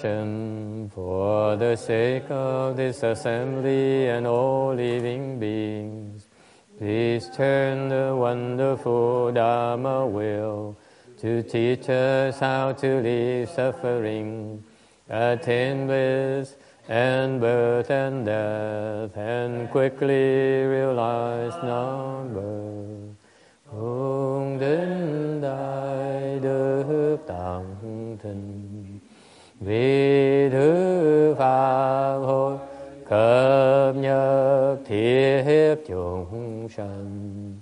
for the sake of this assembly and all living beings. Please turn the wonderful Dharma wheel to teach us how to leave suffering, attain bliss, and birth and death, and quickly realize non-birth. Vì thứ pháp hội cập nhật thiết chúng sanh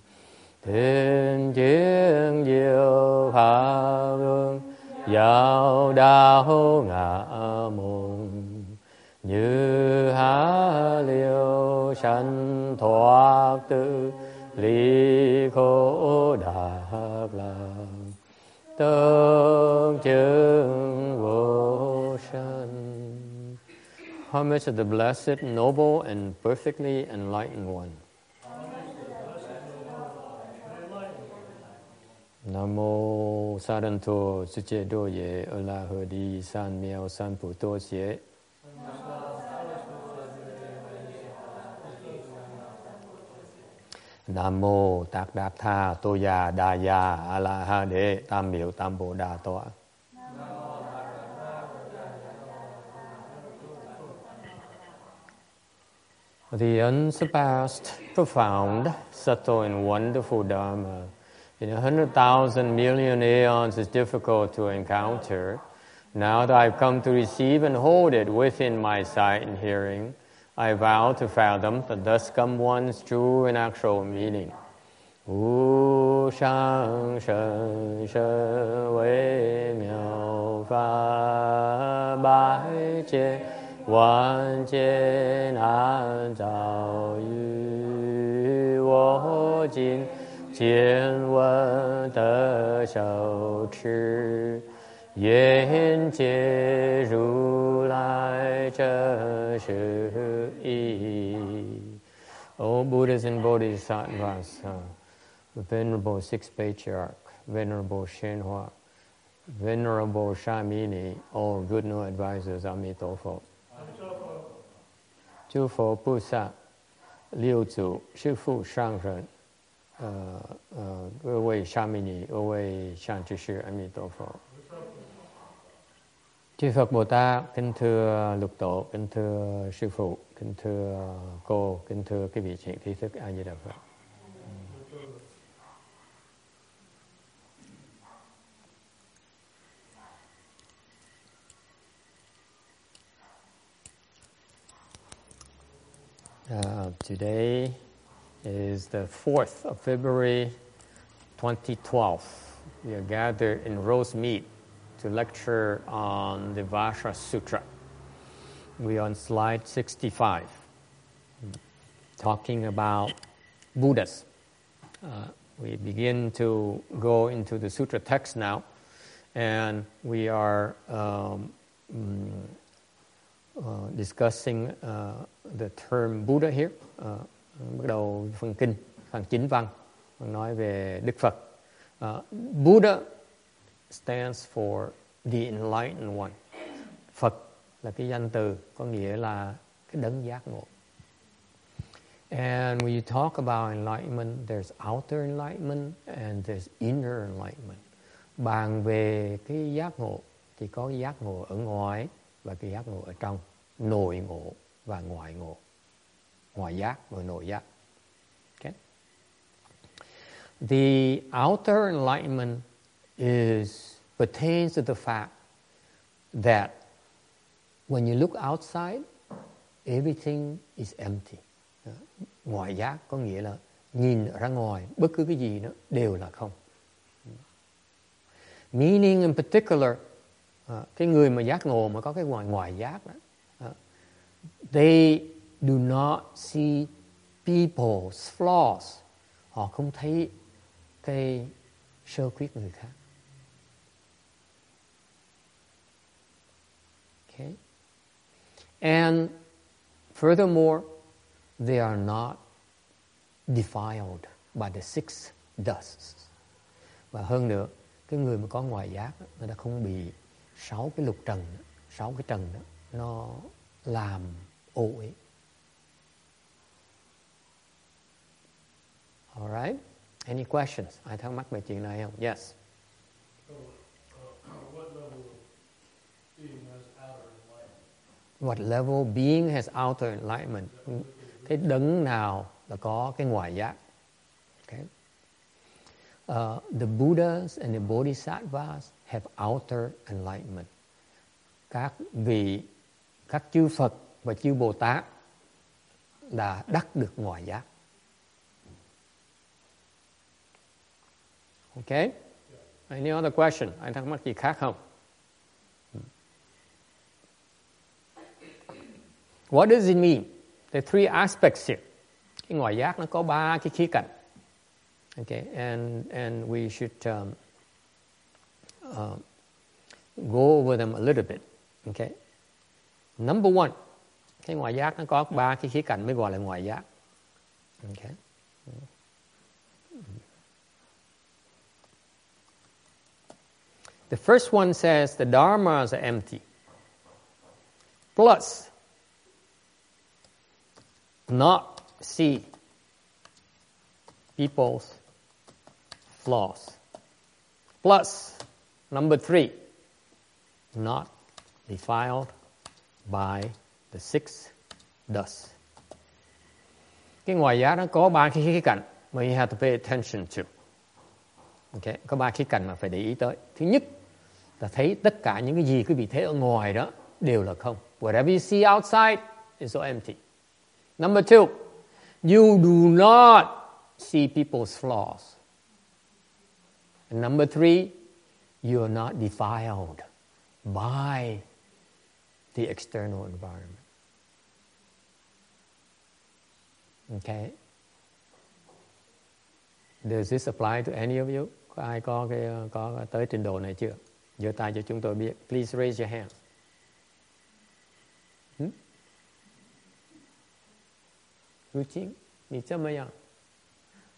thiên chiến diệu pháp luân giáo đạo ngã môn, như há liêu sanh thoát tự ly khổ đạt lạc, tương chứng Homage of the blessed, noble, and perfectly enlightened one. Namo Saranto Suche Doye Ola Hodi San Miao San Puto Tô Xie Nam mô Tạc Đạc Tha Tô Già Đà Già A La Ha Đế Tam Miệu Tam Bồ Đà Tọa The unsurpassed, profound, subtle, and wonderful Dharma in a hundred thousand million aeons is difficult to encounter. Now that I've come to receive and hold it within my sight and hearing, I vow to fathom the thus come one's true and actual meaning. Wu shang wei miao fa bai jie 万劫难遭遇，我今见闻得受持，愿解如来真实义。All Buddhas and Bodhisattvas,、venerable six patriarch, venerable Shenhua, venerable Shamini, all good no advisers, Amitabha. 诸佛菩萨、六祖、师父、上人，呃呃，各位沙弥尼，各位上知识，阿弥陀佛。诸佛菩萨，跟着六祖，跟着师父，跟着哥，跟着各位亲，弟子，阿弥陀佛。Uh, today is the 4th of February 2012. We are gathered in Rosemead to lecture on the Vajra Sutra. We are on slide 65, talking about Buddhas. Uh, we begin to go into the sutra text now, and we are um, mm, uh, discussing uh, the term Buddha here. Uh, bắt đầu phần kinh, phần chính văn, nói về Đức Phật. Uh, Buddha stands for the enlightened one. Phật là cái danh từ có nghĩa là cái đấng giác ngộ. And when you talk about enlightenment, there's outer enlightenment and there's inner enlightenment. Bàn về cái giác ngộ thì có cái giác ngộ ở ngoài và cái giác ngộ ở trong, nội ngộ và ngoại ngộ. Ngoại giác và nội giác. Okay? The outer enlightenment is pertains to the fact that when you look outside, everything is empty. Ngoại giác có nghĩa là nhìn ra ngoài bất cứ cái gì nữa đều là không. Meaning in particular, à, cái người mà giác ngộ mà có cái ngoài ngoại giác đó, they do not see people's flaws. Họ không thấy cái sơ khuyết người khác. Okay? And furthermore, they are not defiled by the six dusts. Và hơn nữa, cái người mà có ngoại giác, người ta không bị sáu cái lục trần sáu cái trần đó nó làm ô Alright? Any questions? Ai thắc mắc về chuyện này không? Yes. What level being has outer enlightenment? Cái đấng nào là có cái ngoại giác? Okay. Uh, the Buddhas and the Bodhisattvas have outer enlightenment. Các vị, các chư Phật và chư Bồ Tát đã đắc được ngoại giác. Okay? Any other question? Anh thắc mắc gì khác không? What does it mean? The three aspects here. Cái ngoại giác nó có ba cái khía cạnh. Okay, and and we should um, uh, go over them a little bit. Okay. Number one, cái ngoại giác nó có ba cái khía cạnh mới gọi là ngoại giác. Okay. The first one says the dharmas are empty. Plus, not see people's flaws. Plus, number three, not defiled by the six dust. Cái ngoài giá nó có ba cái khía cạnh mà you have to pay attention to. Okay, có ba khía cạnh mà phải để ý tới. Thứ nhất là thấy tất cả những cái gì quý vị thấy ở ngoài đó đều là không. Whatever you see outside is all empty. Number two, you do not see people's flaws. And number three, you are not defiled by the external environment. Okay. Does this apply to any of you? Có ai có cái có tới trình độ này chưa? giơ tay cho chúng tôi biết. Please raise your hand. Hmm? 如今你怎么样？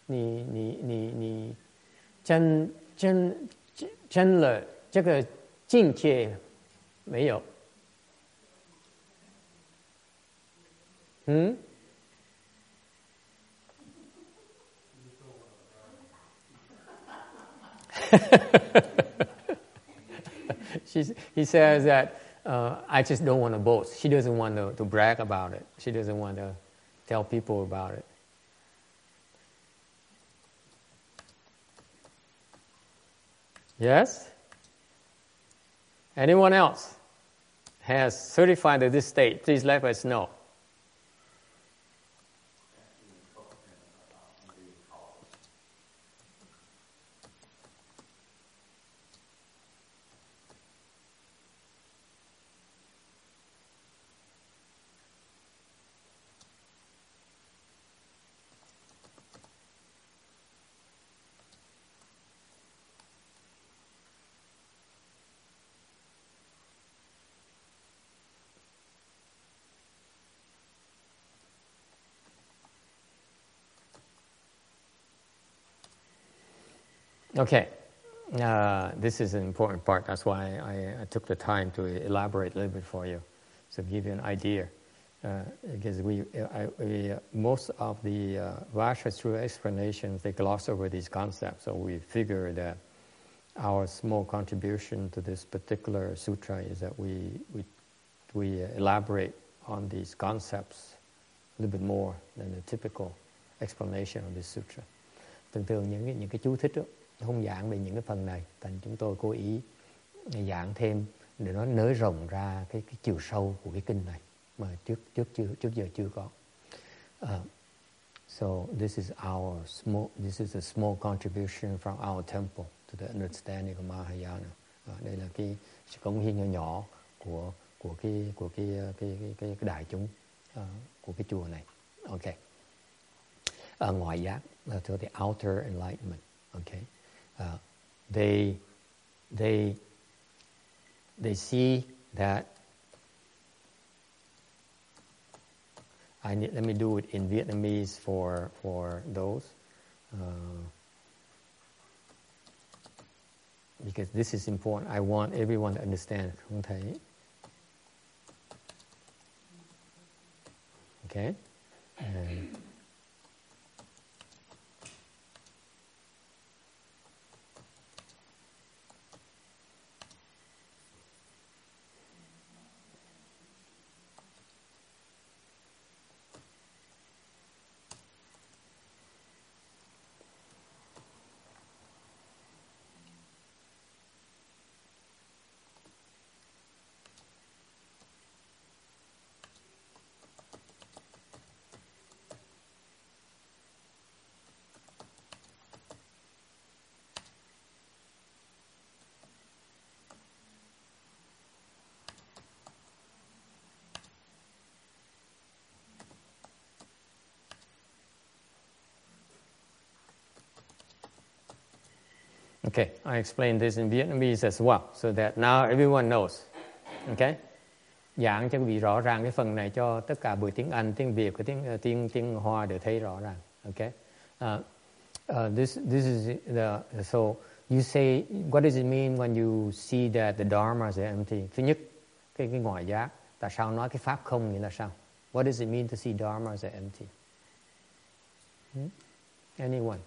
你你你你真真真真了这个境界没有？ Hmm? he says that uh, I just don't want to boast. She doesn't want to, to brag about it. She doesn't want to tell people about it. Yes? Anyone else has certified this state? Please let us know. Okay, uh, this is an important part. That's why I, I, took the time to elaborate a little bit for you, to give you an idea. Uh, because we, I, we most of the uh, Vasha's true explanations, they gloss over these concepts. So we figure that our small contribution to this particular sutra is that we, we, we elaborate on these concepts a little bit more than the typical explanation of this sutra. Thường thường những những cái chú thích đó, không giảng về những cái phần này thành chúng tôi cố ý giảng thêm để nó nới rộng ra cái, cái chiều sâu của cái kinh này mà trước trước chưa trước giờ chưa có. Uh, so this is our small this is a small contribution from our temple to the understanding of Mahayana. Uh, đây là cái sự cống hiến nhỏ nhỏ của của cái của cái cái cái cái, cái đại chúng uh, của cái chùa này. Okay. Uh, ngoại giác uh, to the outer enlightenment. Okay. Uh, they, they, they see that I need, let me do it in Vietnamese for, for those. Uh, because this is important. I want everyone to understand Okay? And Okay, I explained this in Vietnamese as well, so that now everyone knows. Okay, giảng cho quý vị rõ ràng cái phần này cho tất cả buổi tiếng Anh, tiếng Việt, cái tiếng ờ, tiếng tiếng Hoa đều thấy rõ ràng. Okay, uh, uh, this this is the so you say what does it mean when you see that the dharma is empty? Thứ nhất, cái cái ngoại giác. Tại sao nói cái pháp không nghĩa là sao? What does it mean to see dharma is empty? Hmm? Anyone?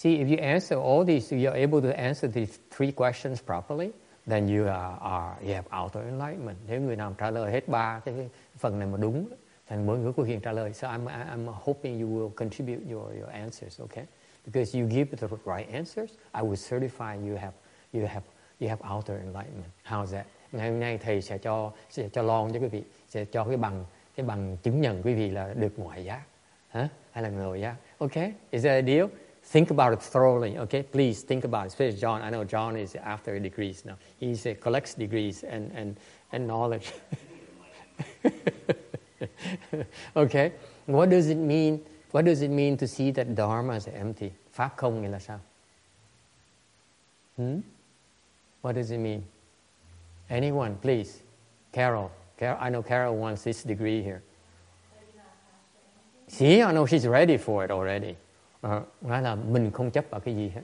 See, if you answer all these, you're able to answer these three questions properly, then you are, are you have outer enlightenment. Nếu người nào trả lời hết ba cái, phần này mà đúng, thì mỗi người có quyền trả lời. So I'm, I'm hoping you will contribute your, your answers, okay? Because you give the right answers, I will certify you have, you have, you have outer enlightenment. How's that? Ngày hôm nay thầy sẽ cho sẽ cho lon cho quý vị, sẽ cho cái bằng cái bằng chứng nhận quý vị là được ngoại giác, hả? Hay là người giác? Okay? Is that a deal? Think about it thoroughly, okay? Please think about it. Especially John. I know John is after degrees now. He uh, collects degrees and, and, and knowledge. okay? What does it mean? What does it mean to see that Dharma is empty? Pháp không nghĩa là sao? Hmm? What does it mean? Anyone, please. Carol. Carol. I know Carol wants this degree here. See, I know she's ready for it already. Uh, nói là mình không chấp vào cái gì hết.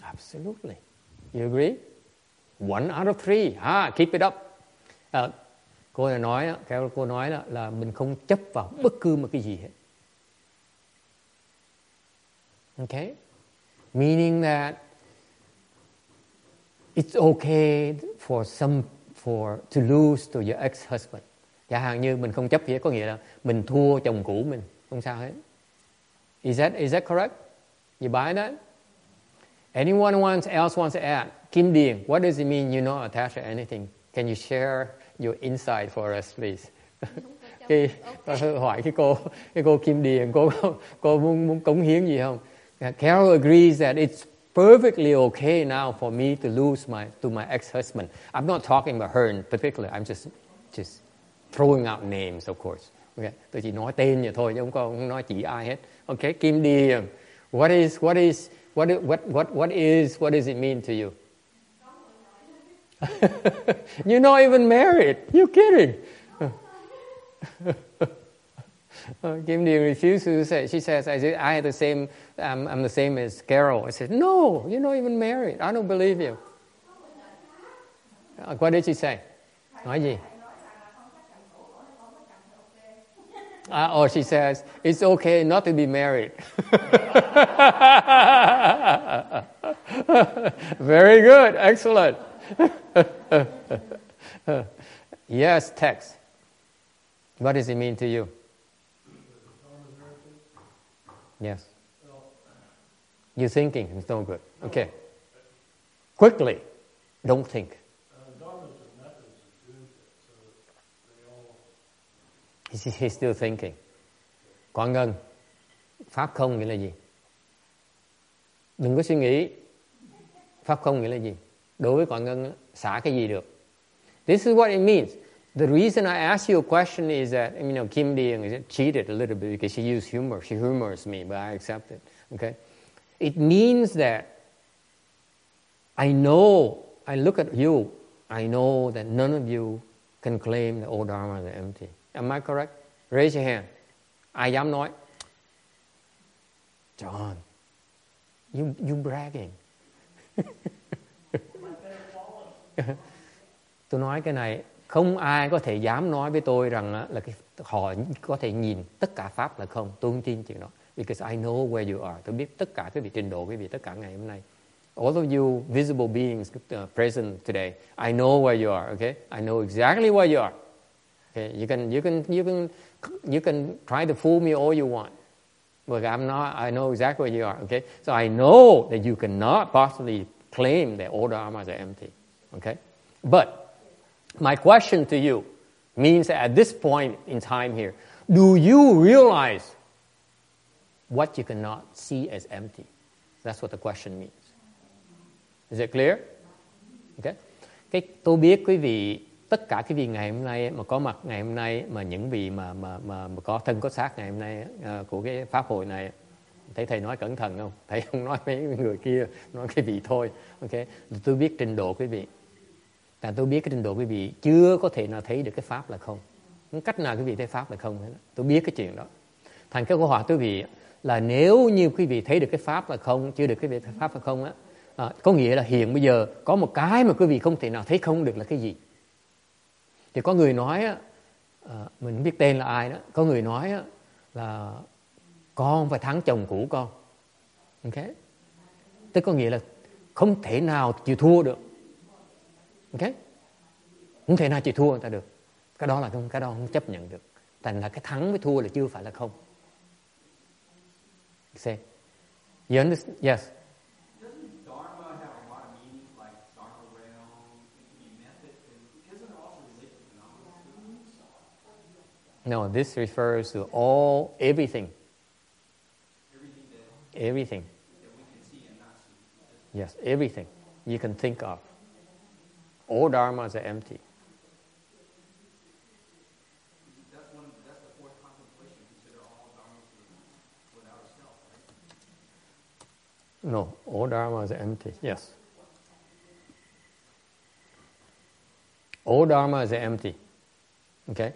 Absolutely. You agree? One out of three. Ah keep it up. À, cô này nói theo cô nói là, là mình không chấp vào bất cứ một cái gì hết. Okay? Meaning that it's okay for some for to lose to your ex-husband. Chẳng hạn như mình không chấp gì có nghĩa là mình thua chồng cũ mình. Không sao hết. Is that, is that correct? You buy that? Anyone wants, else wants to add? Kim Dien, what does it mean you're not attached to anything? Can you share your insight for us, please? cái hỏi cái cô cái cô Kim Điền cô cô muốn muốn cống hiến gì không? Carol agrees that it's perfectly okay now for me to lose my to my ex-husband. I'm not talking about her in particular. I'm just just throwing out names, of course. Okay. Tôi chỉ nói tên vậy thôi chứ không có không nói chỉ ai hết. ok Kim Diem. What is what is what what what what is what does it mean to you? You're not even married. You kidding? Kim Diem refuses to say. She says, "I I the same. Um, I'm the same as Carol." I said, "No, you're not even married. I don't believe you." Uh, what did she say? Nói gì? Uh, or she says, it's okay not to be married. Very good, excellent. yes, text. What does it mean to you? Yes. You're thinking, it's no good. Okay. Quickly, don't think. He's still thinking. Quảng Ngân, Pháp không nghĩa là gì? Đừng có suy nghĩ. Pháp không nghĩa là gì? Đối với Quảng Ngân, xả cái gì được? This is what it means. The reason I ask you a question is that, you know, Kim Deong cheated a little bit because she used humor. She humors me, but I accept it. Okay? It means that I know, I look at you, I know that none of you can claim that all Dharma is empty. Am I correct? Raise your hand. Ai dám nói? John, you, you bragging. Tôi nói cái này không ai có thể dám nói với tôi rằng là cái họ có thể nhìn tất cả pháp là không tôi không tin chuyện đó because I know where you are tôi biết tất cả cái vị trình độ quý vị tất cả ngày hôm nay all of you visible beings uh, present today I know where you are okay I know exactly where you are okay you can you can you can you can try to fool me all you want but I'm not I know exactly where you are okay so I know that you cannot possibly claim that all the dharmas are empty okay but My question to you means that at this point in time here, do you realize what you cannot see as empty? That's what the question means. Is it clear? Okay. Cái tôi biết quý vị tất cả cái vị ngày hôm nay mà có mặt ngày hôm nay mà những vị mà mà mà, mà có thân có xác ngày hôm nay uh, của cái pháp hội này thấy thầy nói cẩn thận không thầy không nói mấy người kia nói cái vị thôi ok tôi biết trình độ quý vị là tôi biết cái trình độ quý vị chưa có thể nào thấy được cái Pháp là không. Không cách nào quý vị thấy Pháp là không hết. Tôi biết cái chuyện đó. Thành cái câu hỏi quý vị là nếu như quý vị thấy được cái Pháp là không, chưa được cái vị thấy Pháp là không á, à, có nghĩa là hiện bây giờ có một cái mà quý vị không thể nào thấy không được là cái gì. Thì có người nói ờ, mình không biết tên là ai đó, có người nói là con phải thắng chồng cũ con. Ok? Tức có nghĩa là không thể nào chịu thua được. Ok? Không thể nào chịu thua người ta được. Cái đó là không cái đó không chấp nhận được. Thành là cái thắng với thua là chưa phải là không. See you understand? Yes. No, this refers to all, everything. Everything. Yes, everything you can think of. All dharmas are empty. No, all dharmas are empty. Yes. All dharmas are empty. Okay?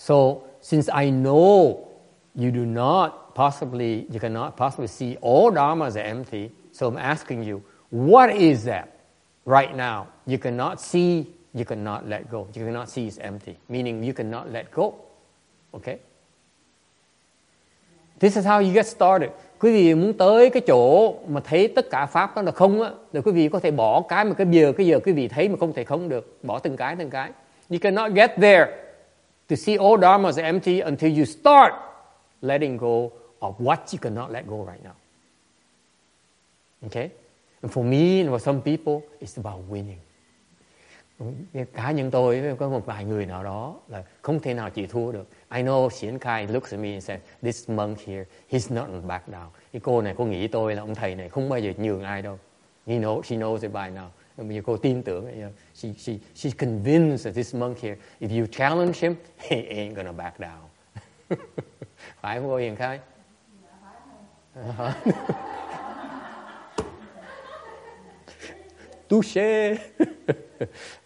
So, since I know you do not possibly, you cannot possibly see all dharmas are empty, so I'm asking you, what is that? right now, you cannot see, you cannot let go. You cannot see it's empty, meaning you cannot let go. Okay? This is how you get started. Quý vị muốn tới cái chỗ mà thấy tất cả pháp đó là không á, thì quý vị có thể bỏ cái mà cái giờ cái giờ quý vị thấy mà không thể không được, bỏ từng cái từng cái. You cannot get there to see all dharmas empty until you start letting go of what you cannot let go right now. Okay? And for me and for some people, it's about winning. Cá nhân tôi có một vài người nào đó là không thể nào chịu thua được. I know Xian Kai looks at me and said, this monk here, he's not gonna back down. Cái cô này cô nghĩ tôi là ông thầy này không bao giờ nhường ai đâu. He know, she knows it by now. Cô tin tưởng, she, she, she's convinced that this monk here, if you challenge him, he ain't gonna back down. Phải không cô Hiền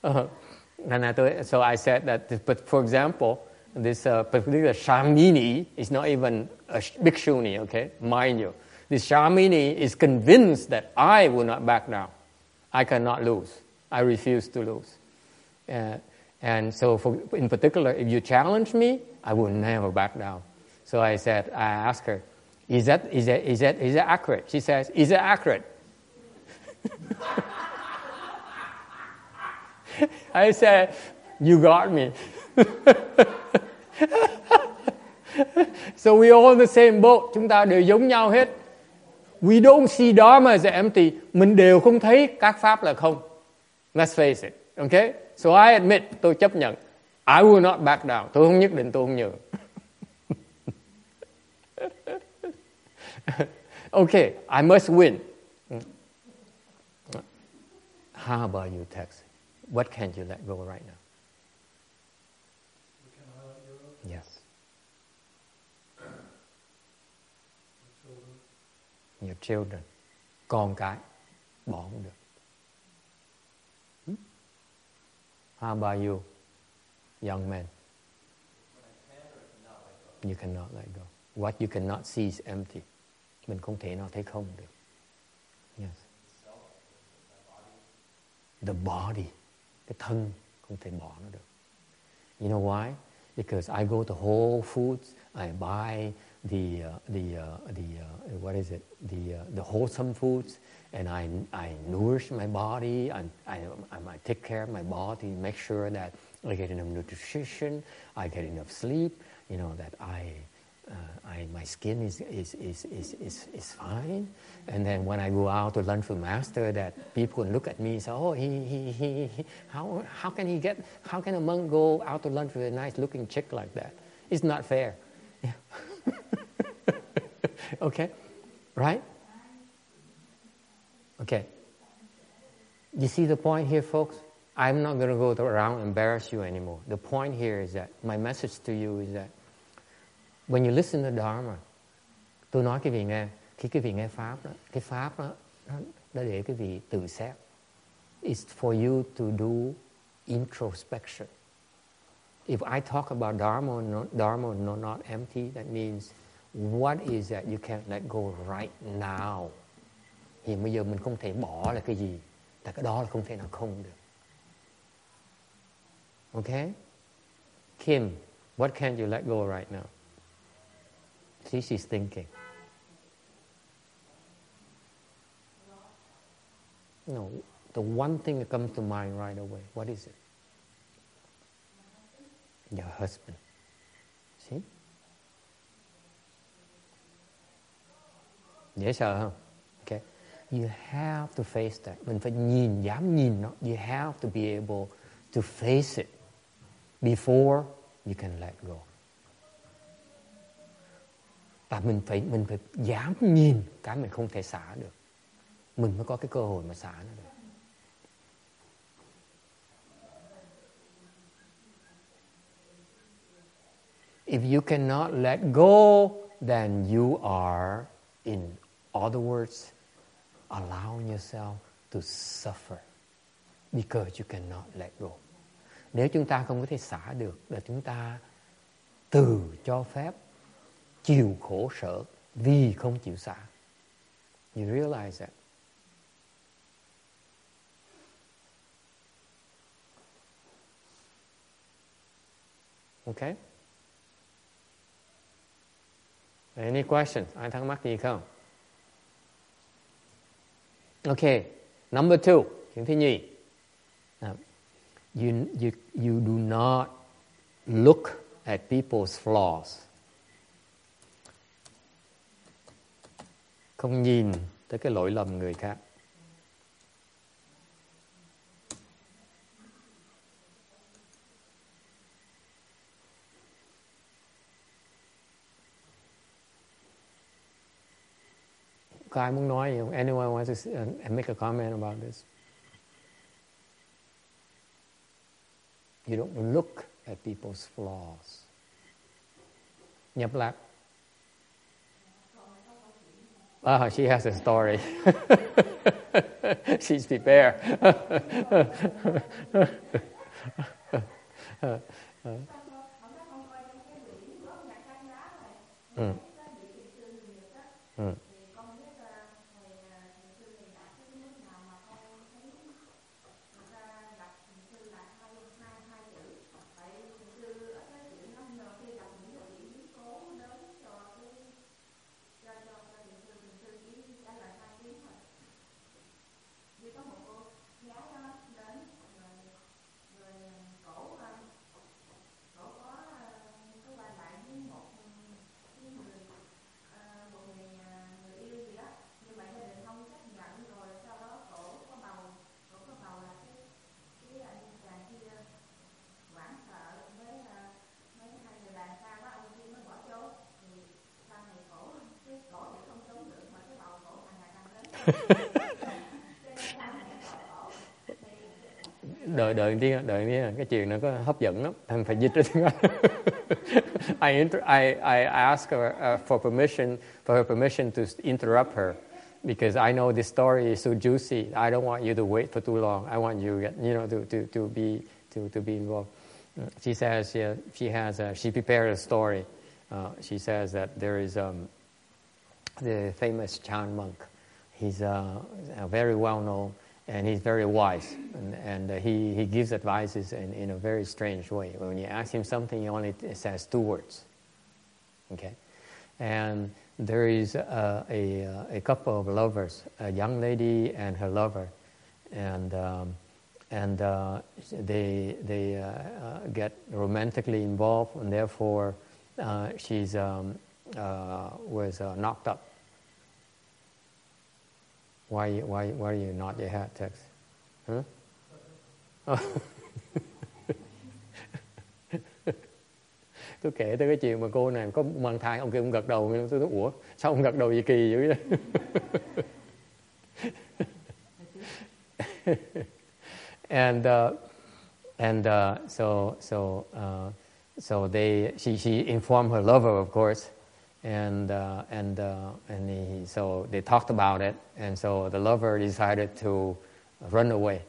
uh, and I so I said that, but for example, this uh, particular Shamini is not even a big bhikshuni, okay? Mind you. This Shamini is convinced that I will not back down. I cannot lose. I refuse to lose. Uh, and so, for, in particular, if you challenge me, I will never back down. So I said, I asked her, is that, is that, is that, is that accurate? She says, is it accurate? I said, You got me. so we all in the same boat. Chúng ta đều giống nhau hết. We don't see Dharma as empty. Mình đều không thấy các pháp là không. Let's face it. Okay? So I admit, tôi chấp nhận. I will not back down. Tôi không nhất định tôi không nhường. okay, I must win. How about you, Tex? What can you let go right now? Yes. Your children. Con cái. Bỏ không được. Hmm? How about you, young man? You cannot let go. What you cannot see is empty. Mình không thể nào thấy không được. Yes. The body cái thân không thể bỏ nó được You know why? Because I go to Whole Foods, I buy the uh, the uh, the uh, what is it? The uh, the wholesome foods, and I I nourish my body. I, I I take care of my body, make sure that I get enough nutrition, I get enough sleep. You know that I uh, I, my skin is, is, is, is, is, is fine. And then when I go out to lunch with master, that people look at me and say, oh, he, he, he, he, how, how can he get, how can a monk go out to lunch with a nice looking chick like that? It's not fair. okay? Right? Okay. You see the point here, folks? I'm not going to go around embarrass you anymore. The point here is that my message to you is that when you listen to Dharma, tôi nói cái vị nghe, khi cái vị nghe pháp đó, cái pháp đó, nó, nó để cái vị tự xét. It's for you to do introspection. If I talk about Dharma, not, Dharma no, not empty, that means what is that you can't let go right now. Hiện bây giờ mình không thể bỏ là cái gì, tại cái đó là không thể nào không được. Okay? Kim, what can't you let go right now? See, she's thinking. No, the one thing that comes to mind right away, what is it? Your husband. See? Dễ sợ không? Okay. You have to face that. Mình phải nhìn, dám nhìn nó. You have to be able to face it before you can let go. Và mình phải mình phải dám nhìn cái mình không thể xả được. Mình mới có cái cơ hội mà xả nó được. If you cannot let go, then you are, in other words, allowing yourself to suffer because you cannot let go. Nếu chúng ta không có thể xả được là chúng ta từ cho phép chịu khổ sở vì không chịu xả. You realize that. Okay? Any question, Ai thắc mắc gì không? Okay. Number two. Chuyện thứ nhì. You, you, you do not look at people's flaws. Không nhìn tới cái lỗi lầm người khác. Có ai muốn nói gì không? Anyone wants to uh, make a comment about this? You don't look at people's flaws. Nhập lạc. Ah, she has a story. She's prepared. ừ. Ừ. đợi đợi tiếng đợi tiếng cái chuyện nó có hấp dẫn lắm. Thành phải dịch ra tiếng Anh. I, inter, I, I ask her uh, for permission for her permission to interrupt her because I know this story is so juicy. I don't want you to wait for too long. I want you you know to, to, to be to, to be involved. She says she, she has a, she prepared a story. Uh, she says that there is um, the famous Chan monk he's uh, very well known and he's very wise, and, and uh, he, he gives advices in, in a very strange way. When you ask him something, he only says two words. Okay, and there is a, a, a couple of lovers, a young lady and her lover, and um, and uh, they they uh, uh, get romantically involved, and therefore uh, she's um, uh, was uh, knocked up. Why why why are you not your head, Tex? Huh? Oh. tôi kể tới cái chuyện mà cô này có mang thai ông kia cũng gật đầu tôi nói ủa sao ông gật đầu gì kỳ dữ vậy and uh, and uh, so so uh, so they she she informed her lover of course and uh, and uh, and he, so they talked about it. And so the lover decided to run away.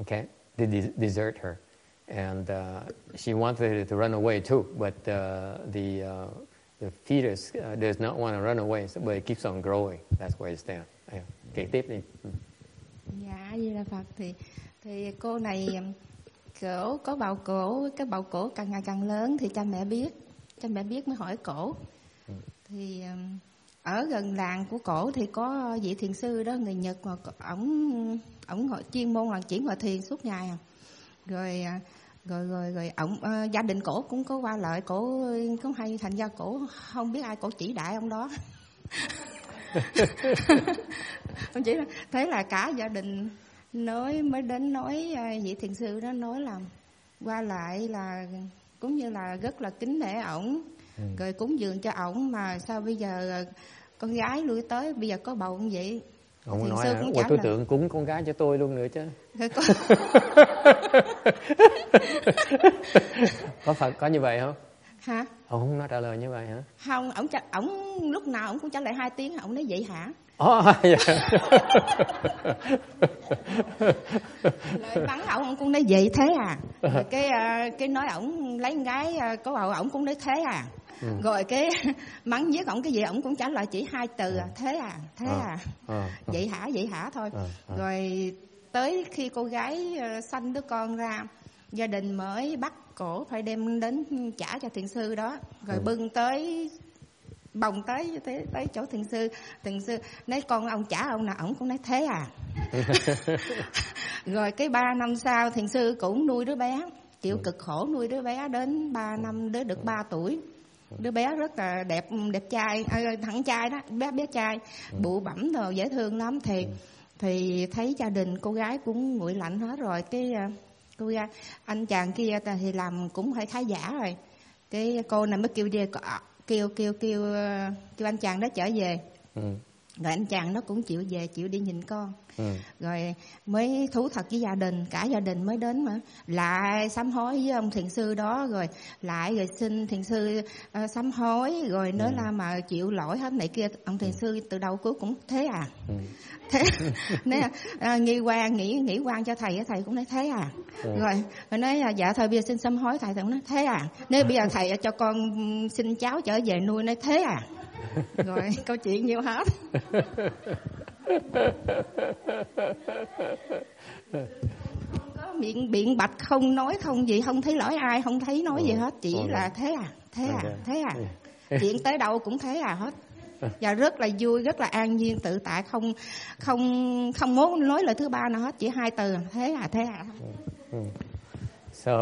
Okay? They de- desert her. And uh, she wanted to run away too but uh, the uh, the fetus uh, does not want to run away so, but it keeps on growing. That's where it's stands. Yeah. kể tiếp đi. Dạ, Di Đà Phật thì thì cô này cổ có bào cổ, cái bào cổ càng ngày càng lớn thì cha mẹ biết, cha mẹ biết mới hỏi cổ. Thì um, ở gần làng của cổ thì có vị thiền sư đó người Nhật mà ổng ổng chuyên môn là chỉ ngồi thiền suốt ngày à. Rồi à, rồi rồi rồi ổng ờ, gia đình cổ cũng có qua lại cổ cũng hay thành ra cổ không biết ai cổ chỉ đại ông đó. ông chỉ thế là cả gia đình nói mới đến nói à, vị thiền sư đó nói là qua lại là cũng như là rất là kính nể ổng. Rồi cúng dường cho ổng mà sao bây giờ à, con gái lui tới bây giờ có bầu như vậy? Ông Thiền nói sư là, cũng "Ủa, trả tôi lời. tưởng cúng con gái cho tôi luôn nữa chứ. Có, có phải có như vậy không? Hả? Ông không nói trả lời như vậy hả? Không ổng ổng lúc nào ổng cũng trả lời hai tiếng ổng nói vậy hả Ồ, dạ. lời bắn ổng cũng nói vậy thế à. Rồi cái à, cái nói ổng lấy con gái à, có bầu ổng cũng nói thế à. Rồi cái mắng giết ổng cái gì ổng cũng trả lời chỉ hai từ à, thế à thế Ờ, à. Ờ, vậy hả vậy hả thôi. Ờ, ờ. rồi tới khi cô gái ờ, sanh đứa con ra gia đình mới bắt cổ phải đem đến trả cho thiền sư đó. Rồi Ừ. bưng tới bồng tới tới, tới chỗ thiền sư. Thiền sư nói con ông trả ông nào ổng cũng nói thế à. Rồi cái ba năm sau thiền sư cũng nuôi đứa bé chịu cực khổ nuôi đứa bé đến 3 năm đứa được 3 tuổi. Đứa bé rất là đẹp đẹp trai à, thằng trai đó bé bé trai. Bụ bẩm rồi dễ thương lắm. Thì thì thấy gia đình cô gái cũng nguội lạnh hết rồi. Cái à, cô gái anh chàng kia thì làm cũng hơi khá giả rồi. Cái cô này mới kêu đi kêu kêu kêu ờ, kêu anh chàng đó trở về. Ừ, rồi anh chàng nó cũng chịu về chịu đi nhìn con. Ừ, rồi mới thú thật với gia đình cả gia đình mới đến mà. Lại sám hối với ông thiền sư đó rồi lại rồi xin thiền sư uh, sám hối rồi nói là mà chịu lỗi hết này kia. Ông thiền sư từ đầu cuối cũng thế à. Ừ. thế là, à, nghi quan nghĩ nghĩ quan cho thầy thầy cũng nói thế à. Rồi rồi nói dạ thôi bây giờ xin sám hối. Thầy thầy cũng nói thế à. Nếu bây giờ thầy cho con xin cháu trở về nuôi nói thế à rồi câu chuyện nhiêu hết. Không có miệng biện bạch không nói không gì không thấy lỗi ai không thấy nói gì Ừ, hết. Chỉ là thế à thế à thế à. Chuyện tới đâu cũng thế à hết. Và rất là vui rất là an nhiên tự tại không không không muốn nói lời thứ ba nào hết chỉ hai từ. Thế à thế à. So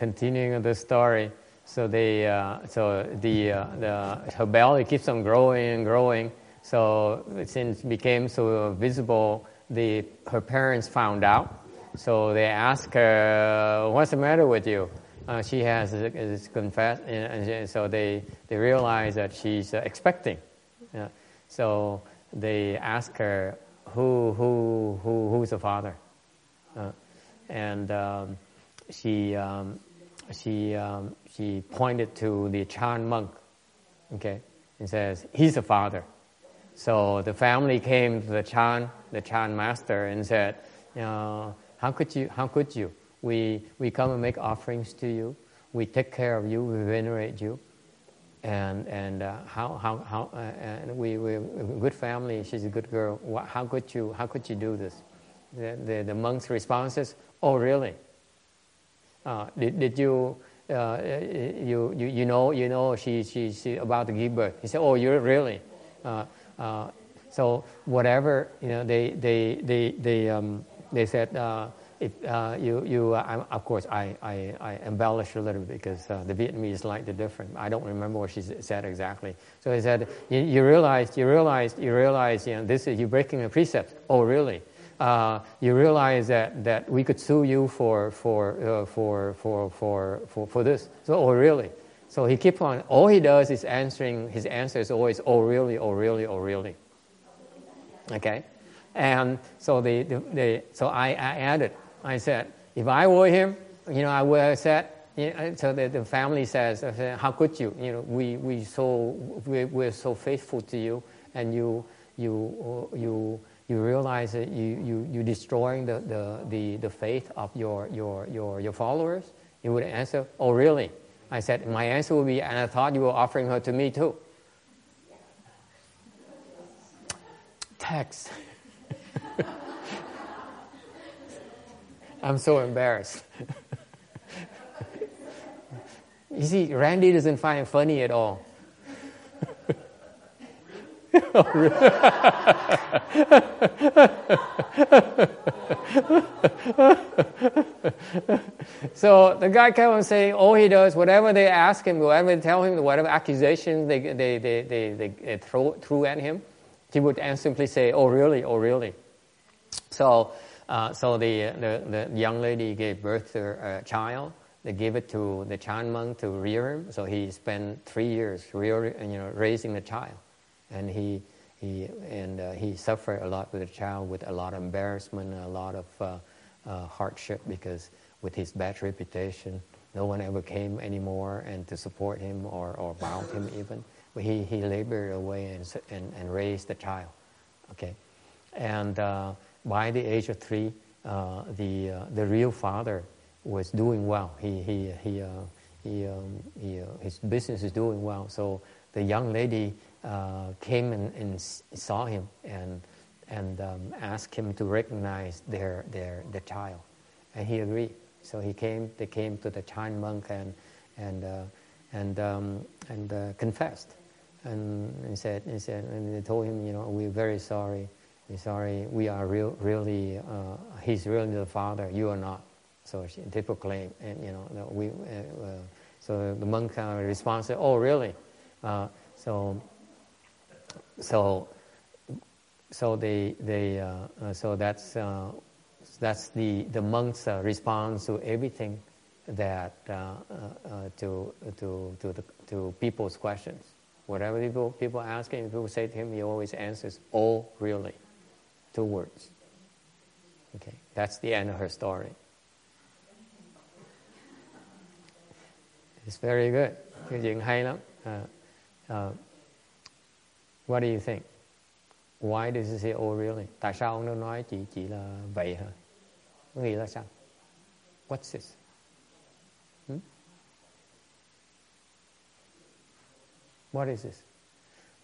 continuing the story, so they, uh, so the, uh, the her belly keeps on growing and growing. So since it became so visible, the her parents found out. So they asked her, "What's the matter with you?" Uh, she has is confessed, and so they they realize that she's uh, expecting. Yeah. So they ask her, "Who who who who's the father?" Uh, and um, she um, she um, she pointed to the Chan monk, okay, and says he's the father. So the family came to the Chan, the Chan master, and said, uh, "How could you? How could you? We we come and make offerings to you. We take care of you. We venerate you. and and uh, how how how uh, and we we a good family. She's a good girl. How could you how could you do this? The the, the monk's response is, oh really? Uh, did did you? Uh, you, you you know you know she she she about to give birth. He said, "Oh, you're really." Uh, uh, so whatever you know, they they they they um, they said if uh, you, you uh, of course, I, I, I embellish a little bit because uh, the Vietnamese is the different. I don't remember what she said exactly. So he said, you, you realize, you realize, you realize, you know, this is, you're breaking a precept. Oh, really? Uh, you realize that, that we could sue you for, for, uh, for, for, for, for, for this. So, oh, really? So he keeps on, all he does is answering, his answer is always, oh, really, oh, really, oh, really. Okay? And so, the, the, the so I, I added, I said, if I were him, you know, I would have said, you know, so the, the family says, how could you? You know, we, we so, we, we're so faithful to you, and you, you, you, you realize that you, you, you're destroying the, the, the, the faith of your, your, your, your followers? He would answer, oh, really? I said, my answer would be, and I thought you were offering her to me too. Text. I'm so embarrassed. you see, Randy doesn't find it funny at all. so the guy kept on saying all he does, whatever they ask him, whatever they tell him, whatever accusations they, they, they, they, they throw, threw at him, he would simply say, oh really, oh really. So uh, so the, the, the, young lady gave birth to a child. They gave it to the Chan monk to rear him. So he spent three years you know, raising the child. And he, he, and, uh, he suffered a lot with the child with a lot of embarrassment, a lot of uh, uh, hardship because with his bad reputation, no one ever came anymore and to support him or, or bound him even. But he, he labored away and, and, and raised the child. Okay? And uh, by the age of three, the, the real father was doing well. He, he, he, he, um, he, his business is doing well. So the young lady uh, came and, and, saw him and, and um, asked him to recognize their, their, the child. And he agreed. So he came, they came to the Chan monk and, and, uh, and, um, and confessed. And, and, said, and, said, and they told him, you know, we're very sorry sorry, we are real, really, uh, he's really the father, you are not. So she, they proclaim, and you know, we, uh, uh, so the monk uh, responds, oh, really? Uh, so, so, so they, they, uh, uh, so that's, uh, that's the, the monk's uh, response to everything that, uh, to, to, to, the, to people's questions. Whatever people, people ask him, people say to him, he always answers, oh, really? two words. Okay, that's the end of her story. It's very good. Hay lắm. What do you think? Why does he say oh really? Tại sao ông nó nói chỉ chỉ là vậy hả? Có nghĩ là sao? What's this? Hmm? What is this?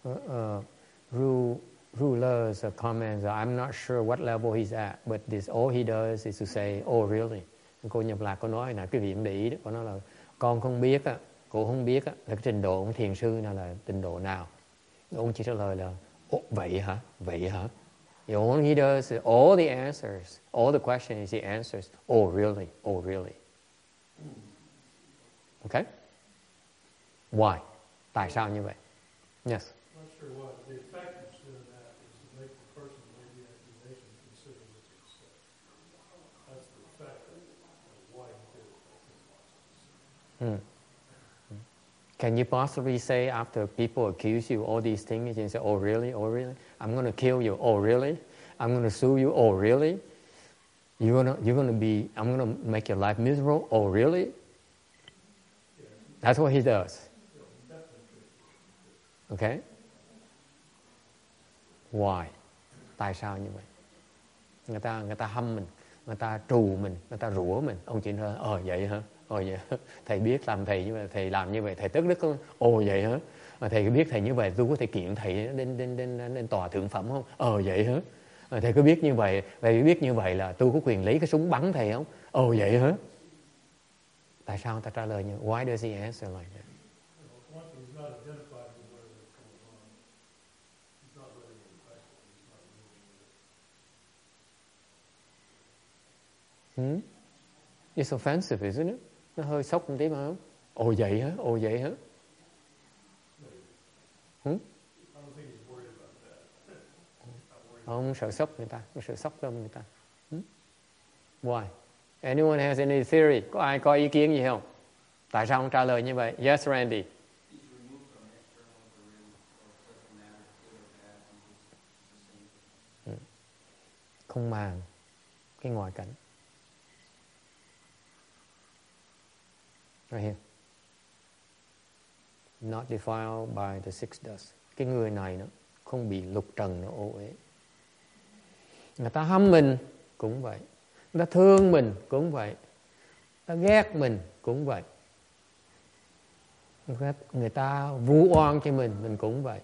Uh, uh, rule rulers or comments, I'm not sure what level he's at, but this all he does is to say, oh really? Cô nhập lạc có nói là cái vị để ý đó, cô nói là con không biết á, cô không biết á, là cái trình độ của thiền sư nào là trình độ nào. Ông chỉ trả lời là, ồ vậy hả? Vậy hả? all he does is all the answers, all the questions he answers, oh really? Oh really? Okay? Why? Tại sao như vậy? Yes. Not sure why. The effectiveness of that is to make the person who made the accusation consider what they said. That's the effect of why he did it. Hmm. Can you possibly say after people accuse you all these things, can say, "Oh really? Oh really? I'm going to kill you. Oh really? I'm going to sue you. Oh really? You're gonna you're gonna be. I'm going to make your life miserable. Oh really? That's what he does. Okay. Why? Tại sao như vậy? Người ta người ta hâm mình, người ta trù mình, người ta rủa mình. Ông chỉ nói, ờ vậy hả? Ồ vậy thầy biết làm thầy như vậy thầy làm như vậy thầy tức đức không? Ồ vậy hả? Mà thầy có biết thầy như vậy tôi có thể kiện thầy đến đến đến đến, tòa thượng phẩm không? Ờ vậy hả? Mà thầy có biết như vậy thầy biết như vậy là tôi có quyền lấy cái súng bắn thầy không? Ồ vậy hả? Tại sao ta trả lời như why does he answer like that? Hmm? It's offensive, isn't it? Nó hơi sốc một tí mà không? Ồ vậy hả? Ồ vậy hả? Hmm? I don't think he's worried about that. Not worried Ông sợ sốc người ta, ông sợ sốc tâm người ta. Hmm? Why? Anyone has any theory? Có ai có ý kiến gì không? Tại sao ông trả lời như vậy? Yes, Randy. Không màng cái ngoại cảnh. Right here. Not defiled by the six dust. Cái người này nó không bị lục trần nó ô uế. Người ta hâm mình cũng vậy. Người ta thương mình cũng vậy. Người ta ghét mình cũng vậy. Người ta, vu oan cho mình, mình cũng vậy.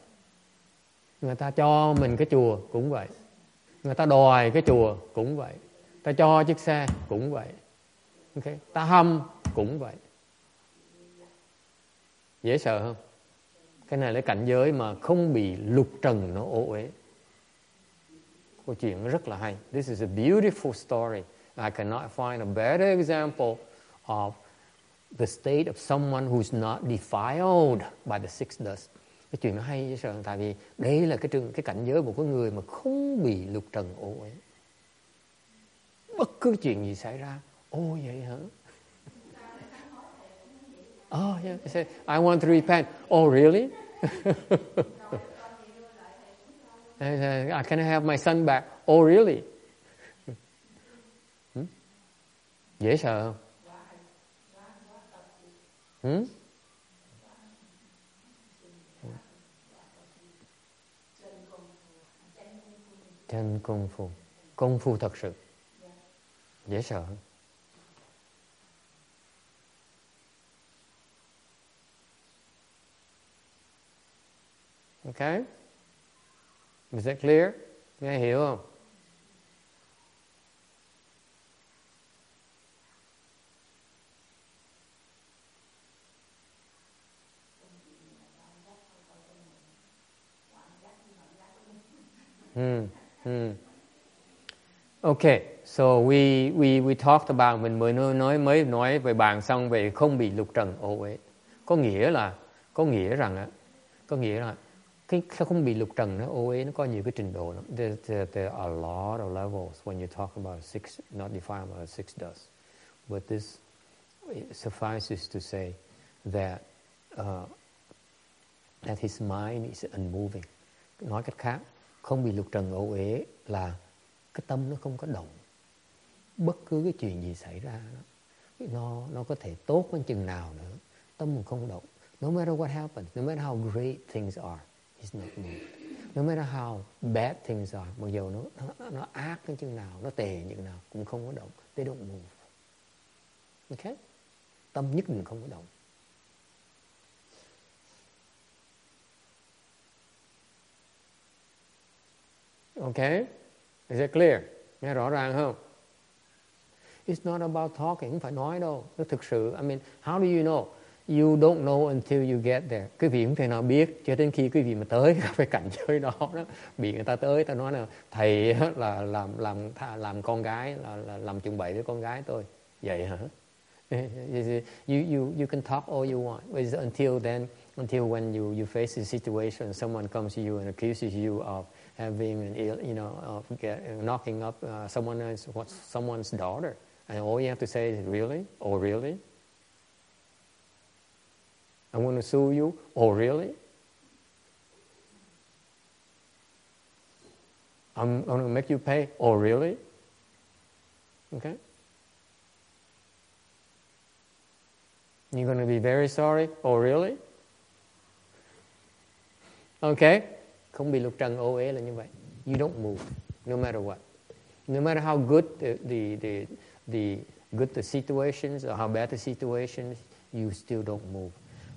Người ta cho mình cái chùa cũng vậy. Người ta đòi cái chùa cũng vậy. Ta cho chiếc xe cũng vậy. Okay. Ta hâm cũng vậy. Dễ sợ không? Cái này là cảnh giới mà không bị lục trần nó ô uế. Câu chuyện rất là hay. This is a beautiful story. I cannot find a better example of the state of someone who's not defiled by the six dust. Cái chuyện nó hay dễ sợ tại vì đây là cái trường cái cảnh giới của cái người mà không bị lục trần ô uế. Bất cứ chuyện gì xảy ra, ô vậy hả? Oh, yeah. He said, I want to repent. Oh, really? I said, "I can I have my son back. Oh, really? Hmm? Dễ sợ không? Hmm? Chân công phu. Công phu thật sự. Dễ sợ không? Okay? Is that clear? Nghe hiểu không? Hmm. Hmm. Okay, so we we we talked about mình mới nói nói mới nói về bàn xong về không bị lục trần ô uế. Có nghĩa là có nghĩa rằng á, có nghĩa là cái không bị lục trần nó ô uế nó có nhiều cái trình độ lắm. There, there, there are a lot of levels when you talk about six not defined by six dust. But this suffices to say that uh, that his mind is unmoving. Nói cách khác, không bị lục trần ô uế là cái tâm nó không có động. Bất cứ cái chuyện gì xảy ra đó, nó nó có thể tốt hơn chừng nào nữa, tâm mình không động. No matter what happens, no matter how great things are, is not good. No matter how bad things are, mặc dù nó, nó, nó ác đến chừng nào, nó tệ như nào, cũng không có động. They don't move. Okay? Tâm nhất định không có động. Okay? Is it clear? Nghe rõ ràng không? It's not about talking, không phải nói đâu. Nó thực sự, I mean, how do you know? You don't know until you get there. Quý vị không thể nào biết cho đến khi quý vị mà tới cái cảnh giới đó, đó. Bị người ta tới, ta nói là thầy là làm làm làm con gái, là, là làm chuẩn bậy với con gái tôi. Vậy hả? You, you, you can talk all you want. But until then, until when you, you face a situation, someone comes to you and accuses you of having an ill, you know, of get, knocking up uh, someone else, what, someone's daughter. And all you have to say is, really? Oh, really? I'm to sue you? Oh, really? I'm going to make you pay? Oh, really? Okay? You're going to be very sorry? Oh, really? Okay? Không bị lục trần ô uế là như vậy. You don't move, no matter what. No matter how good the, the, the, the good the situations or how bad the situations, you still don't move.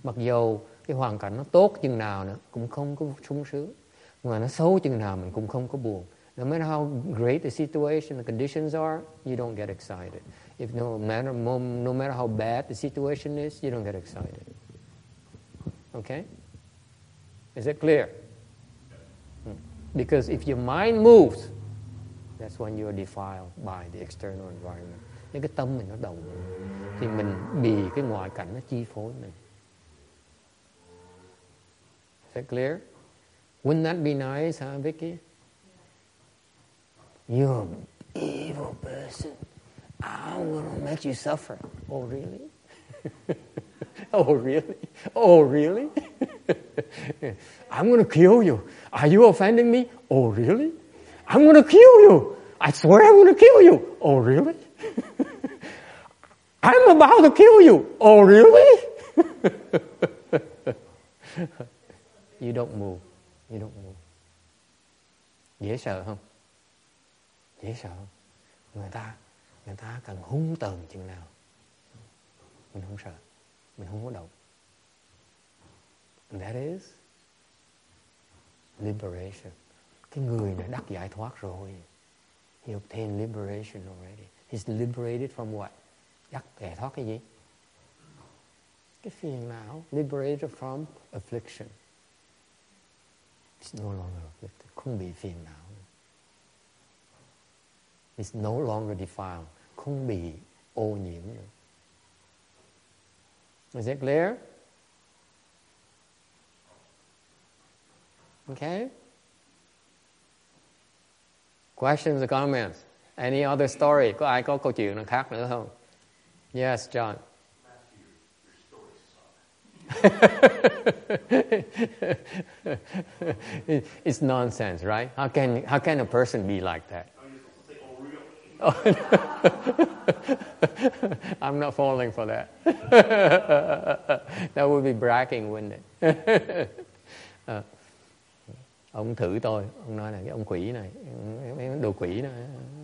Mặc dù cái hoàn cảnh nó tốt chừng nào nữa cũng không có sung sướng, mà nó xấu chừng nào mình cũng không có buồn. No matter how great the situation, the conditions are, you don't get excited. If no matter no matter how bad the situation is, you don't get excited. Okay? Is it clear? Hmm. Because if your mind moves, that's when you're defiled by the external environment. Nếu cái tâm mình nó động thì mình bị cái ngoại cảnh nó chi phối mình. That clear? Wouldn't that be nice, huh, Vicky? You're an evil person. I'm gonna make you suffer. Oh, really? oh, really? Oh, really? I'm going to kill you. Are you offending me? Oh, really? I'm going to kill you. I swear I'm going to kill you. Oh, really? I'm about to kill you. Oh, really? You don't move. You don't move. Dễ sợ không? Dễ sợ không? Người ta, người ta cần hung tờn chừng nào. Mình không sợ. Mình không có động. And that is liberation. Cái người này đắc giải thoát rồi. He obtained liberation already. He's liberated from what? Đắc giải thoát cái gì? Cái phiền não. Liberated from affliction. It's no longer afflicted. Bị phiền não. It's no longer defiled. Không bị ô nhiễm. Is it clear? Okay? Questions or comments? Any other story? Có ai có câu chuyện nào khác nữa không? Yes, John. it's nonsense, right? How can how can a person be like that? I'm not falling for that. that would be bragging, wouldn't it? uh, ông thử tôi ông nói là cái ông quỷ này mấy đồ quỷ này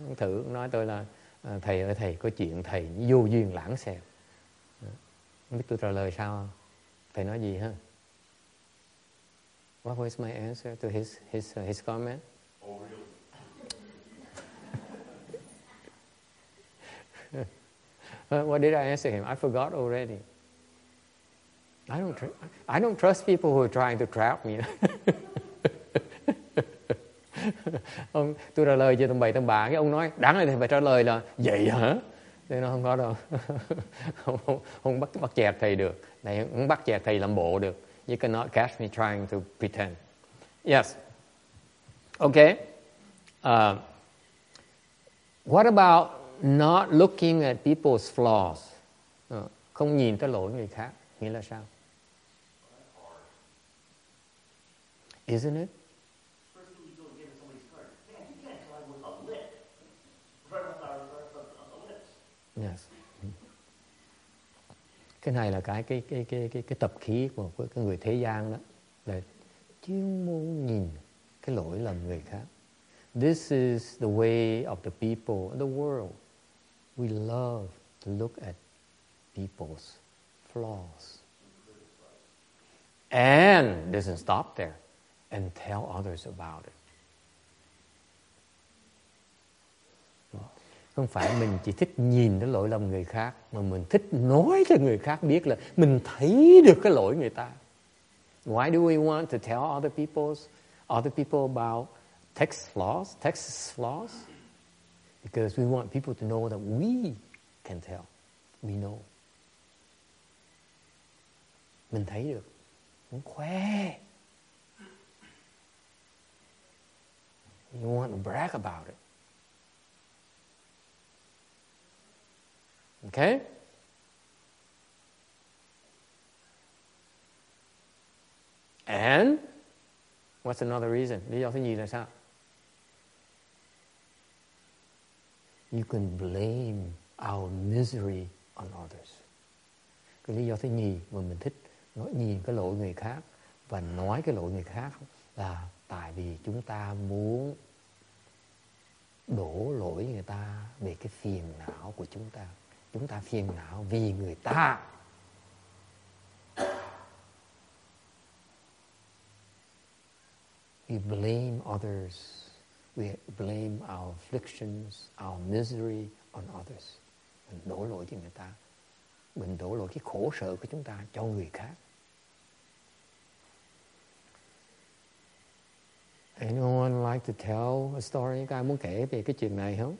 ông thử ông nói tôi là à, thầy ơi thầy có chuyện thầy vô duyên lãng xẹo không ờ. biết tôi trả lời sao không? Thầy nói gì ha What was my answer to his his uh, his comment? Oh, really? what did I answer him? I forgot already. I don't. Tr- I don't trust people who are trying to trap me. ông tôi trả lời cho tầm bậy tầm bạ cái ông nói đáng lẽ thì phải trả lời là vậy hả thế nó không có đâu không, không, không bắt bắt chẹt thầy được này không bắt chẹt thầy làm bộ được. You cannot catch me trying to pretend. Yes. Okay uh, what about not looking at people's flaws? Uh, không nhìn tới lỗi người khác. Nghĩa là sao? Isn't it? Yes. Cái này là cái cái cái cái cái, cái tập khí của, cái người thế gian đó là chuyên môn nhìn cái lỗi lầm người khác. This is the way of the people in the world. We love to look at people's flaws. And doesn't stop there and tell others about it. Không phải mình chỉ thích nhìn cái lỗi lầm người khác mà mình thích nói cho người khác biết là mình thấy được cái lỗi người ta. Why do we want to tell other people, other people about text flaws text flaws because we want people to know that we can tell we know. Mình thấy được muốn khoe. You want to brag about it. Okay? And what's another reason? Lý do thứ nhì là sao? You can blame our misery on others. Cái lý do thứ nhì mà mình thích nói nhìn cái lỗi người khác và nói cái lỗi người khác là tại vì chúng ta muốn đổ lỗi người ta về cái phiền não của chúng ta chúng ta phiền não vì người ta. We blame others. We blame our afflictions our misery on others. Mình đổ lỗi cho người ta. Mình đổ lỗi cái khổ sở của chúng ta cho người khác. Anyone like to tell a story? Có ai muốn kể về cái chuyện này không?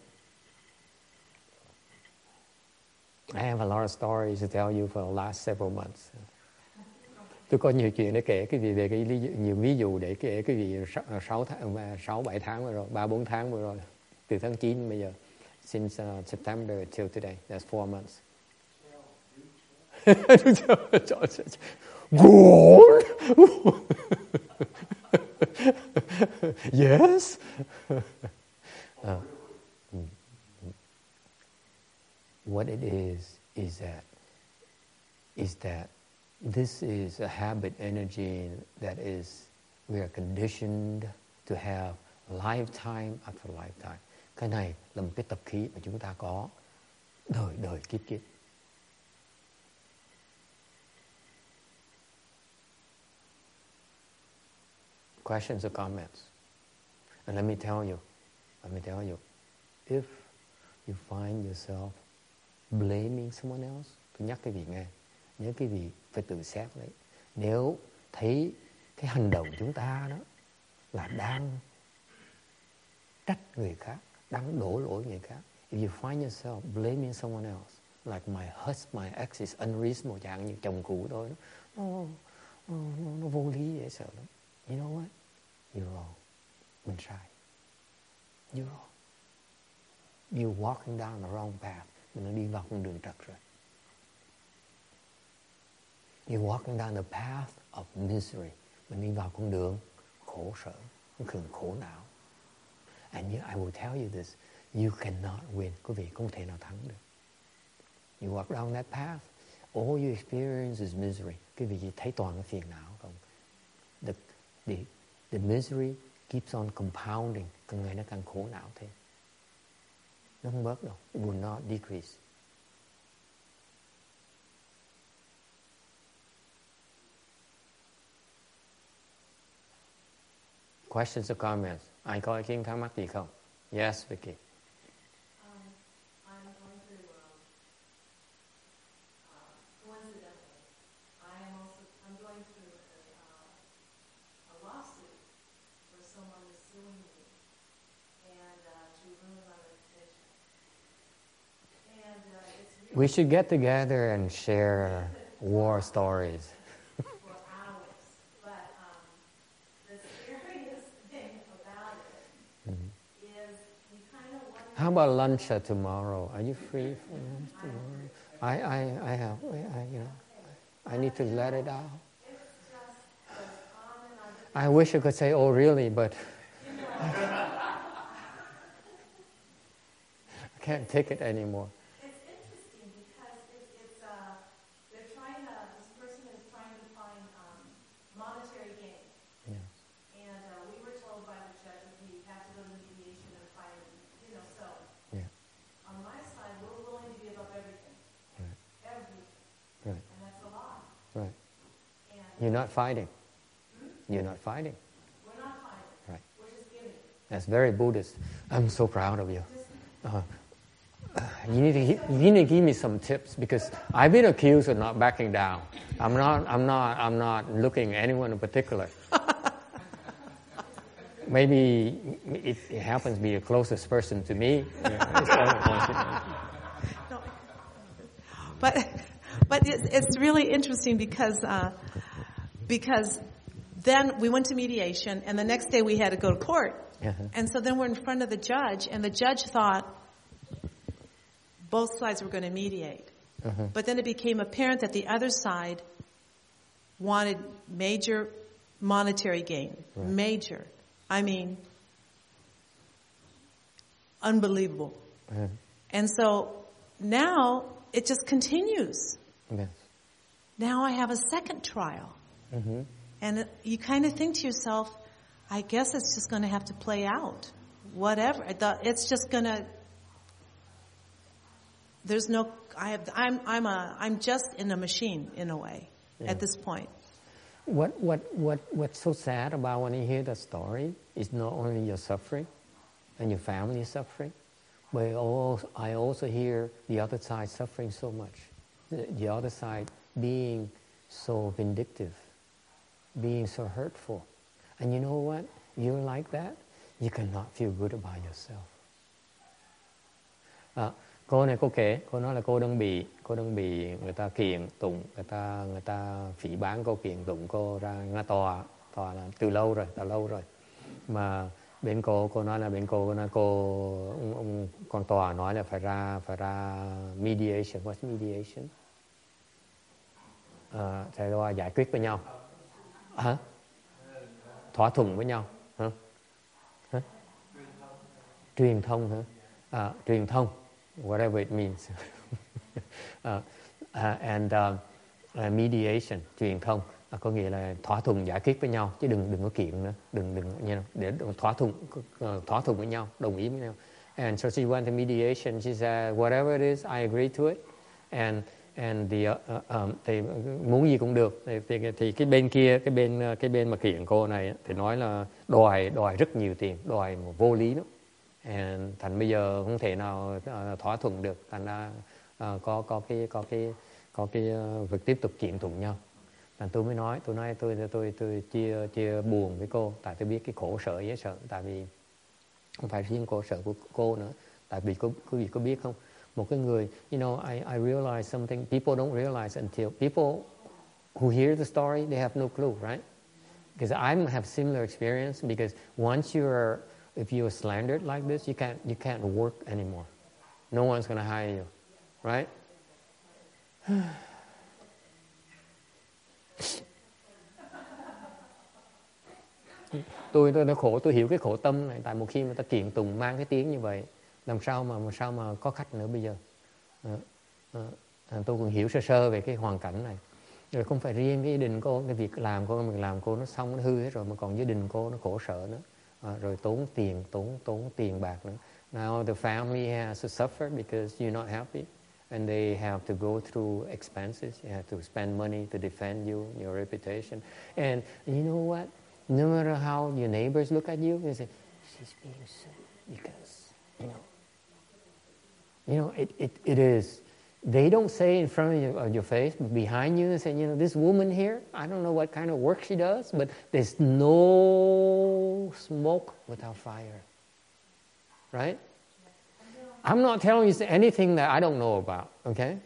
I have a lot of stories to tell you for the last several months. Tôi có nhiều chuyện để kể cái gì về cái lý, nhiều ví dụ để kể cái gì sáu tháng sáu bảy tháng vừa rồi, ba bốn tháng vừa rồi, từ tháng 9 bây giờ, since uh, September till today, that's four months. Gold. yes. Uh, what it is is that is that this is a habit energy that is we are conditioned to have lifetime after lifetime. Cái này là một cái tập khí mà chúng ta có đời đời kiếp kiếp. Questions or comments? And let me tell you, let me tell you, if you find yourself blaming someone else, tôi nhắc cái vị nghe, nhớ cái vị phải tự xét đấy. Nếu thấy cái hành động chúng ta đó là đang trách người khác, đang đổ lỗi người khác. If you find yourself blaming someone else, like my husband, my ex is unreasonable, chẳng như chồng cũ tôi, nó, nó, nó, nó vô lý dễ sợ lắm. You know what? You're wrong. Mình sai. You're wrong. You're walking down the wrong path. Mình đi vào con đường trật rồi. You're walking down the path of misery. Mình đi vào con đường khổ sở, con đường khổ não. And you, I will tell you this, you cannot win. Quý vị không thể nào thắng được. You walk down that path, all you experience is misery. Quý vị chỉ thấy toàn cái phiền não không? The, the, the misery keeps on compounding. Càng ngày nó càng khổ não thêm. Nó không bớt đâu. It will not decrease. Questions or comments? Ai có ý kiến thắc mắc gì không? Yes, Vicky. Um, I'm going through, um, uh, coincidentally, I am also, I'm going through a, uh, a lawsuit where someone is suing me and, uh, to ruin my reputation. And, uh, it's really We should get together and share war stories. for hours, but, the scariest thing about it is you kind of wonder. How about lunch tomorrow? Are you free for lunch tomorrow? I, I, I have, I, I, you know, I need to let it out. It's just goes on and on. I wish I could say, oh, really, but I can't take it anymore. It's interesting because it's, it's uh, they're trying to, this person is trying to find um, monetary gain. Yeah. And uh, we were told by the judge that we have to go to mediation and find, you know, so. Yeah. On my side, we're willing to give up everything. Right. Everything. Right. And that's a lot. Right. And You're not fighting. You're not fighting. we're not fighting. Right. We're just giving. That's very Buddhist. I'm so proud of you. Uh, uh, you need to you need to give me some tips because I've been accused of not backing down. I'm not I'm not I'm not looking at anyone in particular. Maybe it, it happens to be the closest person to me. But, but it's, it's really interesting because, uh, because then we went to mediation and the next day we had to go to court. Uh-huh. And so then we're in front of the judge and the judge thought both sides were going to mediate. Uh-huh. But then it became apparent that the other side wanted major monetary gain. Right. Major. I mean, unbelievable. Uh, And so now it just continues. yes. Now I have a second trial. Mhm. And you kind of think to yourself, I guess it's just going to have to play out. Whatever. It's just going to, there's no, I have, I'm, I'm a, I'm just in a machine in a way Yeah. at this point. What, what, what, what's so sad about when you hear the story is not only your suffering and your family suffering, but I also, I also hear the other side suffering so much. The, the other side being so vindictive, being so hurtful. And you know what? You're like that, you cannot feel good about yourself. À, cô này cô kể, cô nói là cô đang bị cô đang bị người ta kiện tụng, người ta người ta phỉ bán cô kiện tụng cô ra nga tòa, tòa là từ lâu rồi, từ lâu rồi. Mà bên cô cô nói là bên cô cô nói cô ông, ông con tòa nói là phải ra phải ra mediation, what's mediation? À, phải ra giải quyết với nhau. Hả? Thỏa thuận với nhau, hả? Hả? Truyền thông hả? À, truyền thông whatever it means. uh, uh, and uh, uh, mediation, truyền thông, à, có nghĩa là thỏa thuận giải quyết với nhau, chứ đừng đừng có kiện nữa, đừng đừng you know, để thỏa thuận uh, thỏa thuận với nhau, đồng ý với nhau. And so she went to mediation. She said, whatever it is, I agree to it. And and the uh, uh, um, thì muốn gì cũng được. Thì, thì, thì cái bên kia, cái bên uh, cái bên mà kiện cô này thì nói là đòi đòi rất nhiều tiền, đòi một vô lý lắm. And thành bây giờ không thể nào uh, thỏa thuận được. Thành ra uh, ờ, có có cái có cái có cái uh, việc tiếp tục kiện tụng nhau. Thành tôi mới nói tôi nói tôi tôi tôi, tôi chia chia buồn với cô. Tại tôi biết cái khổ sở dễ sợ tại vì không phải riêng khổ sở của cô nữa. Tại vì cô quý vị có biết không? Một cái người you know I I realize something people don't realize until people who hear the story they have no clue right because I have similar experience because once you're if you're slandered like this, you can't you can't work anymore. No one's gonna hire you, right? tôi tôi nó khổ tôi hiểu cái khổ tâm này tại một khi mà ta kiện tùng mang cái tiếng như vậy làm sao mà làm sao mà có khách nữa bây giờ? À, à, tôi cũng hiểu sơ sơ về cái hoàn cảnh này. Rồi không phải riêng cái gia đình cô cái việc làm cô mình làm cô nó xong nó hư hết rồi mà còn gia đình cô nó khổ sở nữa. À, rồi tốn tiền tốn tốn tiền bạc nữa. Now the family has to suffer because you're not happy and they have to go through expenses. You have to spend money to defend you your reputation. And you know what? No matter how your neighbors look at you they say she's being sick because you know you know it, it, it is they don't say in front of your, of your face, but behind you, they say, you know, this woman here, I don't know what kind of work she does, but there's no smoke without fire. Right? I'm not telling you anything that I don't know about, okay?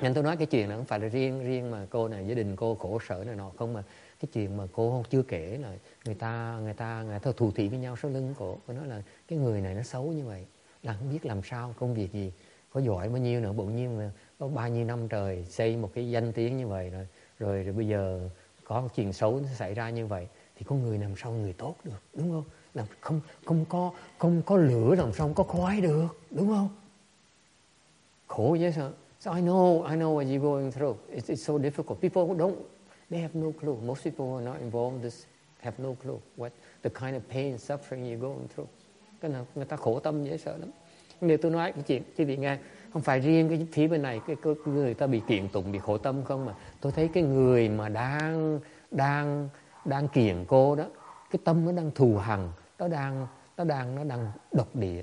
Nên tôi nói cái chuyện này không phải là riêng riêng mà cô này gia đình cô khổ sở này nọ không mà cái chuyện mà cô không chưa kể là người ta người ta người ta thù thị với nhau sau lưng cổ cô nói là cái người này nó xấu như vậy là không biết làm sao công việc gì có giỏi bao nhiêu nữa bỗng nhiên mà có bao nhiêu năm trời xây một cái danh tiếng như vậy rồi rồi, rồi bây giờ có một chuyện xấu nó xảy ra như vậy thì có người làm sao người tốt được đúng không? Làm không không có không có lửa làm sao không có khói được đúng không? Khổ chứ sao? So I know I know what you're going through. It's, it's so difficult. People don't they have no clue. Most people who are not involved in this have no clue what the kind of pain suffering you're going through cái nào người ta khổ tâm dễ sợ lắm nếu tôi nói cái chuyện Chứ vị nghe không phải riêng cái phía bên này cái, cái người ta bị kiện tụng bị khổ tâm không mà tôi thấy cái người mà đang đang đang kiện cô đó cái tâm nó đang thù hằn nó đang nó đang nó đang độc địa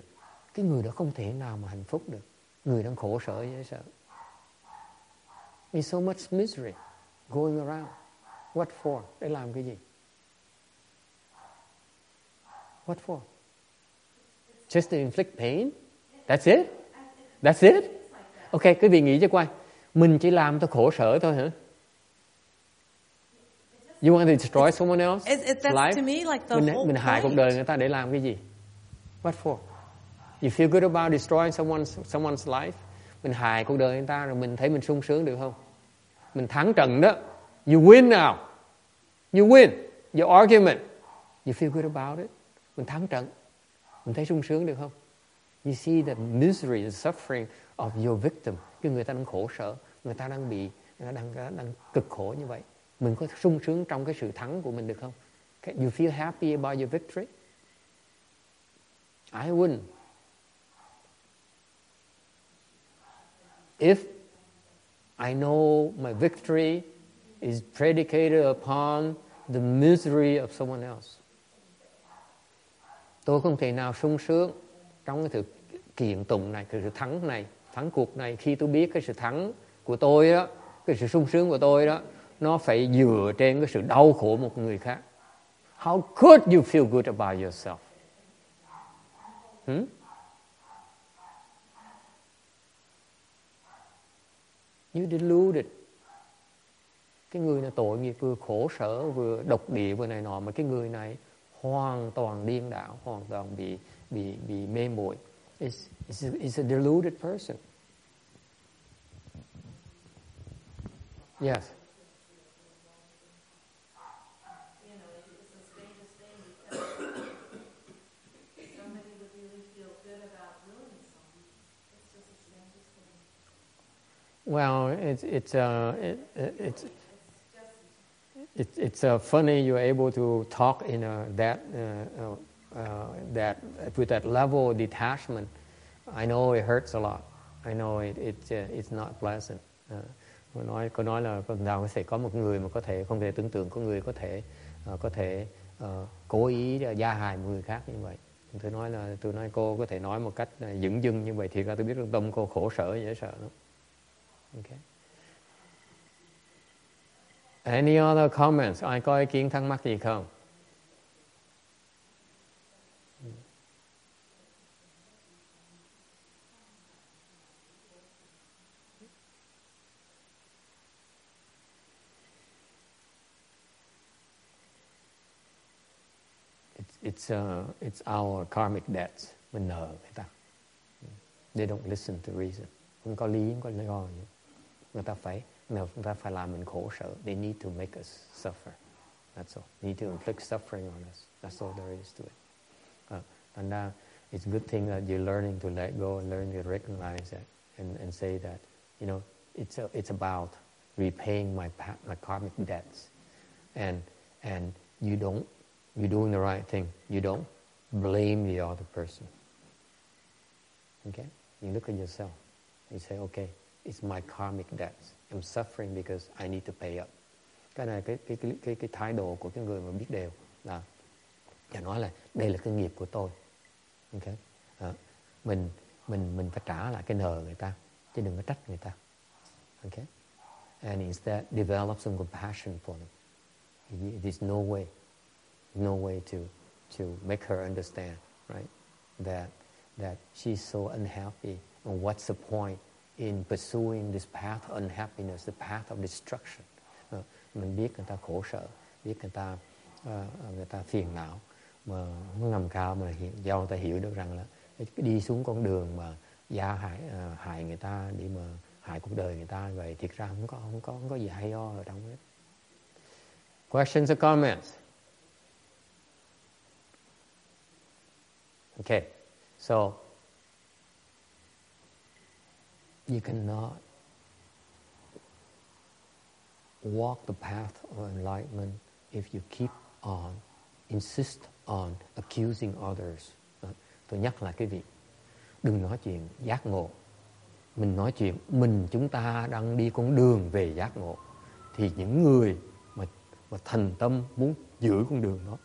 cái người đó không thể nào mà hạnh phúc được người đang khổ sở dễ sợ There's so much misery going around. What for? Để làm cái gì? What for? Just to inflict pain? That's it? That's it? Ok, quý vị nghĩ cho coi. Mình chỉ làm cho khổ sở thôi hả? You want to destroy someone else's It, it, that's life? to me like the mình, whole mình hại cuộc đời người ta để làm cái gì? What for? You feel good about destroying someone's someone's life? Mình hại cuộc đời người ta rồi mình thấy mình sung sướng được không? Mình thắng trận đó. You win now. You win. Your argument. You feel good about it. Mình thắng trận. Mình thấy sung sướng được không? You see the misery, and suffering of your victim. Cái người ta đang khổ sở, người ta đang bị, người ta đang, đang cực khổ như vậy. Mình có sung sướng trong cái sự thắng của mình được không? Can you feel happy about your victory? I wouldn't. if I know my victory is predicated upon the misery of someone else. Tôi không thể nào sung sướng trong cái sự kiện tụng này, cái sự thắng này, thắng cuộc này khi tôi biết cái sự thắng của tôi đó, cái sự sung sướng của tôi đó, nó phải dựa trên cái sự đau khổ một người khác. How could you feel good about yourself? Hmm? You deluded. Cái người này tội nghiệp vừa khổ sở vừa độc địa vừa này nọ mà cái người này hoàn toàn điên đảo, hoàn toàn bị bị bị mê muội. It's, it's, a, it's a deluded person. Yes. You know, it's it's the strangest thing because somebody would really feel good about ruining someone. It's just the strangest thing. Well, it's it's uh, it, it's it, it's uh, funny you're able to talk in a, that uh, uh, uh, that with that level of detachment. I know it hurts a lot. I know it it uh, it's not pleasant. Uh, Cô nói cô nói là con nào có thể có một người mà có thể không thể tưởng tượng có người có thể uh, có thể uh, cố ý gia hại một người khác như vậy. Tôi nói là tôi nói cô có thể nói một cách ờ, dững dưng như vậy thì ra tôi biết trong tâm cô khổ sở dễ sợ lắm. Okay. Any other comments? Ai có ý kiến thắc mắc gì không? It's, it's, uh, it's our karmic debts. Mình nợ người ta. They don't listen to reason. Không có lý, không có lý do gì. Người ta phải, ta phải làm mình. They need to make us suffer. That's all. They need to inflict suffering on us. That's all there is to it. Uh, and now, it's a good thing that you're learning to let go and learning to recognize that and, and say that, you know, it's, a, it's about repaying my, my karmic debts. And, and you don't, you're doing the right thing. You don't blame the other person. Okay? You look at yourself. You say, okay, it's my karmic debts. I'm suffering because I need to pay up. Cái này cái cái cái cái, cái thái độ của cái người mà biết đều là và nói là đây là cái nghiệp của tôi. ok À, mình mình mình phải trả lại cái nợ người ta chứ đừng có trách người ta. ok And instead develop some compassion for them. There's no way, no way to to make her understand, right? That that she's so unhappy. And what's the point in pursuing this path of unhappiness, the path of destruction? Uh, mình biết người ta khổ sở, biết người ta uh, người ta phiền não, mà nó nằm cao mà hiểu, do người ta hiểu được rằng là đi xuống con đường mà gia hại uh, hại người ta để mà hại cuộc đời người ta vậy thiệt ra không có không có không có gì hay ho ở trong hết. Questions or comments? Okay, so you cannot walk the path of enlightenment if you keep on, insist on accusing others. Tôi nhắc lại cái việc, đừng nói chuyện giác ngộ. Mình nói chuyện, mình chúng ta đang đi con đường về giác ngộ. Thì những người mà, mà thành tâm muốn giữ con đường đó.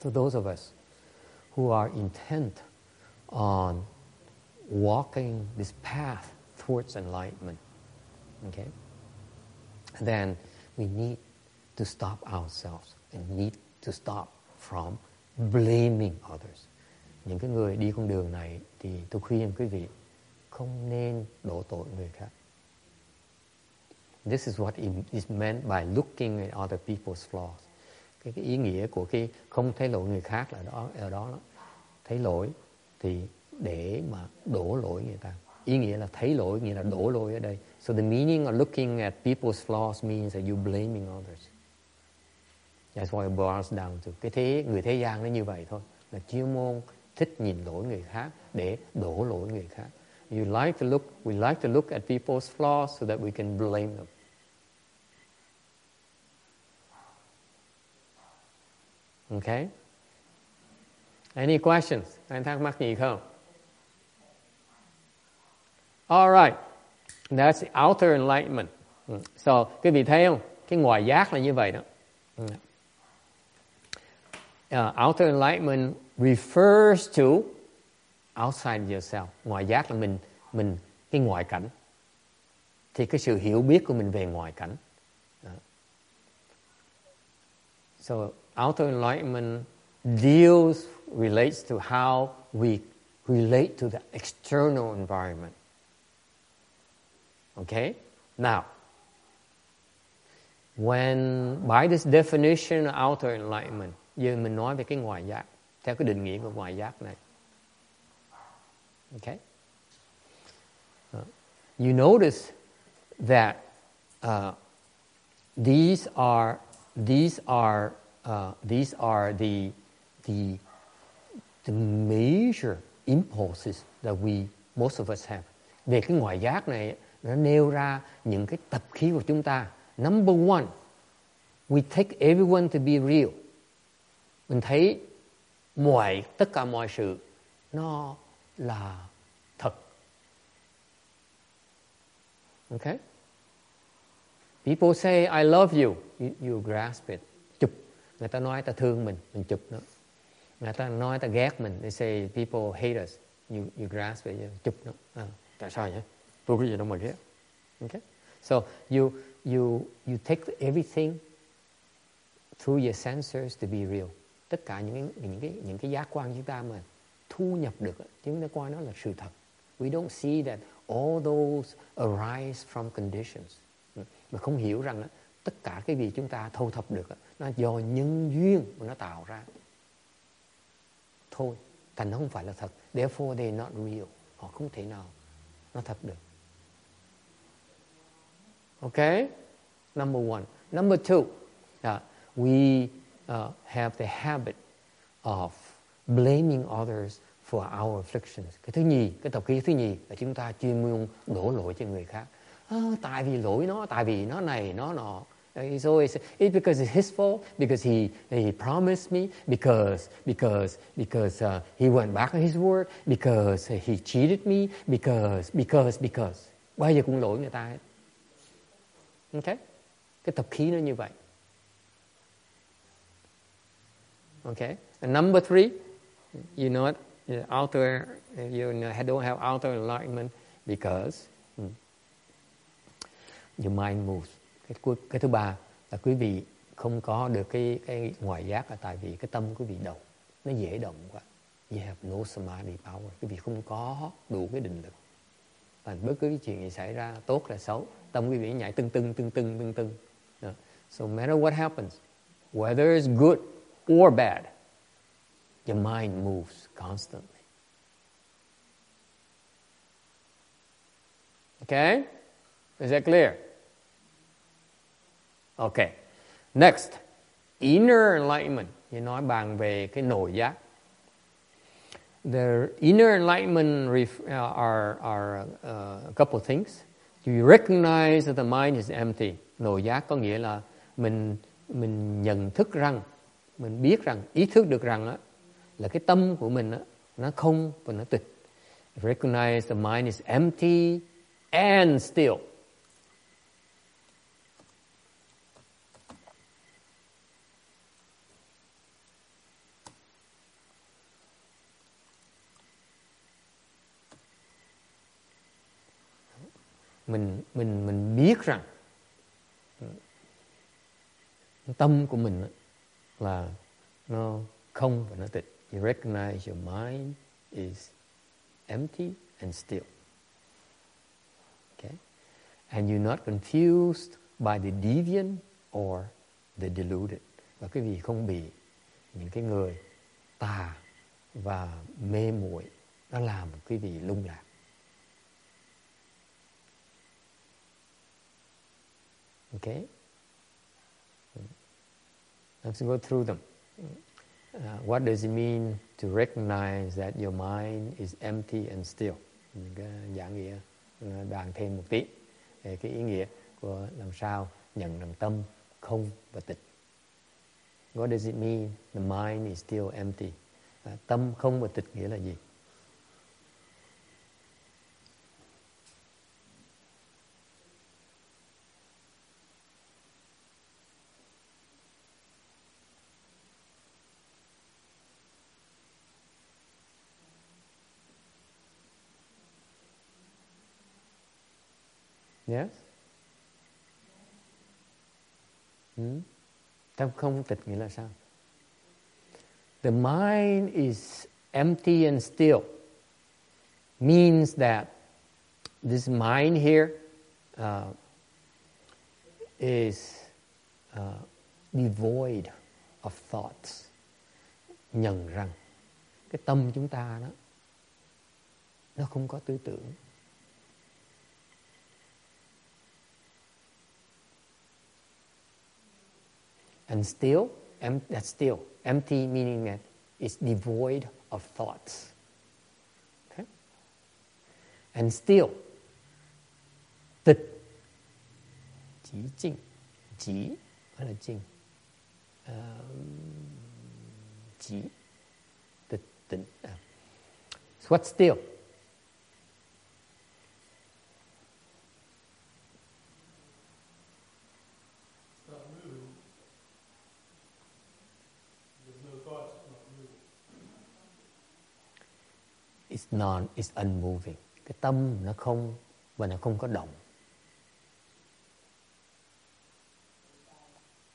So those of us who are intent on walking this path towards enlightenment, okay, then we need to stop ourselves and need to stop from blaming others. Những cái người đi con đường này thì tôi khuyên quý vị không nên đổ tội người khác. This is what is meant by looking at other people's flaws. Cái, cái ý nghĩa của cái không thấy lỗi người khác là đó ở đó, đó. Thấy lỗi thì để mà đổ lỗi người ta. Ý nghĩa là thấy lỗi nghĩa là đổ lỗi ở đây. So the meaning of looking at people's flaws means that you blaming others. That's why it boils down to cái thế người thế gian nó như vậy thôi. Là chuyên môn thích nhìn lỗi người khác để đổ lỗi người khác. You like to look, we like to look at people's flaws so that we can blame them. Okay? Any questions? Anh thắc mắc gì không? All right. That's the outer enlightenment. Ừ. So, quý vị thấy không? Cái ngoại giác là như vậy đó. Uh, outer enlightenment refers to outside yourself. Ngoại giác là mình mình cái ngoại cảnh. Thì cái sự hiểu biết của mình về ngoại cảnh. So, outer enlightenment deals relates to how we relate to the external environment. Okay? Now, when by this definition of outer enlightenment, giờ mình nói về cái ngoại giác, theo cái định nghĩa của ngoại giác này. Okay? Uh, you notice that uh, these are these are uh, these are the the the major impulses that we most of us have. Về cái ngoại giác này nó nêu ra những cái tập khí của chúng ta. Number one, we take everyone to be real. Mình thấy mọi tất cả mọi sự nó là thật. Okay? People say I love you, you, you grasp it. Chụp. Người ta nói ta thương mình, mình chụp nó. Người ta nói ta ghét mình, they say people hate us, you, you grasp it, you chụp nó. À, tại sao vậy? Tôi có gì đâu mà ghét. Okay? So you you you take everything through your sensors to be real. Tất cả những những cái những cái giác quan chúng ta mà thu nhập được chúng ta coi nó là sự thật. We don't see that all those arise from conditions. Mà không hiểu rằng tất cả cái gì chúng ta thu thập được nó do nhân duyên mà nó tạo ra. Thôi, thành nó không phải là thật. Therefore they not real. Họ không thể nào nó thật được. Okay? Number one. Number two, uh, we uh, have the habit of blaming others for our afflictions. Cái thứ nhì, cái tập khí thứ nhì là chúng ta chuyên môn đổ lỗi cho người khác. À, tại vì lỗi nó, tại vì nó này, nó nọ. It's always it's because it's his fault because he he promised me because because because uh, he went back on his word because he cheated me because because because bao giờ cũng lỗi người ta hết. Okay? Cái tập khí nó như vậy. Okay? And number three, you know what? Outer, you don't have outer enlightenment because hmm, your mind moves. Cái, cuối, cái thứ ba là quý vị không có được cái cái ngoại giác là tại vì cái tâm quý vị động, nó dễ động quá. You have no samadhi power. Quý vị không có đủ cái định lực. Và bất cứ chuyện gì xảy ra tốt là xấu, tâm quý vị nhảy tưng tưng tưng tưng tưng tưng. Yeah. So no matter what happens, whether it's good or bad, your mind moves constantly. Okay? Is that clear? Okay. Next, inner enlightenment. thì nói bàn về cái nội giác. The inner enlightenment ref, uh, are, are uh, a couple of things. You recognize that the mind is empty. Nội giác có nghĩa là mình mình nhận thức rằng, mình biết rằng, ý thức được rằng á, là cái tâm của mình á, nó không và nó tịch. Recognize the mind is empty and still. Mình mình mình biết rằng ừ, tâm của mình là nó không và nó tịch. You recognize your mind is empty and still. Okay? And you're not confused by the deviant or the deluded. Và quý vị không bị những cái người tà và mê muội, nó làm quý vị lung lạc. Okay? Let's go through them. Uh, what does it mean to recognize that your mind is empty and still? Cái giảng nghĩa uh, bàn thêm một tí về cái ý nghĩa của làm sao nhận rằng tâm không và tịch. What does it mean? The mind is still empty. Uh, tâm không và tịch nghĩa là gì? Yes? Ừ. Hmm? Tâm không tịch nghĩa là sao? The mind is empty and still means that this mind here uh, is uh, devoid of thoughts. Nhận rằng cái tâm chúng ta đó nó không có tư tưởng. And still, em, that's still empty meaning that it's devoid of thoughts. Okay? And still, the chỉ chinh chỉ hay là chinh uh, chỉ tịch tịnh uh. so what's still is non, is unmoving. Cái tâm nó không và nó không có động.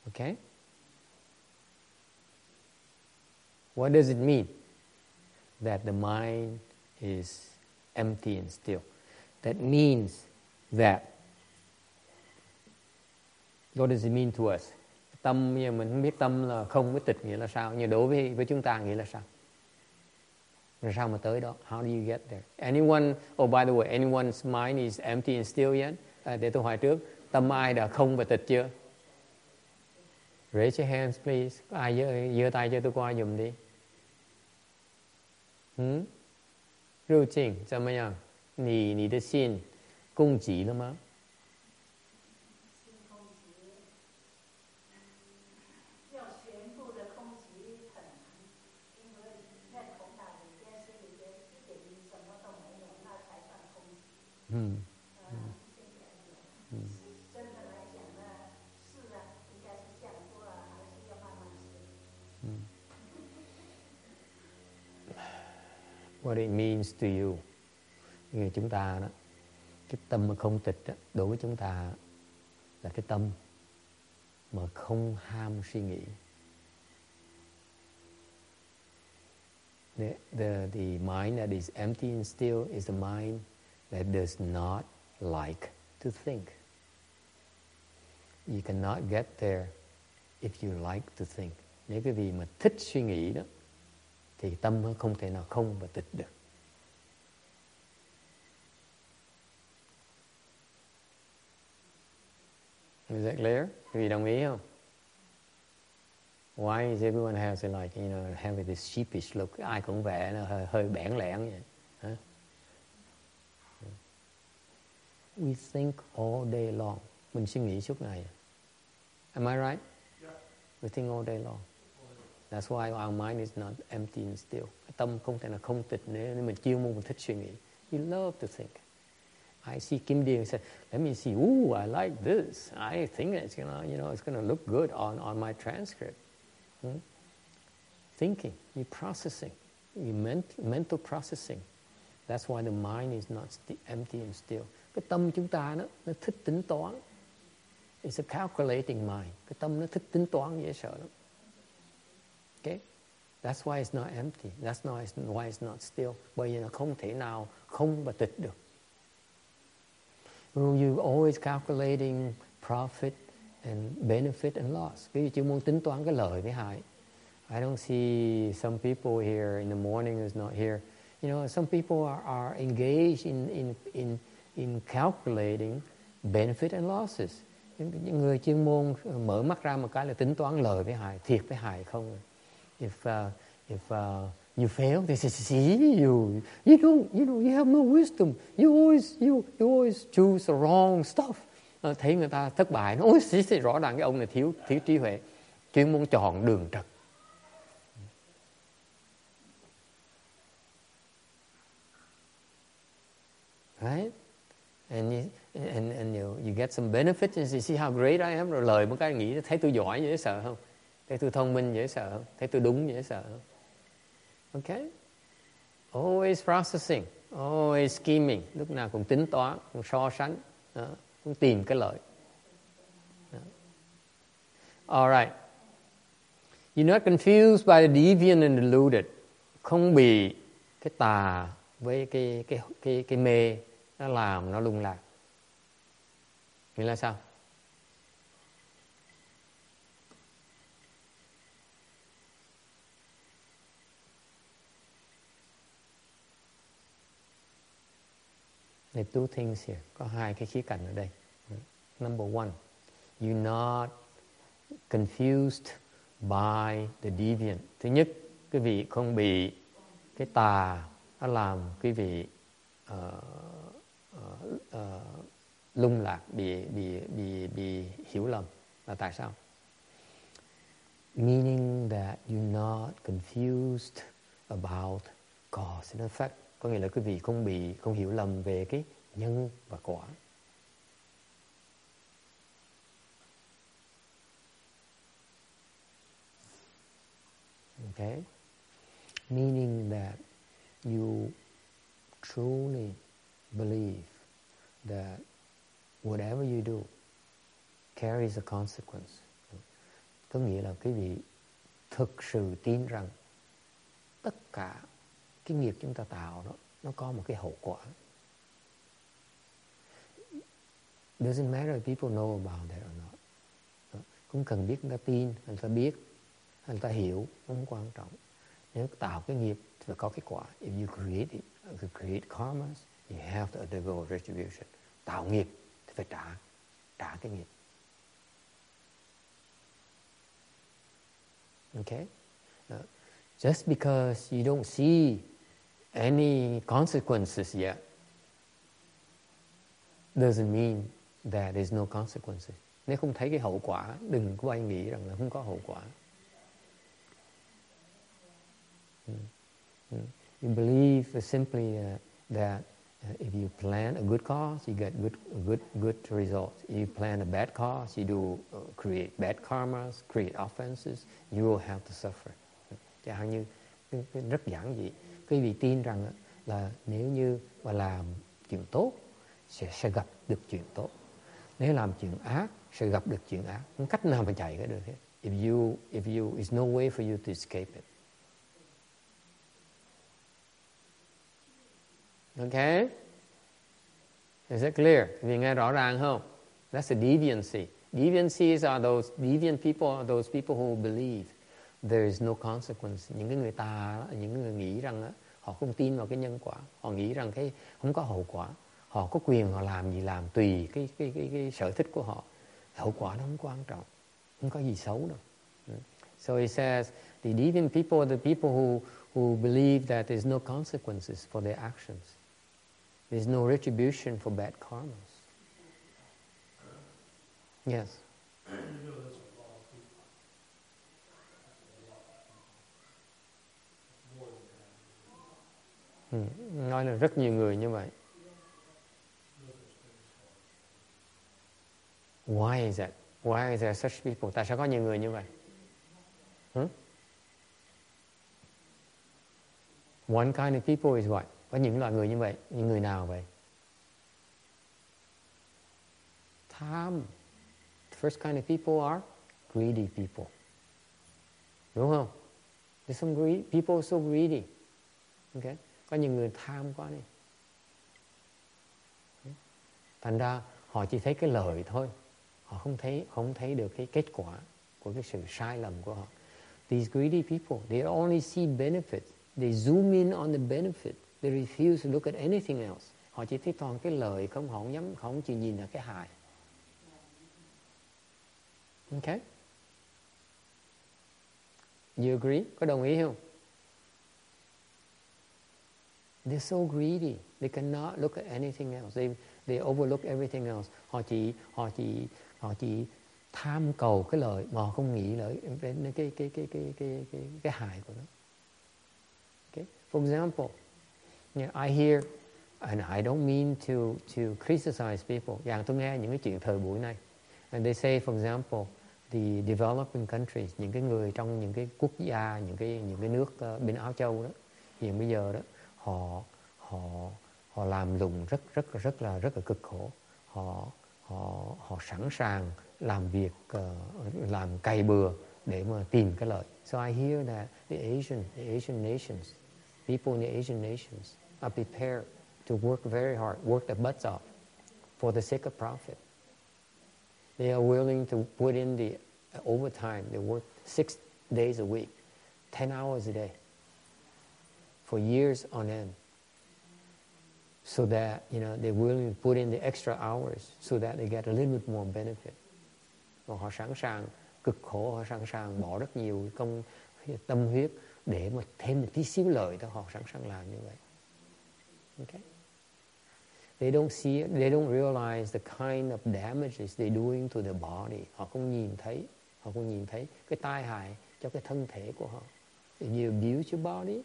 Okay what does it mean? That the mind is empty and still. That means that, what does it mean to us? Tâm như mình không biết tâm là không với tịch nghĩa là sao? Nhưng đối với với chúng ta nghĩa là sao? rồi sao mà tới đó? How do you get there? Anyone, oh by the way, anyone's mind is empty and still yet? À, để tôi hỏi trước, tâm ai đã không và tịch chưa? Raise your hands please. Có ai giơ, giơ tay cho tôi coi dùm đi. Hmm? 入境怎么样？你你的心供给了吗？ 气。嗯啊，现在有。真的来讲呢，是啊，应该是这样做啊，还是要慢慢学。 what it means to you như chúng ta đó cái tâm mà không tịch đó, đối với chúng ta là cái tâm mà không ham suy nghĩ the, the, the mind that is empty and still is the mind that does not like to think you cannot get there if you like to think nếu cái vị mà thích suy nghĩ đó thì tâm nó không thể nào không và tịch được. Is that clear? Quý vị đồng ý không? Why is everyone has a like, you know, having this sheepish look? Ai cũng vẻ nó hơi, hơi bẽn lẽn vậy. We think all day long. Mình suy nghĩ suốt ngày. Am I right? Yeah. We think all day long. That's why our mind is not empty and still. Tâm không thể là không tịch nếu nếu mình chuyên môn mình thích suy nghĩ. You love to think. I see Kim Dean say, let me see, ooh, I like this. I think it's gonna, you know, it's gonna look good on, on my transcript. Hmm? Thinking, you processing, you ment, mental processing. That's why the mind is not sti- empty and still. Cái tâm chúng ta nó, nó thích tính toán. It's a calculating mind. Cái tâm nó thích tính toán dễ sợ lắm. Okay? That's why it's not empty. That's not, why it's not still. Bởi vì nó không thể nào không và tịch được. You always calculating profit and benefit and loss. Ví dụ chỉ muốn tính toán cái lợi với hại. I don't see some people here in the morning is not here. You know, some people are, are engaged in, in, in, in calculating benefit and losses. Những, những người chuyên môn ờ, mở mắt ra một cái là tính toán lời với hại, thiệt với hại không. If uh, if uh, you fail, they say, see you, you don't, you know, you have no wisdom. You always, you, you always choose the wrong stuff. Thấy người ta thất bại, nó ôi, xí, xí, rõ ràng cái ông này thiếu, thiếu trí huệ, chuyên môn chọn đường trật. Right? And you, and, and you, you get some benefits and you see how great I am. Rồi lời một cái nghĩ thấy tôi giỏi dễ sợ không? Thấy tôi thông minh dễ sợ không? Thấy tôi đúng dễ sợ không? Okay? Always processing, always scheming, lúc nào cũng tính toán, cũng so sánh. Đó. cũng tìm cái lợi Alright. You're not confused by the deviant and deluded. Không bị cái tà với cái cái cái cái mê nó làm nó lung lạc. Nghĩa là sao? The two things here. Có hai cái khía cạnh ở đây. Number one, you're not confused by the deviant. Thứ nhất, quý vị không bị cái tà nó làm quý vị uh, uh, lung lạc, bị bị bị bị hiểu lầm. Là tại sao? Meaning that you're not confused about cause and effect. Có nghĩa là quý vị không bị không hiểu lầm về cái nhân và quả. Okay? Meaning that you truly believe that whatever you do carries a consequence. Có nghĩa là quý vị thực sự tin rằng tất cả cái nghiệp chúng ta tạo đó nó có một cái hậu quả. Doesn't matter if people know about that or not. cũng cần biết người ta tin, người ta biết người ta hiểu không quan trọng nếu tạo cái nghiệp thì phải có kết quả if you create it, you create karmas you have to undergo retribution tạo nghiệp thì phải trả trả cái nghiệp. Okay uh, just because you don't see any consequences yet doesn't mean that there's no consequences. Nếu không thấy cái hậu quả đừng có ai nghĩ rằng là không có hậu quả. Ừ. Ừ. You believe simply uh, that uh, if you plan a good cause, you get good, good, good results. If you plan a bad cause, you do uh, create bad karmas, create offenses, you will have to suffer. Chẳng hạn như rất giản dị. Quý vị tin rằng là nếu như mà làm chuyện tốt sẽ sẽ gặp được chuyện tốt. Nếu làm chuyện ác sẽ gặp được chuyện ác. Không cách nào mà chạy cái được hết. If you if you is no way for you to escape it. Okay? Is it clear? Vì nghe rõ ràng không? That's a deviancy. Deviancies are those deviant people are those people who believe there is no consequence. Những cái người ta, những người nghĩ rằng họ không tin vào cái nhân quả, họ nghĩ rằng cái không có hậu quả. Họ có quyền họ làm gì làm tùy cái cái cái, cái sở thích của họ. Hậu quả nó không quan trọng, không có gì xấu đâu. So he says the deviant people are the people who who believe that there's no consequences for their actions. There's no retribution for bad karmas. Yes. Ừ, nói là rất nhiều người như vậy. Why is that? Why is there such people? Tại sao có nhiều người như vậy? Hmm? One kind of people is what? Có những loại người như vậy, những người nào vậy? Tham. The first kind of people are greedy people. Đúng không? There's some greedy, people so greedy. Okay? Có những người tham quá đi. Thành ra họ chỉ thấy cái lợi thôi. Họ không thấy không thấy được cái kết quả của cái sự sai lầm của họ. These greedy people, they only see benefits. They zoom in on the benefit. They refuse to look at anything else. Họ chỉ thấy toàn cái lợi không họ không dám họ không chịu nhìn là cái hại. Okay? You agree? Có đồng ý không? They're so greedy. They cannot look at anything else. They they overlook everything else. Họ chỉ họ chỉ họ chỉ tham cầu cái lợi mà họ không nghĩ lợi đến cái cái cái cái cái cái cái hại của nó. Okay? For example, Yeah, I hear, and I don't mean to to criticize people. Dạng tôi nghe những cái chuyện thời buổi này. And they say, for example, the developing countries, những cái người trong những cái quốc gia, những cái những cái nước uh, bên Áo Châu đó, hiện bây giờ đó, họ họ họ làm lùng rất rất rất là rất là cực khổ. Họ họ họ sẵn sàng làm việc uh, làm cày bừa để mà tìm cái lợi. So I hear that the Asian the Asian nations, people in the Asian nations are prepared to work very hard, work their butts off for the sake of profit. They are willing to put in the overtime. They work six days a week, 10 hours a day for years on end. So that, you know, they're willing to put in the extra hours so that they get a little bit more benefit. Họ sẵn sàng cực khổ, họ sẵn sàng bỏ rất nhiều công tâm huyết để mà thêm một tí xíu lợi thôi họ sẵn sàng làm như vậy. Okay? They don't see it, they don't realize the kind of damages they're doing to the body. Họ không nhìn thấy, họ không nhìn thấy cái tai hại cho cái thân thể của họ. If you abuse your body,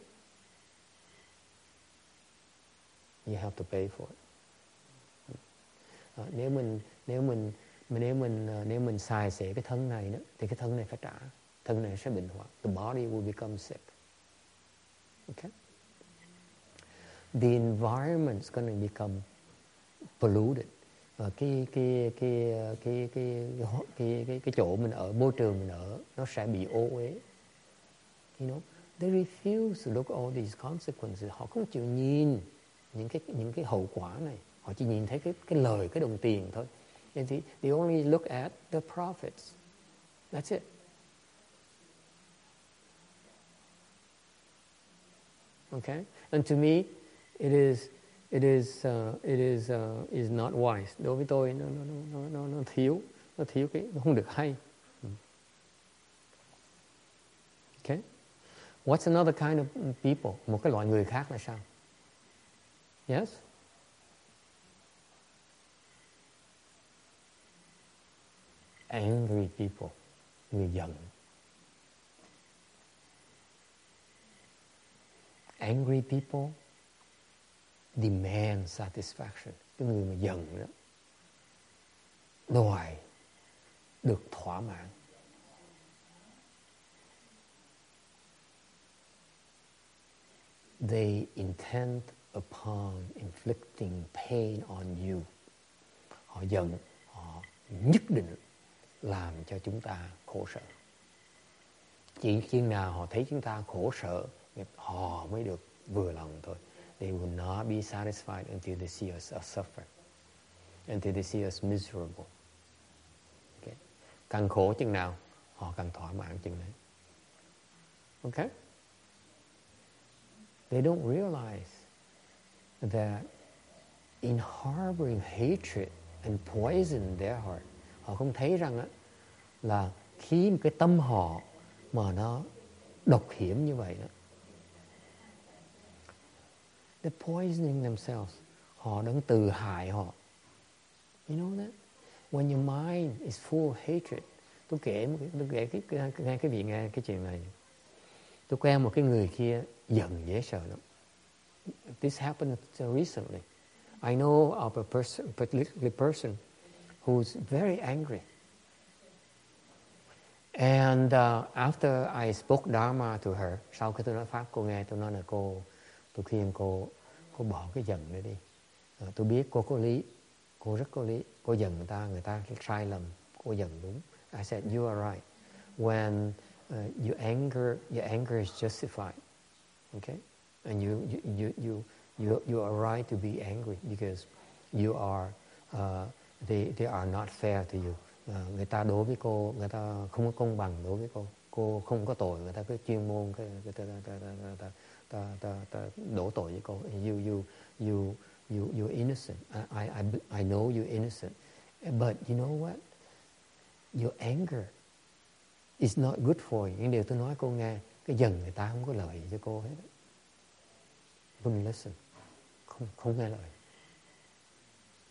you have to pay for it. À, nếu mình nếu mình nếu mình ờ, nếu mình xài xẻ cái thân này đó thì cái thân này phải trả thân này sẽ bệnh hoạn the body will become sick Okay? The environment's going to become polluted. Và cái cái cái cái cái cái cái, cái chỗ mình ở, môi trường mình ở nó sẽ bị ô uế. You know, they refuse to look at all these consequences. Họ không chịu nhìn những cái những cái hậu quả này. Họ chỉ nhìn thấy cái cái lời cái đồng tiền thôi. They, they only look at the profits. That's it. Okay? And to me it is it is uh, it is uh, is not wise. Đối với tôi nó nó nó nó nó thiếu nó thiếu cái nó không được hay. Okay? What's another kind of people? Một cái loại người khác là sao? Yes? Angry people. Người giận. Angry people demand satisfaction. Cái người mà giận đó đòi được thỏa mãn. They intend upon inflicting pain on you. Họ giận, họ nhất định làm cho chúng ta khổ sở. Chỉ khi nào họ thấy chúng ta khổ sở họ mới được vừa lòng thôi. They will not be satisfied until they see us suffer until they see us miserable. Okay. càng khổ chừng nào họ càng thỏa mãn chừng đấy. Okay. They don't realize that in harboring hatred and poison their heart họ không thấy rằng á, là khi cái tâm họ mà nó độc hiểm như vậy đó they're poisoning themselves. họ đang tự hại họ. You know that? When your mind is full of hatred tôi kể một cái, tôi kể cái, cái, nghe cái vị nghe cái chuyện này. Tôi quen một cái người kia giận dễ sợ lắm. This happened recently. I know of a person, particular person who's very angry. And uh, after I spoke Dharma to her, sau khi tôi nói Pháp cô nghe, tôi nói là cô, tôi khuyên cô, cô bỏ cái giận đó đi. à, tôi biết cô có lý, cô rất có lý. Cô giận người ta, người ta sai lầm, cô giận đúng. I said, you are right. When ờ, uh, you anger, your anger is justified. Okay? And you, you, you, you, you, you are right to be angry because you are uh, they, they are not fair to you. uh, người ta đối với cô, người ta không có công bằng đối với cô. Cô không có tội, người ta cứ chuyên môn cái người ta, ta, ta, ta, ta, ta, ta, đổ tội với cô. You, you, you, you, you're innocent. I, I, I know you're innocent. But you know what? Your anger is not good for you. Những điều tôi nói cô nghe, cái dần người ta không có lợi cho cô hết. Wouldn't listen. Không, không nghe lời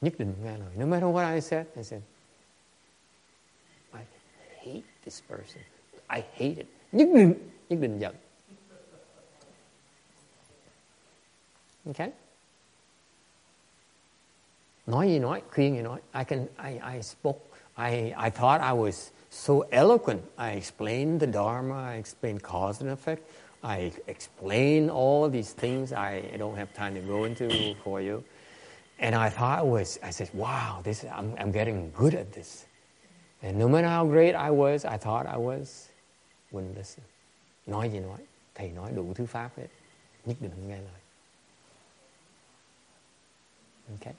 nhất định nghe lời. No matter what I said, I said, I hate this person. I hate it. Nhất định, nhất định giận. Okay? Nói gì nói, khuyên gì nói. I can, I, I spoke, I, I thought I was so eloquent. I explained the Dharma, I explained cause and effect. I explained all these things I don't have time to go into for you. And I thought it was, I said, wow, this, I'm, I'm getting good at this. And no matter how great I was, I thought I was, wouldn't listen. Nói gì nói, thầy nói đủ thứ pháp hết, nhất định không nghe lời. Okay.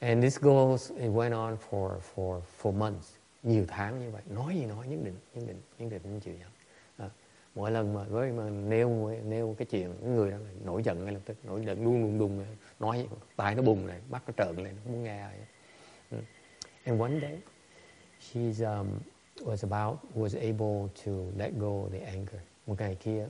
And this goes, it went on for, for, for months, nhiều tháng như vậy. Nói gì nói, nhất định, nhất định, nhất định không chịu nhận. À, mỗi lần mà với mà nêu nêu cái chuyện cái người đó là nổi giận ngay lập tức nổi giận đung đung đung. Nói tai nó bùng này mắt nó trợn lên nó không muốn nghe ai ừ. and one day she um, was about was able to let go the anger. Một ngày kia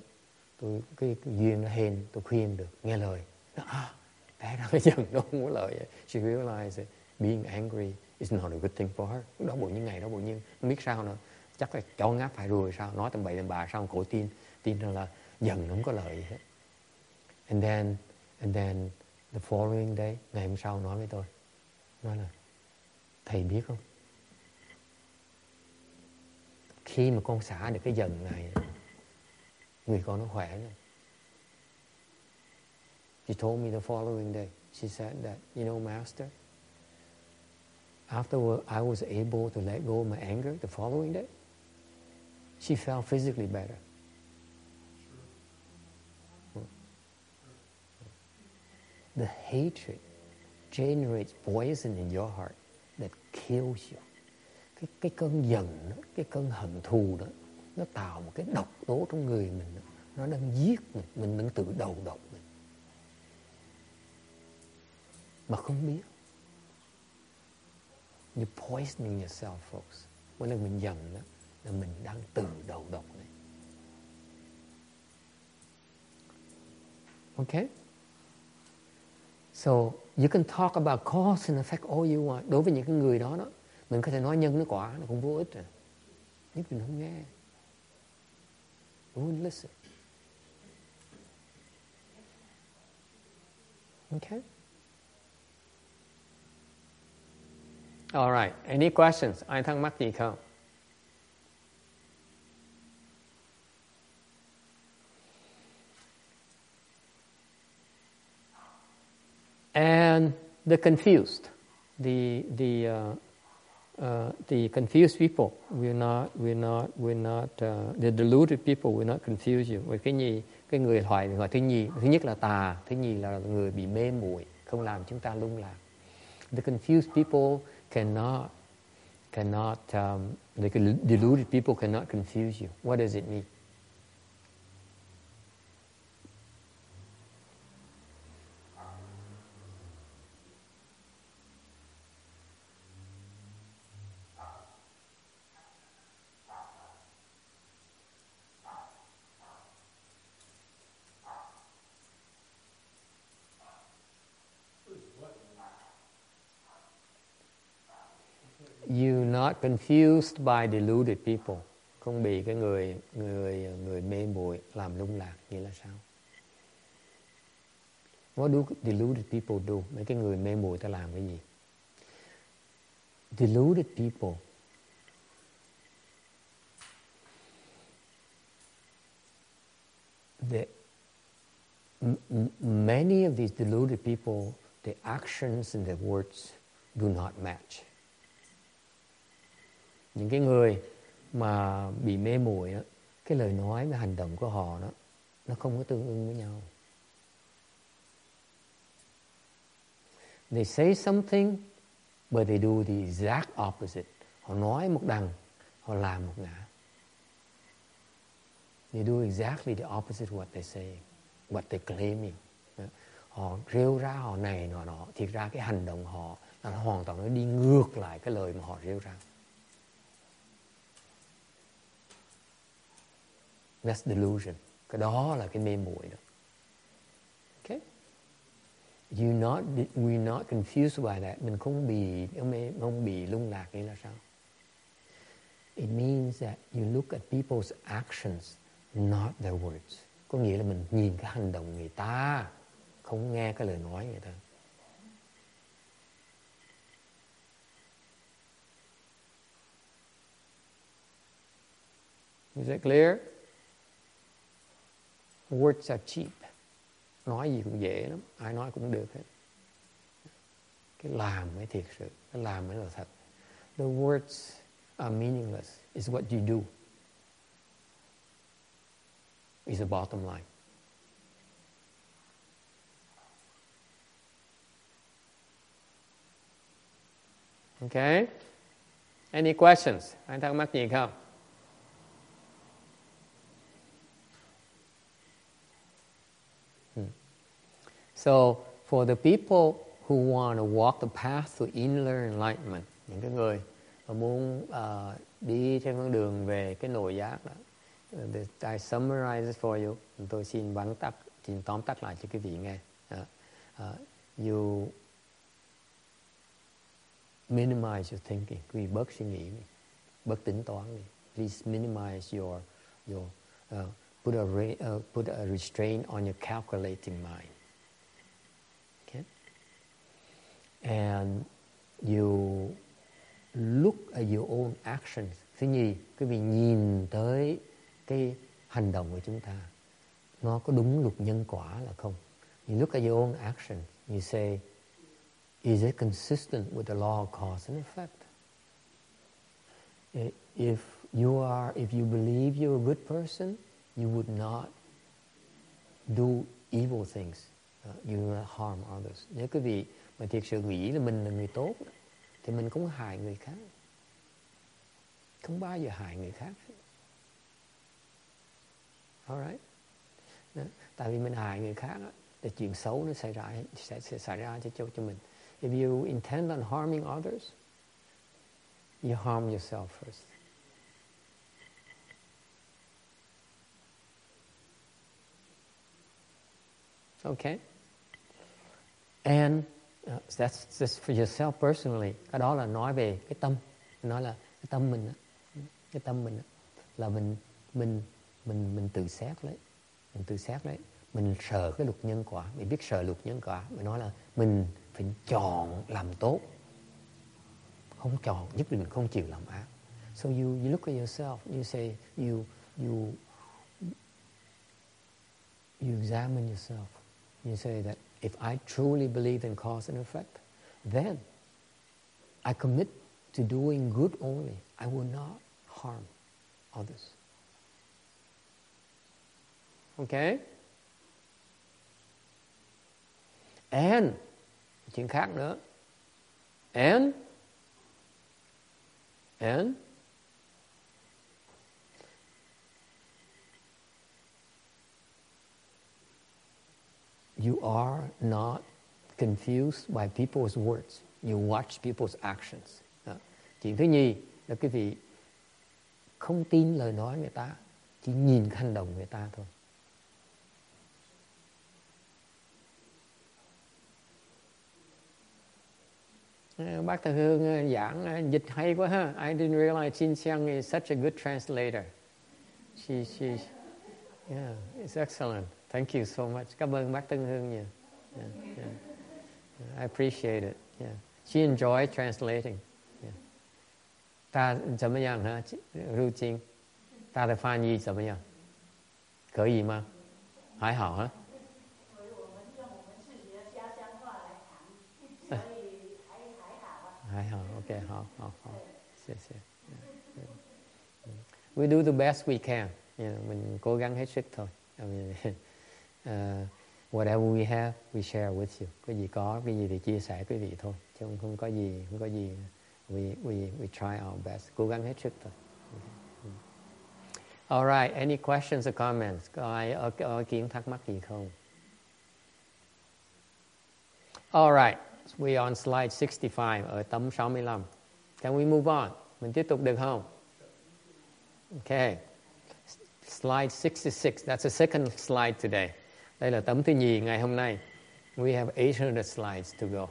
tôi cái, duyên nó hên tôi khuyên được nghe lời. Nó, ah, té ra cái giận nó không có lời. She realized that being angry is not a good thing for her. Đó bụi những ngày đó bụi nhưng không biết sao nữa. Chắc là cho ngáp phải rồi sao, nói tầm bậy tầm bà sao, cổ tin. Tin rằng là dần nó không có lợi gì hết. And then and then the following day, ngày hôm sau nói với tôi. Nói là, thầy biết không? Khi mà con xả được cái dần này, người con nó khỏe rồi She told me the following day. She said that, you know, Master, after I was able to let go of my anger the following day, she felt physically better. The hatred generates poison in your heart that kills you. Cái, cái cơn giận đó, cái cơn hận thù đó, nó tạo một cái độc tố trong người mình. Đó. Nó đang giết mình, mình mình tự đầu độc mình. Mà không biết. You poisoning yourself, folks. Mỗi lần mình giận đó, là mình đang tự đầu độc này. Okay? So, you can talk about cause and effect all you want. Đối với những cái người đó đó, mình có thể nói nhân nó quả, nó cũng vô ích rồi. Nhưng mình không nghe. You won't listen. Okay? All right. Any questions? Ai thắc mắc gì không? and the confused, the the uh, uh, the confused people will not will not will not uh, the deluded people will not confuse you. Với cái gì cái người hỏi hỏi thứ nhì thứ nhất là tà, thứ nhì là người bị mê muội, không làm chúng ta lung lạc. The confused people cannot cannot um, the deluded people cannot confuse you. What does it mean? Confused by deluded people. Không bị cái người người người mê muội làm lung lạc, nghĩa là sao? What do deluded people do? Mấy cái người mê muội ta làm cái gì? Deluded people. The many of these deluded people, the actions and the words do not match những cái người mà bị mê muội á, cái lời nói và hành động của họ đó, nó không có tương ưng với nhau. They say something, but they do the exact opposite. Họ nói một đằng, họ làm một ngã. They do exactly the opposite what they say, what they claiming. Họ rêu ra, họ này nọ nọ. Thiệt ra cái hành động họ là hoàn toàn nó đi ngược lại cái lời mà họ rêu ra. That's delusion. Cái đó là cái mê muội đó. Okay? You not, we not confused by that. Mình không bị không bị lung lạc nghĩa là sao? It means that you look at people's actions, not their words. Có nghĩa là mình nhìn cái hành động người ta, không nghe cái lời nói người ta. Is that clear? Words are cheap. Nói gì cũng dễ lắm, ai nói cũng được hết. cái làm mới thiệt sự cái làm mới là thật the words are meaningless it's what you do is the bottom line Okay? Any questions? Anh thắc mắc gì không? So, for the people who want to walk the path to inner enlightenment, những cái người mà muốn uh, đi trên con đường về cái nội giác đó, I summarize it for you. Tôi xin vắn tắt, xin tóm tắt lại cho quý vị nghe. Uh, uh, you minimize your thinking quý vị bớt suy nghĩ đi bớt tính toán đi please minimize your your uh, put a re, uh, put a restraint on your calculating mind okay and you look at your own actions thứ nhì quý vị nhìn tới cái hành động của chúng ta nó có đúng luật nhân quả là không you look at your own action you say Is it consistent with the law of cause and effect? If you are, if you believe you're a good person, you would not do evil things. Uh, you will not harm others. Nếu quý vị mà thiệt sự nghĩ là mình là người tốt, thì mình cũng hại người khác. Không bao giờ hại người khác. Alright? Tại vì mình hại người khác, thì chuyện xấu nó xảy ra sẽ, sẽ xảy ra cho cho mình. If you intend on harming others, you harm yourself first. Okay? And uh, that's just for yourself personally. Cái đó là nói về cái tâm. Nói là cái tâm mình cái tâm mình là mình mình mình mình tự xét đấy, Mình tự xét đấy, Mình sợ cái luật nhân quả. Mình biết sợ luật nhân quả. Mình nói là mình phải chọn làm tốt không chọn nhất định không chịu làm ác so you you look at yourself you say you you you examine yourself you say that if I truly believe in cause and effect then I commit to doing good only. I will not harm others. Okay? And chuyện khác nữa and and you are not confused by people's words you watch people's actions Đó. chuyện thứ nhì là quý vị không tin lời nói người ta chỉ nhìn hành động người ta thôi à, Bác Thờ Hương à, giảng à, dịch hay quá ha. I didn't realize Chin Xiang is such a good translator. She, she, yeah, it's excellent. Thank you so much. Cảm ơn bác Tân Hương nhiều. Yeah, yeah. I appreciate it. Yeah. She enjoyed translating. Yeah. 他怎么样呢？入经，他的翻译怎么样？可以吗？还好哈。还好，OK，好好好，谢谢。We do the best we can. You know, mình cố gắng hết sức thôi. I mean, uh, whatever we have, we share with you. Cái gì có, cái gì thì chia sẻ quý vị thôi. Chứ không, không có gì, không có gì. We we we try our best. Cố gắng hết sức thôi. All right. Any questions or comments? Có ai ở, ở kiến thắc mắc gì không? All right. We on slide 65 ở tấm 65. Can we move on? Mình tiếp tục được không? Okay. Slide 66. That's the second slide today. Đây là tấm thứ nhì ngày hôm nay. We have 800 slides to go.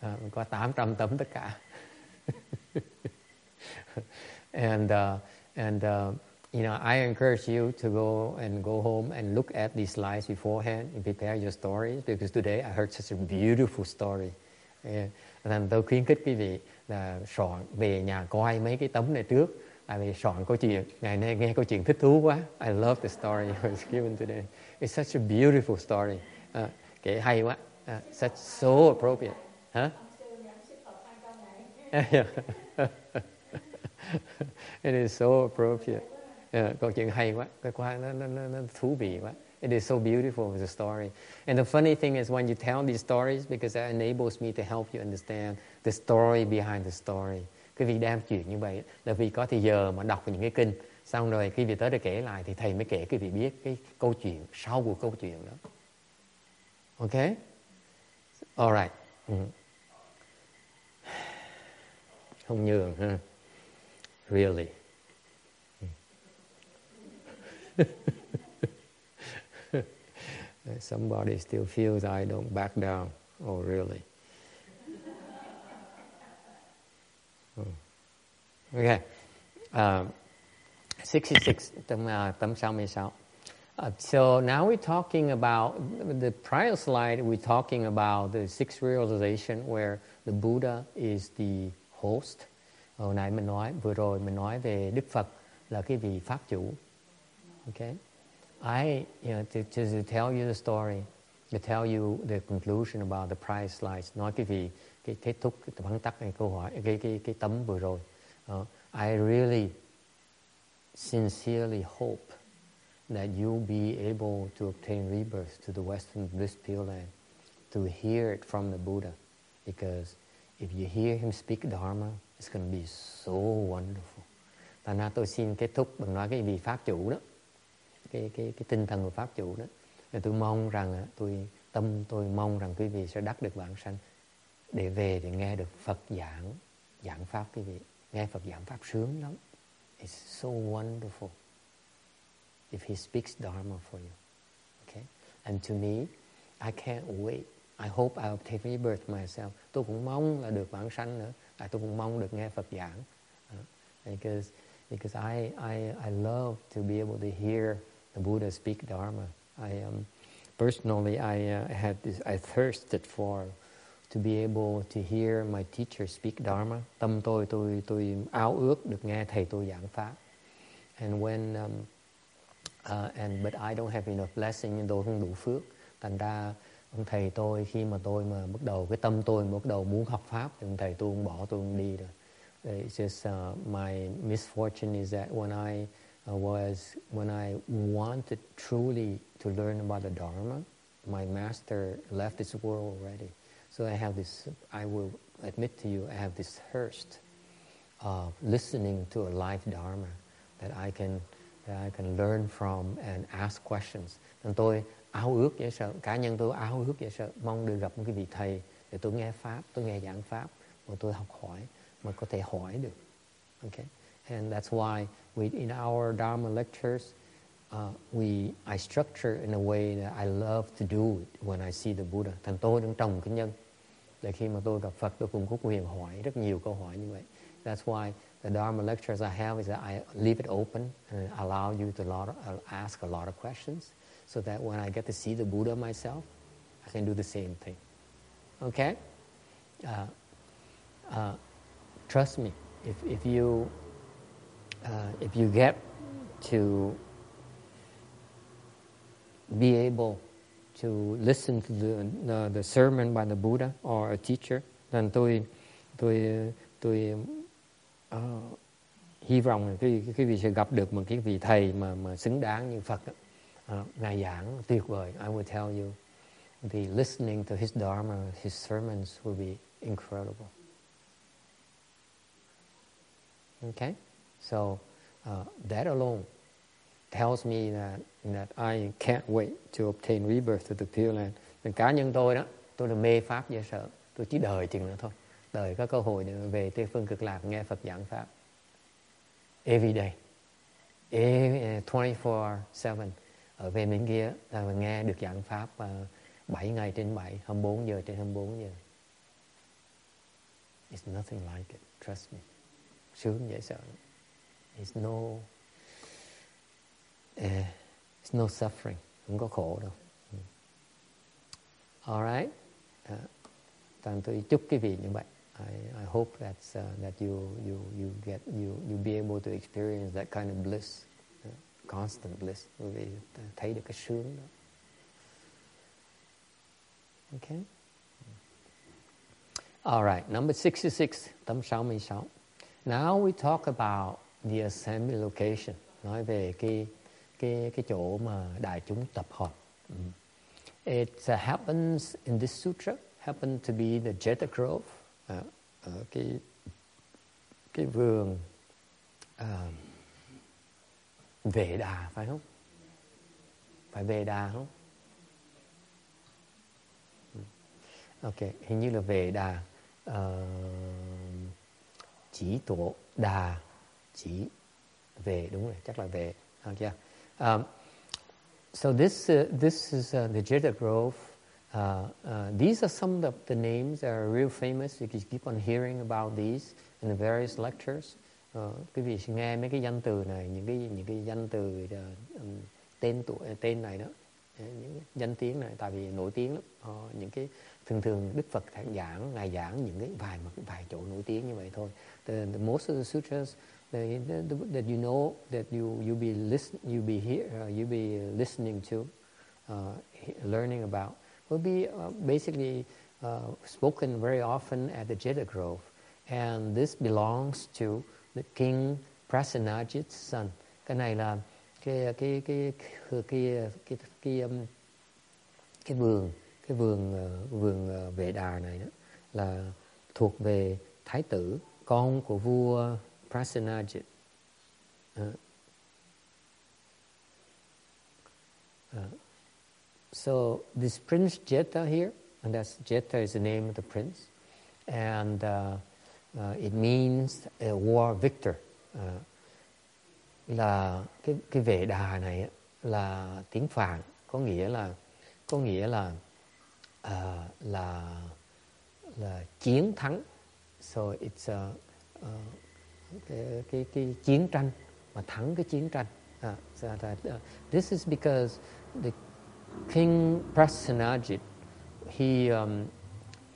À, mình có 800 tấm tất cả. and uh, and uh, you know, I encourage you to go and go home and look at these slides beforehand and prepare your stories because today I heard such a beautiful story. Yeah. Nên tôi khuyến khích quý vị là soạn về nhà coi mấy cái tấm này trước tại vì soạn câu chuyện ngày nay nghe câu chuyện thích thú quá I love the story was given today it's such a beautiful story uh, kể hay quá uh, such so appropriate hả huh? it is so appropriate. Yeah, câu chuyện hay quá, cái quá nó, nó, nó, nó thú vị quá. It is so beautiful the story. And the funny thing is when you tell these stories, because that enables me to help you understand the story behind the story. Cái vị đem chuyện như vậy là vì có thì giờ mà đọc những cái kinh, xong rồi khi vị tới để kể lại thì thầy mới kể cái vị biết cái câu chuyện sau của câu chuyện đó. Ok, alright. Ừ. Không nhường ha. Really. Somebody still feels I don't back down. Oh, really? Ừ. Okay. Um, 66, tấm, uh, tấm 66. Uh, so now we're talking about the prior slide. We're talking about the sixth realization where the Buddha is the host. Hồi nãy mình nói vừa rồi mình nói về Đức Phật là cái vị pháp chủ. Okay, I you know to, to, to tell you the story, to tell you the conclusion about the prior slides. Nói cái vị cái kết thúc cái vắn tắt cái câu hỏi cái cái cái tấm vừa rồi. Uh, I really sincerely hope that you'll be able to obtain rebirth to the Western Bliss Pure Land, to hear it from the Buddha. Because if you hear him speak Dharma, it's going to be so wonderful. Thành ra tôi xin kết thúc bằng nói cái vị Pháp chủ đó, cái, cái, cái tinh thần của Pháp chủ đó. Và tôi mong rằng, tôi tâm tôi mong rằng quý vị sẽ đắc được bản sanh để về để nghe được Phật giảng, giảng Pháp quý vị. Nghe Phật giảng Pháp sướng lắm. It's so wonderful if he speaks Dharma for you. Okay? And to me, I can't wait. I hope I'll take rebirth myself. Tôi cũng mong là được vãng sanh nữa. À, tôi cũng mong được nghe Phật giảng. Uh, because because I, I, I love to be able to hear the Buddha speak Dharma. I um, personally I uh, had this I thirsted for to be able to hear my teacher speak Dharma. Tâm tôi tôi tôi ao ước được nghe thầy tôi giảng pháp. And when um, uh, and but I don't have enough blessing nhưng tôi không đủ phước. Thành ra ông thầy tôi khi mà tôi mà bắt đầu cái tâm tôi bắt đầu muốn học pháp thì ông thầy tôi cũng bỏ tôi không đi rồi. It's just uh, my misfortune is that when I uh, was when I wanted truly to learn about the Dharma, my master left this world already. So I have this. I will admit to you, I have this thirst of listening to a live Dharma that I can that I can learn from and ask questions. Nên tôi ao ước dễ sợ, cá nhân tôi ao ước dễ sợ, mong được gặp một cái vị thầy để tôi nghe pháp, tôi nghe giảng pháp, mà tôi học hỏi, mà có thể hỏi được. Okay, and that's why we in our Dharma lectures. Uh, we I structure in a way that I love to do it when I see the Buddha. Thành tôi đang trồng cái nhân để khi mà tôi gặp Phật tôi cũng có quyền hỏi rất nhiều câu hỏi như vậy. That's why the Dharma lectures I have is that I leave it open and allow you to lot of, uh, ask a lot of questions so that when I get to see the Buddha myself, I can do the same thing. Okay? Uh, uh, trust me, if, if you uh, if you get to be able to listen to the, the, the sermon by the Buddha or a teacher, then tôi tôi tôi uh, hy vọng là quý, quý vị sẽ gặp được một cái vị thầy mà mà xứng đáng như Phật. Uh, ngài giảng tuyệt vời. I will tell you, the listening to his dharma, his sermons will be incredible. Okay, so uh, that alone tells me that that I can't wait to obtain rebirth to the Pure Land. Mình cá nhân tôi đó, tôi là mê pháp dễ sợ. Tôi chỉ đợi chừng nữa thôi. Đợi có cơ hội để về Tây Phương Cực Lạc nghe Phật giảng pháp. Every day. Every, eh, 24-7. Ở về bên kia là nghe được giảng pháp à, uh, 7 ngày trên 7, 24 giờ trên 24 giờ. It's nothing like it. Trust me. Sướng dễ sợ. It's no uh, it's no suffering. Không có khổ đâu. Ừ. Alright. Uh, Toàn tôi chúc quý vị như vậy. I, I hope that uh, that you, you, you get, you, you be able to experience that kind of bliss, uh, constant bliss. Quý uh, thấy được cái sướng đó. Okay? All right, number 66, tấm 66. Now we talk about the assembly location. Nói về cái cái cái chỗ mà đại chúng tập hợp. Ừ. It uh, happens in this sutra happen to be the Jetta Grove, uh, uh, cái cái vườn uh, Vệ Đà phải không? Phải Vệ Đà không? Ừ. Ok, hình như là Vệ Đà uh, chỉ tổ Đà chỉ về đúng rồi, chắc là về. Okay. Um, so this uh, this is uh, the Jeta Grove. Uh, uh, these are some of the names that are real famous. You keep on hearing about these in the various lectures. Quý vị nghe mấy cái danh từ này, những cái những cái danh từ tên tuổi tên này đó, những danh tiếng này, tại vì nổi tiếng lắm. Những cái thường thường Đức Phật giảng, ngài giảng những cái vài một vài chỗ nổi tiếng như vậy thôi. The, the most of the sutras that, that you know that you you be listen you be here uh, you be listening to, uh, learning about will be uh, basically uh, spoken very often at the Jeta Grove, and this belongs to the King Prasenajit's son. Cái này là cái cái cái cái cái cái cái, um, vườn cái vườn vườn vệ đà này đó là thuộc về thái tử con của vua Prasenajit. Uh, uh, so this Prince Jeta here, and that's Jeta is the name of the prince, and uh, uh, it means a war victor. Uh, là cái cái vệ đà này là tiếng Phạn có nghĩa là có nghĩa là uh, là là chiến thắng. So it's a, uh, cái, cái chiến tranh mà thắng cái chiến tranh. Uh, this is because the King Prasenajit, he um,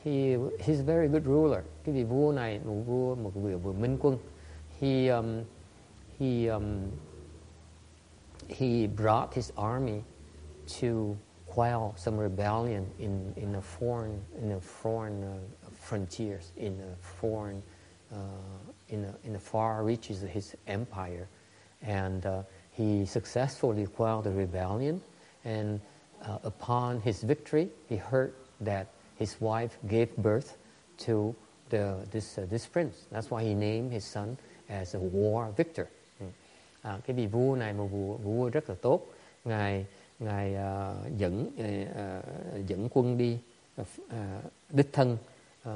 he he's a very good ruler. Cái vị vua này một vua một vị vua minh quân. He um, he um, he brought his army to quell some rebellion in in a foreign in a foreign uh, frontiers in a foreign uh, in a, in the far reaches of his empire, and uh, he successfully quelled the rebellion and uh, upon his victory, he heard that his wife gave birth to the, this, uh, this prince. That's why he named his son as a war victor. À, cái vị vua này một vua, vua rất là tốt. Ngài ngài uh, dẫn uh, dẫn quân đi uh, đích thân uh,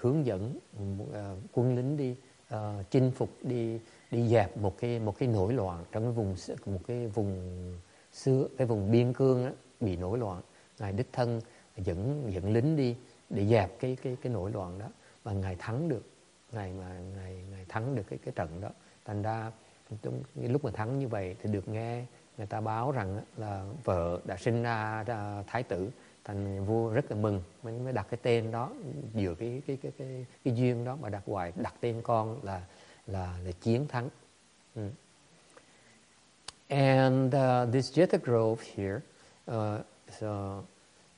hướng dẫn uh, quân lính đi uh, chinh phục đi đi dẹp một cái một cái nổi loạn trong cái vùng một cái vùng xưa cái vùng biên cương á, bị nổi loạn. Ngài đích thân dẫn dẫn lính đi để dẹp cái cái cái nổi loạn đó và ngài thắng được. Ngài mà ngài ngài thắng được cái cái trận đó. Thành ra lúc mà thắng như vậy thì được nghe người ta báo rằng là vợ đã sinh ra, ra thái tử thành vua rất là mừng mới mới đặt cái tên đó dựa cái cái cái cái, cái duyên đó mà đặt hoài đặt tên con là là là chiến thắng. Mm. And uh, this Jetta Grove here uh, so uh,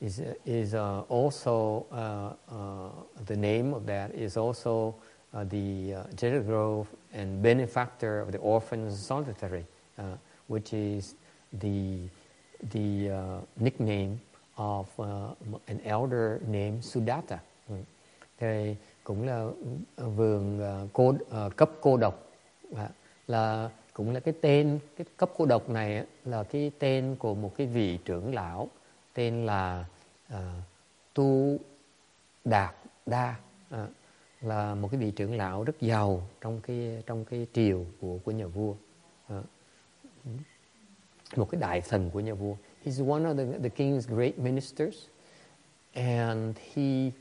is, is uh, also, uh, uh, the name of that is also uh, the uh, Jetta Grove and benefactor of the orphans solitary, uh, which is the, the uh, nickname of ờ, an elder named Sudatta. Mm. Ừ. Thì cũng là vườn ờ, cô, ờ, cấp cô độc. Dạ. Là cũng là cái tên cái cấp cô độc này là cái tên của một cái vị trưởng lão tên là uh, tu đạt đa. À, là một cái vị trưởng lão rất giàu trong cái trong cái triều của của nhà vua. À, một cái đại thần của nhà vua. He's one of the, the king's great ministers and he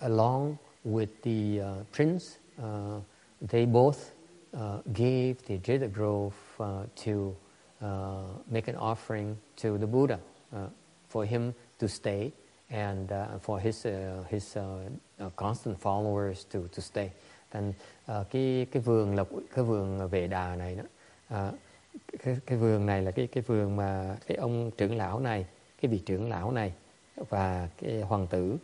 along with the uh, prince uh, they both uh, gave the Jada Grove uh, to uh, make an offering to the Buddha for him to stay and for his his constant followers to to stay. Thành cái cái vườn là cái vườn vệ đà này đó. Cái, cái vườn này là cái cái vườn mà cái ông trưởng lão này, cái vị trưởng lão này và cái hoàng tử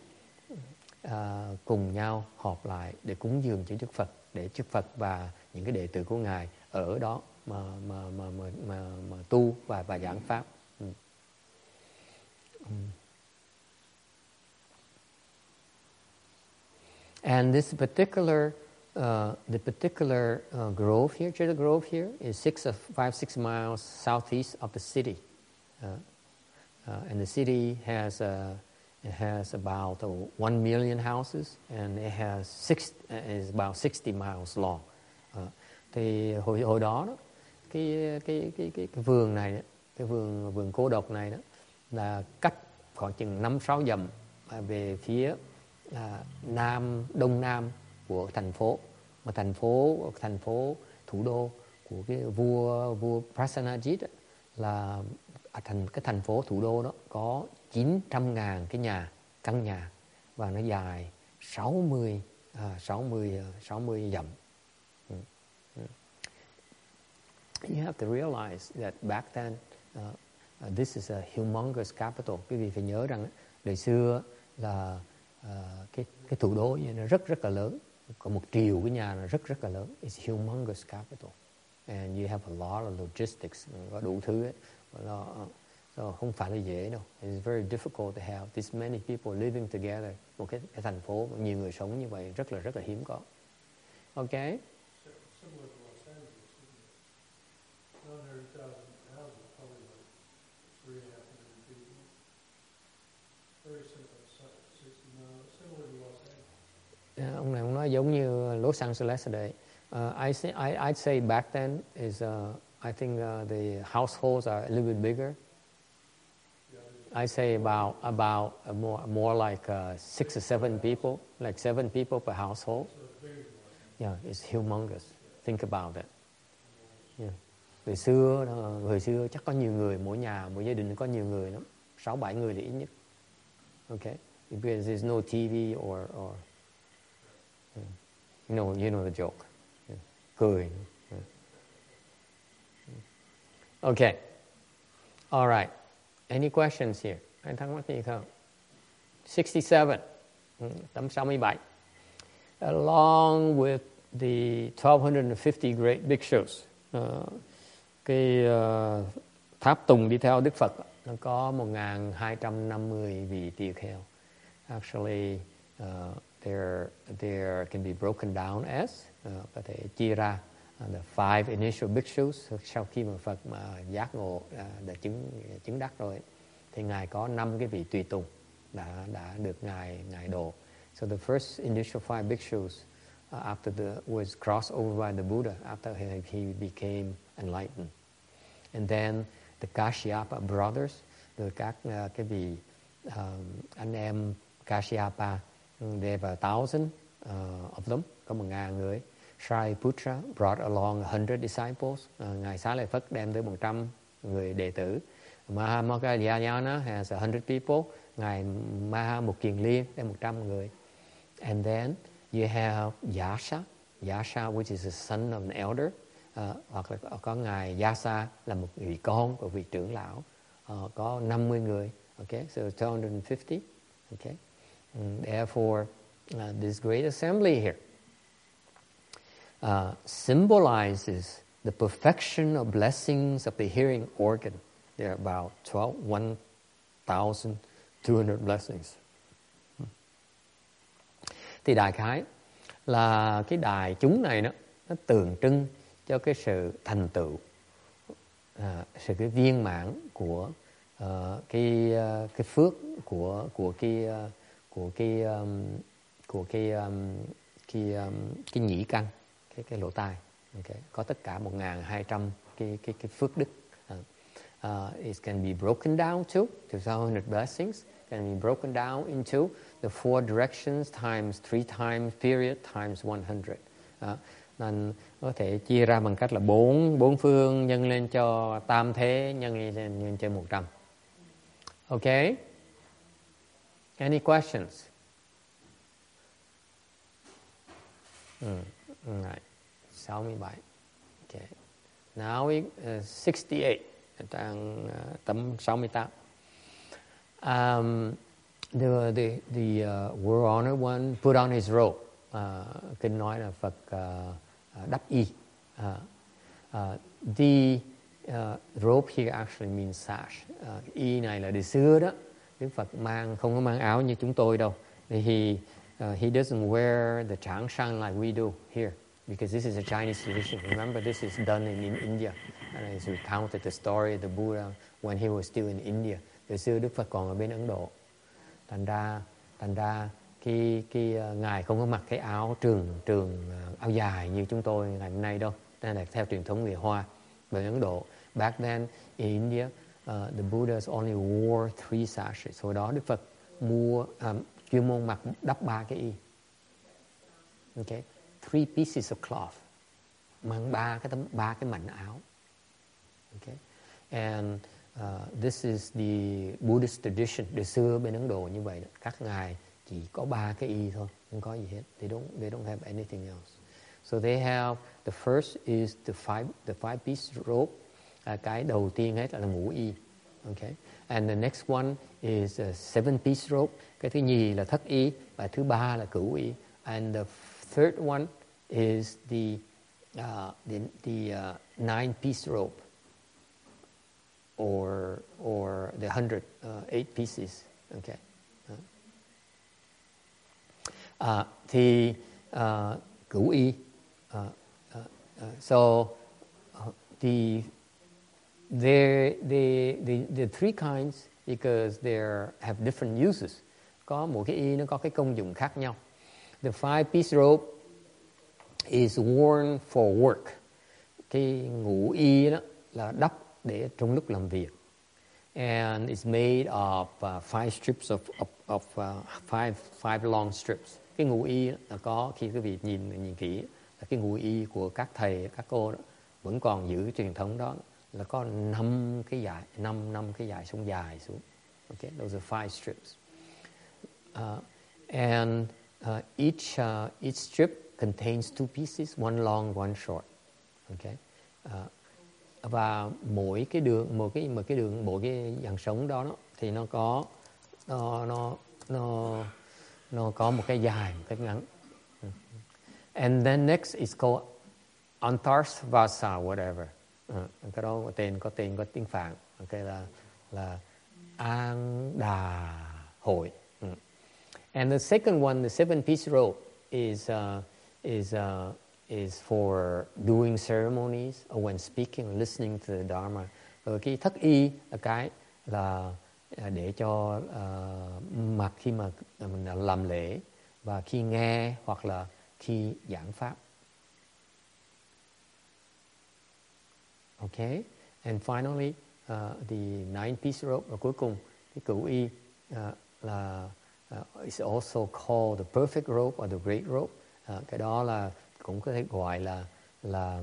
à, cùng nhau họp lại để cúng dường cho Đức Phật để Đức Phật và những cái đệ tử của ngài ở đó mà mà mà mà mà, mà tu và và giảng pháp. Ừ. Ừ. And this particular uh, the particular uh, grove here, Jeddah Grove here, is six of five six miles southeast of the city, uh, uh and the city has uh, it has about uh, one million houses, and it has six uh, is about sixty miles long. Uh, thì hồi hồi đó, đó cái, cái cái cái cái vườn này, cái vườn vườn cô độc này đó là cách khoảng chừng năm sáu dặm à, về phía à, nam đông nam của thành phố một thành phố thành phố thủ đô của cái vua vua Prasenajit là ở thành cái thành phố thủ đô đó có 900.000 cái nhà căn nhà và nó dài 60 à, 60 60 à, dặm. Ừ. Ừ. You have to realize that back then uh, uh, this is a humongous capital. Quý vị phải nhớ rằng đời xưa là uh, cái cái thủ đô nó rất rất là lớn có một triệu cái nhà là rất rất là lớn. It's humongous capital. And you have a lot of logistics có đủ thứ ấy. Nó, ờ, so không phải là dễ đâu. It's very difficult to have this many people living together. Một cái, cái thành phố nhiều người sống như vậy rất là rất là hiếm có. Ok Similar to Los Angeles, isn't it? 900,000 houses, probably like three and a half million people. Very similar, sixty miles, similar to Los Angeles. Yeah, Dạ, ông này ông nói giống như Los Angeles ở. Uh, I say I I'd say back then is uh, I think uh, the households are a little bit bigger. I say about about more more like uh, six or seven people, like seven people per household. Yeah, it's humongous. Think about it. Yeah. Người xưa, người xưa chắc có nhiều người, mỗi nhà, mỗi gia đình có nhiều người lắm, sáu bảy người là ít nhất. Okay, because there's no TV or or you know, you know the joke. Yeah. Cười. Yeah. Okay. All right. Any questions here? Ai thắc mắc gì không? 67. Ừ, tấm 67. Along with the 1250 great big shows. Uh, cái uh, tháp tùng đi theo Đức Phật nó có 1250 vị tỳ kheo. Actually, uh, there there can be broken down as uh, có thể chia ra uh, the five initial bhikshus sau khi mà Phật mà giác ngộ uh, đã chứng chứng đắc rồi thì ngài có năm cái vị tùy tùng đã đã được ngài ngài độ. So the first initial five bhikshus uh, after the was crossed over by the Buddha after he, he became enlightened. And then the Kashyapa brothers, rồi các uh, cái vị um, anh em Kashyapa There were a thousand uh, of them, có một ngàn người. Shariputra brought along a hundred disciples. Uh, Ngài Xá Lợi Phất đem tới một trăm người đệ tử. Mahamoggaliyana has a hundred people. Ngài Maha Mục Kiền Liên đem một trăm người. And then you have Yasha. Yasha, which is the son of an elder. Uh, hoặc là có ngài Yasa là một vị con của vị trưởng lão. Uh, có 50 người. Okay, so 250. Okay. And therefore, uh, this great assembly here uh, symbolizes the perfection of blessings of the hearing organ. There are about 12, 1,200 blessings. Mm. Thì đại khái là cái đài chúng này đó, nó tượng trưng cho cái sự thành tựu, à, sự cái viên mãn của uh, cái uh, cái phước của của cái uh, của cái um, của cái um, cái um, cái nhĩ căn cái cái lỗ tai. Okay. có tất cả 1.200 cái cái cái phước đức. Uh, it can be broken down to 200 blessings can be broken down into the four directions times three times period times 100 uh, à, nên có thể chia ra bằng cách là bốn bốn phương nhân lên cho tam thế nhân lên nhân cho 100 okay Any questions? Mm, right. 67. Okay. Now we, uh, 68. Trang uh, tấm 68. Um, the the the uh, world honored one put on his robe. Uh, kinh nói là Phật uh, đắp y. Uh, uh, the uh, robe here actually means sash. Uh, y này là từ xưa đó. Đức Phật mang không có mang áo như chúng tôi đâu. He uh, he doesn't wear the changshan sang like we do here because this is a Chinese tradition. Remember, this is done in, in India. And it's recounted the story of the Buddha when he was still in India. Từ xưa Đức Phật còn ở bên Ấn Độ. Thành ra, thành ra khi khi uh, ngài không có mặc cái áo trường trường uh, áo dài như chúng tôi ngày hôm nay đâu. Đây là theo truyền thống người Hoa bên Ấn Độ. Back then in India, uh, the Buddhas only wore three sashes. Hồi đó Đức Phật mua um, chuyên môn mặc đắp ba cái y. Okay, three pieces of cloth, mang ba cái tấm ba cái mảnh áo. Okay, and uh, this is the Buddhist tradition. Đời xưa bên Ấn Độ như vậy, đó. các ngài chỉ có ba cái y thôi, không có gì hết. They don't they don't have anything else. So they have the first is the five the five piece robe. À, cái đầu tiên hết là ngũ y. Okay. And the next one is uh, seven piece rope. Cái thứ nhì là thất y và thứ ba là cửu y. And the third one is the uh, the, the uh, nine piece rope or or the hundred uh, eight pieces. Okay. Uh, thì uh, cửu y. Uh, uh, uh, so uh, the there the, the the three kinds because they have different uses. Có mỗi cái y nó có cái công dụng khác nhau. The five piece rope is worn for work. Cái ngũ y đó là đắp để trong lúc làm việc. And it's made of uh, five strips of of, of uh, five five long strips. Cái ngũ y là có khi quý vị nhìn nhìn kỹ là cái ngũ y của các thầy các cô đó, vẫn còn giữ truyền thống đó là có năm cái dài năm năm cái dài xuống dài xuống. Okay, those are five strips. Uh, and uh, each uh, each strip contains two pieces, one long, one short. Okay. Uh, và mỗi cái đường một cái một cái đường mỗi cái dàn sống đó, đó thì nó có nó nó nó nó có một cái dài một cái ngắn. And then next is called Antarsvasa whatever à, cái đó có tên có tên có tiếng Phạn. Ờ, okay là là An Đà Hội. Mm. And the second one, the seven piece rope, is uh, is uh, is for doing ceremonies or when speaking or listening to the Dharma. Rồi cái thất y là cái là à, để cho ờ, uh, mặc khi mà mình làm lễ và khi nghe hoặc là khi giảng pháp. Okay, and finally uh, the nine piece rope và cuối cùng cái cửu y uh, là uh, is also called the perfect rope or the great rope. Uh, cái đó là cũng có thể gọi là là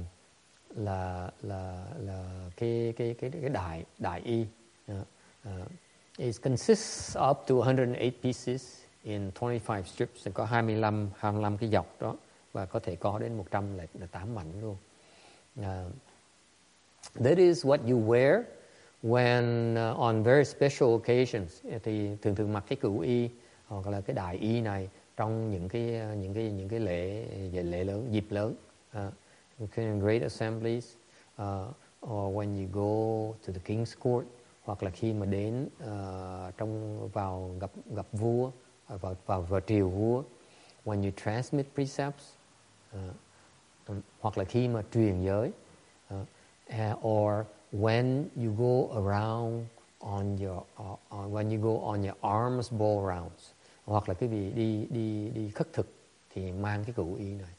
là là là cái cái cái cái đại đại y. Uh, uh, it consists up to 108 pieces in 25 strips, có 25 25 cái dọc đó và có thể có đến 108 mảnh luôn. Uh, that is what you wear when uh, on very special occasions. Thì thường thường mặc cái cửu y hoặc là cái đại y này trong những cái ờ, những cái những cái lễ lễ lớn dịp lớn uh, great assemblies uh, or when you go to the king's court hoặc là khi mà đến uh, trong vào gặp gặp vua vào vào vào triều vua when you transmit precepts uh, hoặc là khi mà truyền giới uh, Uh, or when you go around on your uh, when you go on your arms ball rounds hoặc là cái vị đi đi đi khất thực thì mang cái cửu y này.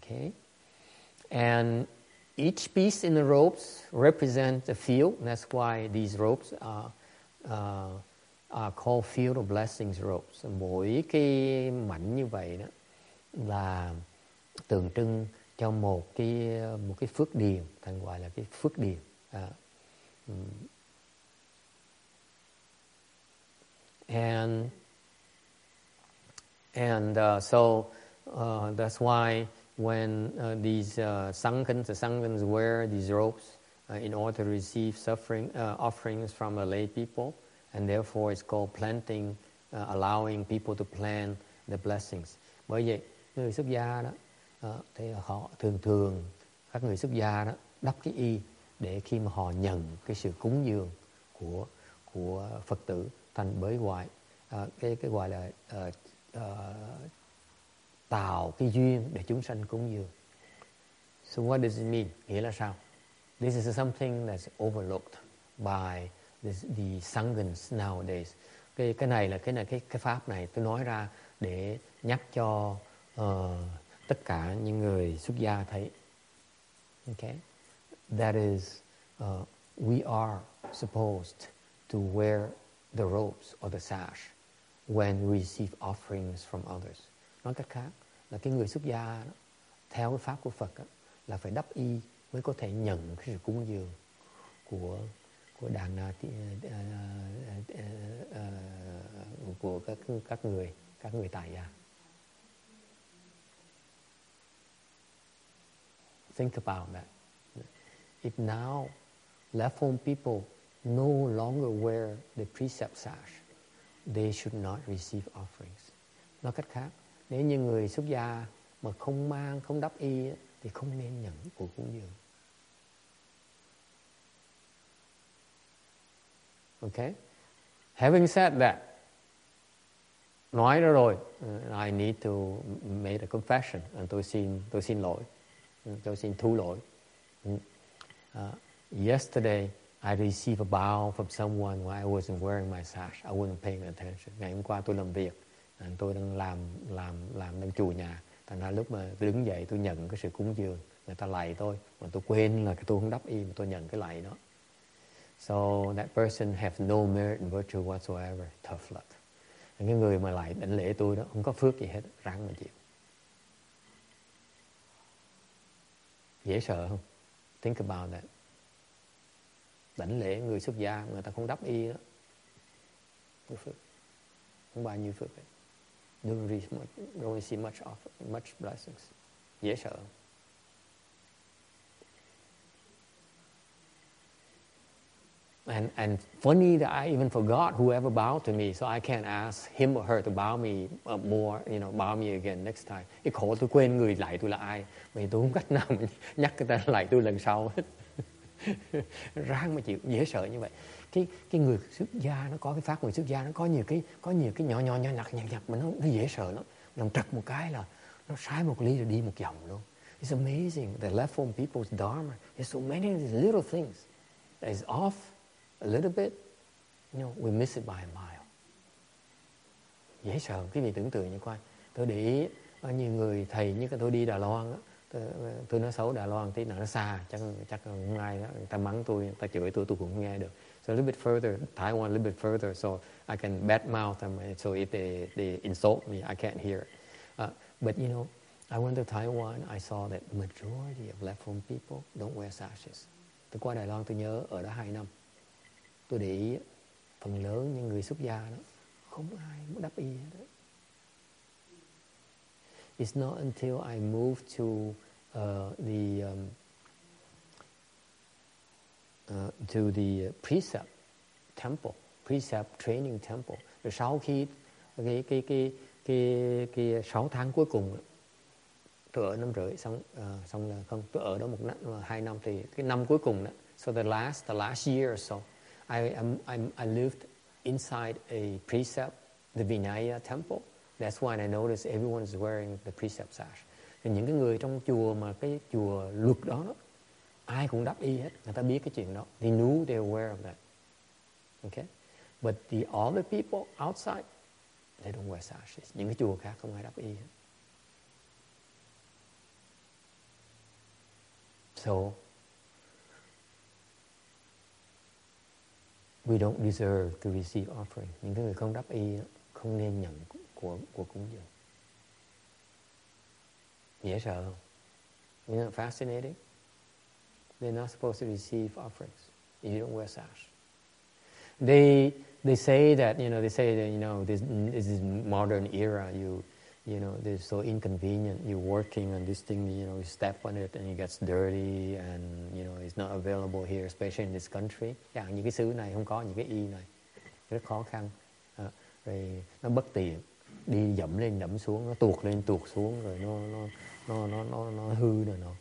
Okay. And each piece in the ropes represents a field. That's why these ropes are uh, are called field of blessings ropes. Mỗi cái mảnh như vậy đó là tượng trưng cho một cái một cái phước điền, thành gọi là cái phước điền. À, and and uh, so uh, that's why when uh, these uh, sankans, the sankans wear these robes uh, in order to receive suffering uh, offerings from the lay people, and therefore it's called planting, uh, allowing people to plant the blessings. Bởi vậy người xuất gia đó đó, thế họ thường thường các người xuất gia đó đắp cái y để khi mà họ nhận cái sự cúng dường của của Phật tử thành bới hoại à, cái cái gọi là à, à, tạo cái duyên để chúng sanh cúng dường. So what does it mean? Nghĩa là sao? This is something that's overlooked by the, the sanghans nowadays. Cái cái này là cái này cái cái pháp này tôi nói ra để nhắc cho uh, tất cả những người xuất gia thấy. Okay? That is, uh, we are supposed to wear the robes or the sash when we receive offerings from others. Nói cách khác là cái người xuất gia đó, theo cái pháp của Phật đó, là phải đắp y mới có thể nhận cái sự cúng dường của của đàn uh, uh, uh, của các các người các người tại gia. Think about that. If now left home people no longer wear the precept sash, they should not receive offerings. Nói cách khác, nếu như người xuất gia mà không mang, không đắp y thì không nên nhận của cúng dường. Okay? Having said that, nói đó rồi, I need to make a confession, and tôi xin tôi xin lỗi, Ừ, tôi xin thu lỗi. Uh, yesterday, I received a bow from someone while I wasn't wearing my sash. I wasn't paying attention. Ngày hôm qua tôi làm việc, à, tôi đang làm làm làm đang chùa nhà. Thành ra lúc mà tôi đứng dậy tôi nhận cái sự cúng dường, người ta lạy tôi, mà tôi quên là tôi không đắp y mà tôi nhận cái lạy đó. So that person have no merit and virtue whatsoever. Tough luck. Cái người mà lại đảnh lễ tôi đó không có phước gì hết, ráng mà chịu. Dễ sợ không? Think about that. Đảnh lễ người xuất gia người ta không đắp y đó. Không phước. Không bao nhiêu phước ấy. Don't receive much, don't see much of much blessings. Dễ sợ. không? And, and funny that I even forgot whoever bowed to me, so I can't ask him or her to bow me uh, more, you know, bow me again next time. Cái khổ tôi quên người lại tôi là ai, vì tôi không cách nào mà nhắc người ta lại tôi lần sau hết. Ráng mà chịu, dễ sợ như vậy. Cái cái người xuất gia nó có cái phát người xuất gia nó có nhiều cái có nhiều cái nhỏ nhỏ nhỏ nhặt nhặt nhặt mà nó nó dễ sợ lắm. Làm trật một cái là nó sai một ly rồi đi một vòng luôn. It's amazing the left form people's dharma. There's so many of these little things that is off a little bit, you know, we miss it by a mile. Dễ sợ, quý vị tưởng tượng như coi. Tôi để ý có nhiều người thầy như cái tôi đi Đà Loan tôi, tôi nói xấu Đà Loan tí nào nó xa, chắc chắc không ai đó, người ta mắng tôi, người ta chửi tôi, tôi cũng không nghe được. So a little bit further, Taiwan a little bit further, so I can bad mouth them. So if they, they insult me, I can't hear it. Uh, but you know, I went to Taiwan, I saw that majority of left home people don't wear sashes. Tôi qua Đài Loan tôi nhớ ở đó 2 năm tôi để ý phần lớn những người xuất gia đó không ai muốn đắp y hết đó. It's not until I moved to uh, the um, uh, to the precept temple, precept training temple. Rồi sau khi cái cái cái cái cái sáu tháng cuối cùng tôi ở năm rưỡi xong uh, xong là không tôi ở đó một năm hai năm thì cái năm cuối cùng đó so the last the last year or so I, I'm, I'm, I lived inside a precept, the Vinaya temple. That's why I noticed everyone is wearing the precept sash. Thì những cái người trong chùa mà cái chùa luật đó, đó ai cũng đắp y hết. Người ta biết cái chuyện đó. They knew they were aware of that. Okay? But the other people outside, they don't wear sashes. Những cái chùa khác không ai đắp y hết. So, we don't deserve to receive offering. Những cái người không đắp y không nên nhận của của cúng dường. Dễ sợ không? Isn't it fascinating? They're not supposed to receive offerings if you don't wear sash. They they say that you know they say that you know this this is modern era. You you know they're so inconvenient. You're working on this thing. You know you step on it and it gets dirty and you know it's not available here, especially in this country. Chẳng những cái xứ này không có những cái y này. rất khó khăn à, rồi nó bất tiện đi dẫm lên dẫm xuống nó tuột lên tuột xuống rồi nó nó nó nó nó, nó hư rồi nó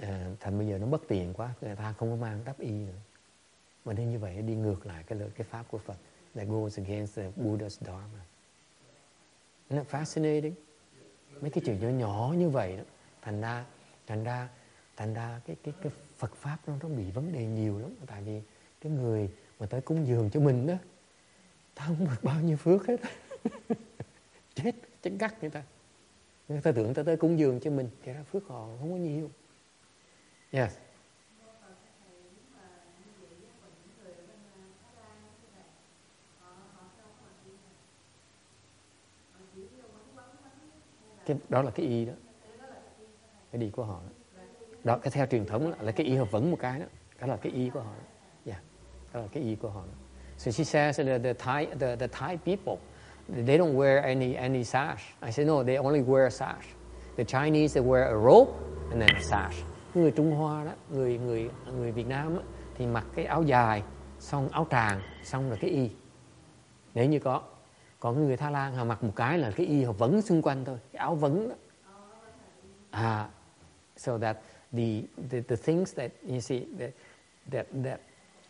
à, thành bây giờ nó bất tiện quá người ta không có mang đắp y nữa mà nên như vậy đi ngược lại cái lời cái pháp của Phật that goes against the Buddha's Dharma Isn't that fascinating. Mấy cái chuyện nhỏ nhỏ như vậy đó. Thành ra thành ra thành ra cái cái cái Phật pháp nó nó bị vấn đề nhiều lắm. Tại vì cái người mà tới cúng dường cho mình đó, ta không được bao nhiêu phước hết. Chết chết gắt người ta. Người ta tưởng ta tới cúng dường cho mình thì ra phước họ không có nhiều. Yes. Cái đó là cái y đó. Cái đi của họ đó, đó cái theo truyền thống là cái y họ vẫn một cái đó. Đó là cái y của họ đó. Yeah. đó là cái y của họ đó. so she says that the Thai the, the Thai people they don't wear any any sash. I said no they only wear a sash. The Chinese they wear a robe and then a sash. Người Trung Hoa đó người người người Việt Nam đó, thì mặc cái áo dài xong áo tràng xong là cái y. Nếu như có còn người Thái Lan họ mặc một cái là cái y họ vẫn xung quanh thôi cái áo vấn đó. À so that the the, the things that you see that that that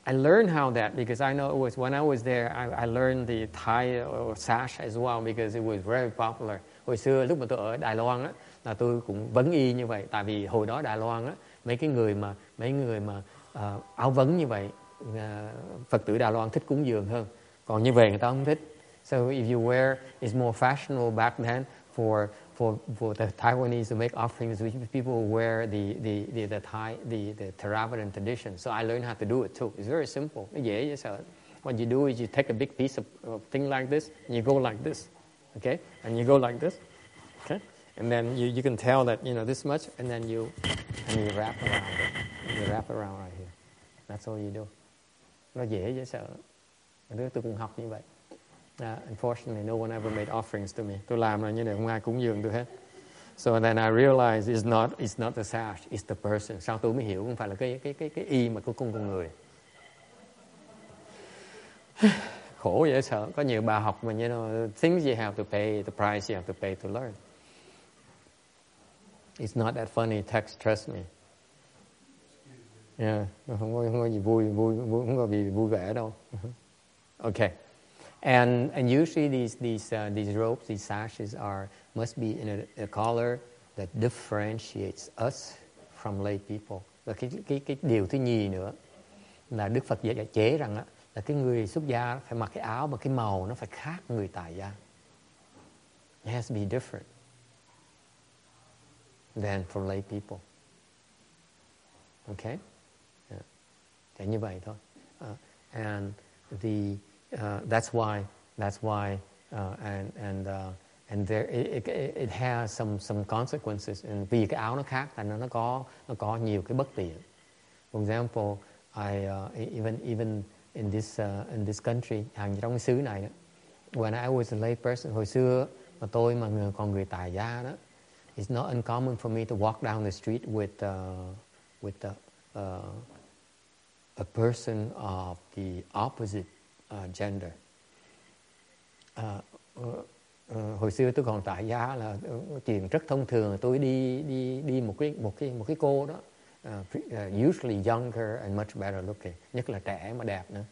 I learned how that because I know it was when I was there I, I learned the Thai uh, sash as well because it was very popular. Hồi xưa lúc mà tôi ở Đài Loan á là tôi cũng vấn y như vậy tại vì hồi đó Đài Loan á mấy cái người mà mấy người mà uh, áo vấn như vậy uh, Phật tử Đài Loan thích cúng dường hơn. Còn như vậy người ta không thích So if you wear, it's more fashionable back then for for for the Taiwanese to make offerings. People wear the the the, the Thai the the Theravadan tradition. So I learned how to do it too. It's very simple. Dễ sợ. What you do is you take a big piece of, of thing like this, and you go like this, okay, and you go like this, okay, and then you you can tell that you know this much, and then you and you wrap around it. You wrap around right here. That's all you do. Nó dễ dễ sợ. Đứa tôi cũng học như vậy. Uh, unfortunately, no one ever made offerings to me. Tôi làm là như này, không ai cúng dường tôi hết. So then I realized it's not, it's not the sash, it's the person. Sau tôi mới hiểu không phải là cái cái cái cái y mà của cung con người. Khổ dễ sợ. Có nhiều bà học mà you know, things you have to pay, the price you have to pay to learn. It's not that funny text, trust me. Yeah, không có, không có gì vui, vui, vui không có gì vui vẻ đâu. Okay. And, and usually these, these, uh, these robes, these sashes are, must be in a, a color that differentiates us from lay people. Và cái, cái, cái điều thứ nhì nữa là Đức Phật dạy chế rằng á, là cái người xuất gia phải mặc cái áo mà cái màu nó phải khác người tại gia. It has to be different than for lay people. Okay? Yeah. Thế như vậy thôi. Uh, and the uh, that's why that's why uh, and and uh, and there it, it, it has some some consequences and vì cái áo nó khác thành nó nó có nó có nhiều cái bất tiện. For example, I uh, e-, even even in this uh, in this country hàng trong cái xứ này đó, when I was a lay person hồi xưa mà tôi mà người, còn người tài gia đó it's not uncommon for me to walk down the street with uh, with a, uh, a person of the opposite uh, gender. Uh, uh, hồi xưa tôi còn tại gia là chuyện rất thông thường. Tôi đi đi đi một cái một cái một cái cô đó. Uh, usually younger and much better looking. Nhất là trẻ mà đẹp nữa.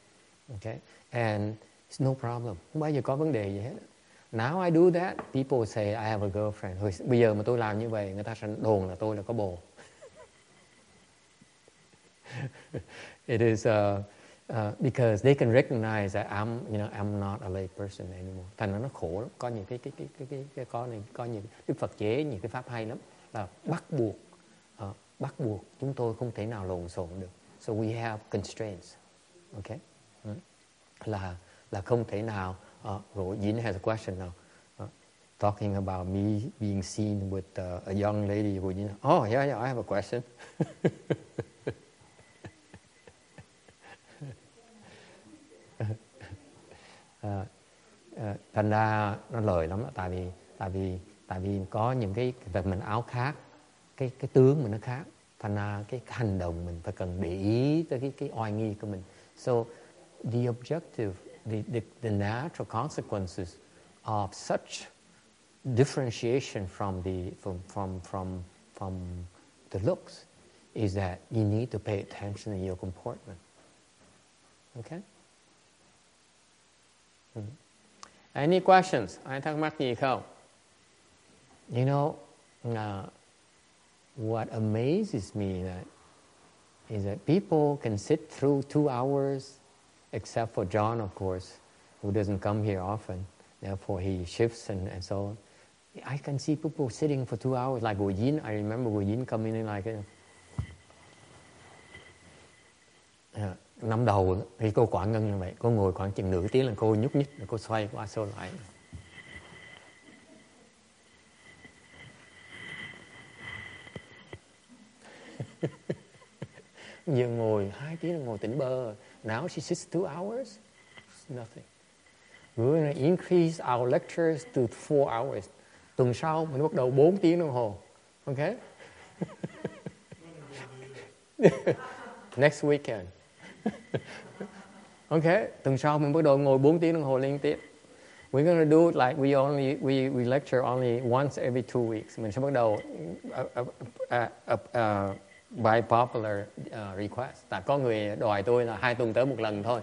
Okay and it's no problem. Không bao giờ có vấn đề gì hết. Now I do that people say I have a girlfriend. Hồi, bây giờ mà tôi làm như vậy người ta sẽ đồn là tôi là có bồ. It is uh, Uh, because they can recognize that I'm, you know, I'm not a lay person anymore. Thành ra nó khổ lắm. Có những cái cái cái cái cái, cái có này, có những Đức Phật chế những cái pháp hay lắm là bắt buộc uh, bắt buộc chúng tôi không thể nào lộn xộn được. So we have constraints. Okay? Ừ. Là là không thể nào. Uh, rồi Yin has a question now. Uh, talking about me being seen with uh, a young lady. Who, you know, oh yeah, yeah, I have a question. à, à, thành ra nó lời lắm đó, tại vì tại vì tại vì có những cái vật mình áo khác cái cái tướng mình nó khác thành ra cái, hành động mình phải cần để ý tới cái cái oai nghi của mình so the objective the, the, the natural consequences of such differentiation from the from from from from the looks is that you need to pay attention to your comportment. Okay? Mhm. Any questions? Ai thắc mắc gì không? You know, uh, what amazes me that is that people can sit through two hours, except for John, of course, who doesn't come here often. Therefore, he shifts and, and so on. I can see people sitting for two hours, like Wu Yin. I remember Wu Yin coming in like, năm đầu thì cô quản ngân như vậy, cô ngồi khoảng chừng nửa tiếng là cô nhúc nhích, rồi cô xoay qua xô lại. Giờ ngồi hai tiếng là ngồi tỉnh bơ. Now she sits two hours. It's nothing. We're going to increase our lectures to four hours. Tuần sau mình bắt đầu 4 tiếng đồng hồ. Okay? Next weekend. OK. tuần sau mình bắt đầu ngồi 4 tiếng đồng hồ liên tiếp. We're going to do it like we only we, we lecture only once every two weeks. Mình sẽ bắt đầu uh, uh, uh, uh, by popular uh, request. Tại có người đòi tôi là hai tuần tới một lần thôi.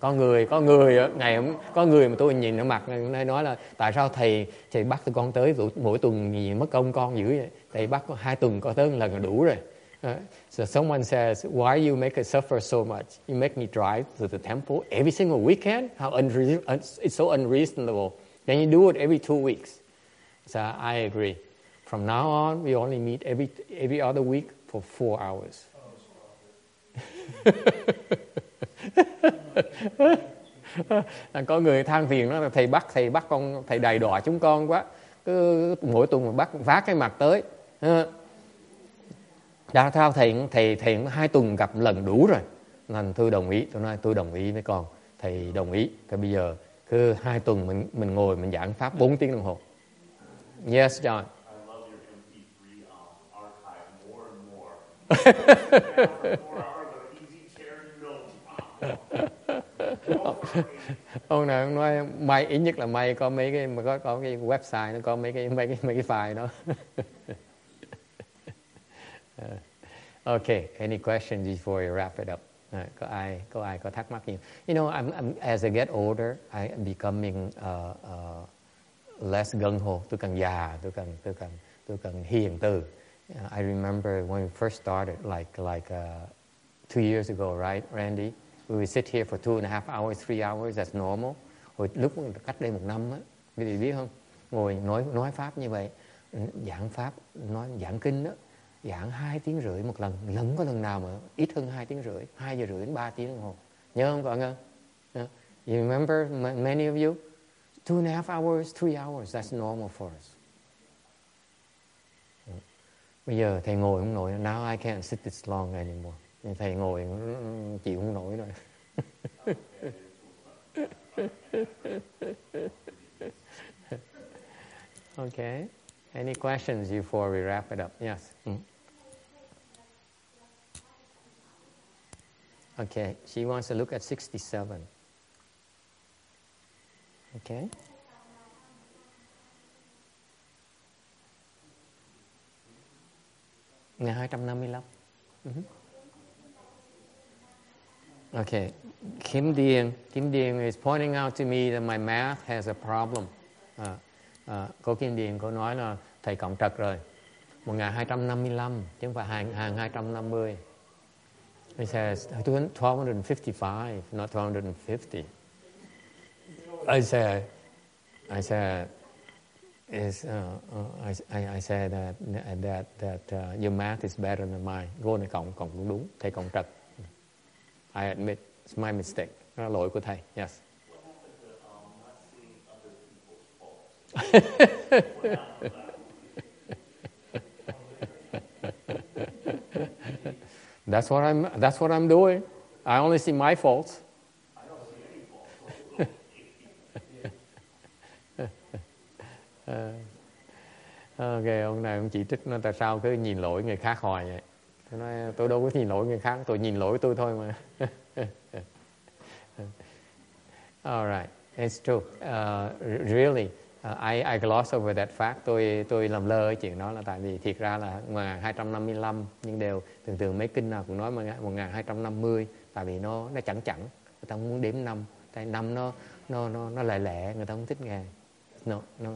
Có người có người ờ, ngày hôm- có người mà tôi nhìn ở mặt này nói là tại sao thầy thầy bắt tụi con tới mỗi, tuần gì mất công con dữ vậy? Thầy bắt có hai tuần có tới một lần là đủ rồi. Uh, so someone says, why you make us suffer so much? You make me drive to the temple every single weekend? How unre- un- it's so unreasonable. Can you do it every two weeks? So I agree. From now on, we only meet every every other week for four hours. là có người than phiền đó là thầy bắt thầy bắt con thầy đầy đọa chúng con quá cứ mỗi tuần mà bắt vác cái mặt tới Ha đã thao thầy thầy thầy cũng hai tuần gặp lần đủ rồi. Nên tôi đồng ý, tôi nói tôi đồng ý với con. Thầy đồng ý. Cái bây giờ cứ hai tuần mình mình ngồi mình giảng pháp 4 tiếng đồng hồ. Yes, John. Ông này ông nói, may, ít nhất là may có mấy cái mà có có cái website nó có mấy cái mấy cái mấy cái file đó. Uh, okay any questions before we wrap it up Uh, có ai có ai có thắc mắc gì you know I'm, I'm as I get older I am becoming uh, uh, less gung ho tôi càng già tôi càng tôi càng tôi càng hiền từ Uh, I remember when we first started like like uh, two years ago, right, Randy? We would sit here for two and a half hours, three hours, that's normal. Hồi lúc cách đây một năm á, quý vị biết không? Ngồi nói nói pháp như vậy, giảng pháp, nói giảng kinh đó, giảng hai tiếng rưỡi một lần, lẫn có lần nào mà ít hơn hai tiếng rưỡi, hai giờ rưỡi đến ba tiếng đồng hồ. Nhớ không bạn ơi? You remember many of you? Two and a half hours, three hours, that's normal for us. Ừ. Bây giờ thầy ngồi không nổi, now I can't sit this long anymore. Thầy ngồi ừ, ừ, chịu không nổi rồi. okay. Any questions before we wrap it up? Yes. Mm. Okay. She wants to look at 67. Okay. Ngày 255. Mm-hmm. Ừ okay. Kim Dien, Kim Dien is pointing out to me that my math has a problem. À, à, cô Kim Dien có nói là thầy cộng trật rồi. 1255 chứ không phải hàng, hàng 250. He says 1255, not 250. I said, I said, is uh, uh, I, I, I said that that that uh, your math is better than mine. Cô này cộng cộng cũng đúng, thầy cộng trật. I admit it's my mistake. Đó là lỗi của thầy. Yes. That's what I'm. That's what I'm doing. I only see my faults. ok, ông này ông chỉ trích nó tại sao cứ nhìn lỗi người khác hoài vậy. Tôi nói tôi đâu có nhìn lỗi người khác, tôi nhìn lỗi tôi thôi mà. All right, it's true. Uh, really, uh, I, I gloss over that fact. Tôi tôi làm lơ cái chuyện đó là tại vì thiệt ra là 1255 nhưng đều thường thường mấy kinh nào cũng nói 1250 tại vì nó nó chẳng chẳng người ta muốn đếm năm. Tại năm nó nó nó nó lẻ lẻ người ta không thích nghe. Nó nó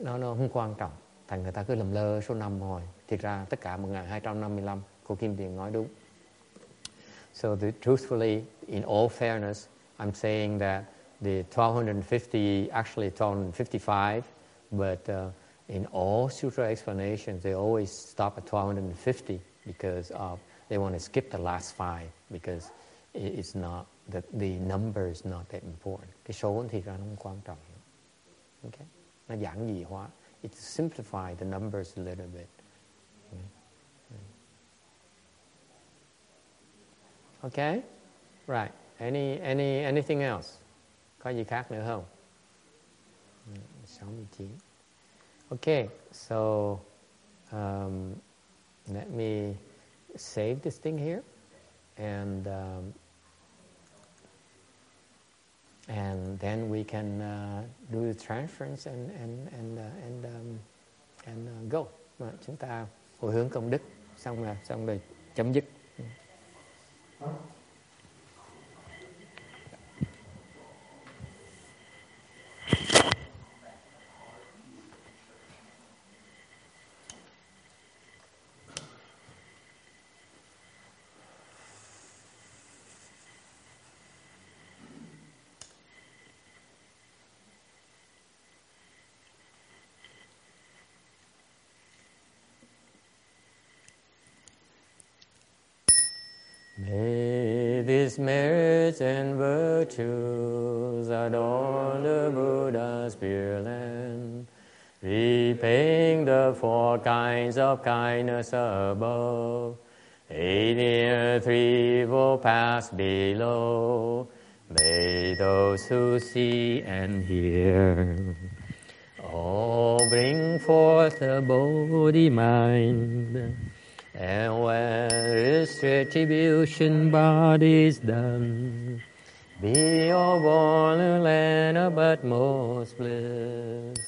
nó nó không quan trọng. Thành người ta cứ làm lơ số năm hồi, thiệt ra tất cả 1255 cô Kim Tiền nói đúng. So the, truthfully in all fairness I'm saying that the 1250 actually 1255 but uh, in all sutra explanations they always stop at 1250 because of they want to skip the last five because it's not the, the number is not that important. Cái số thì ra nó không quan trọng okay? Nó giản dị hóa it simplify the numbers a little bit. Okay? Right. Any any anything else có gì khác nữa không 69 okay so um, let me save this thing here and um, and then we can uh, do the transference and and and uh, and um, and uh, go. Mà chúng ta hồi hướng công đức xong là xong rồi chấm dứt. Huh? Merits and virtues adorn the Buddha's Pure Land, repaying the four kinds of kindness above, eight aiding the threefold pass below. May those who see and hear all bring forth the Bodhi mind. And when retribution body is done, be all born in land of utmost bliss.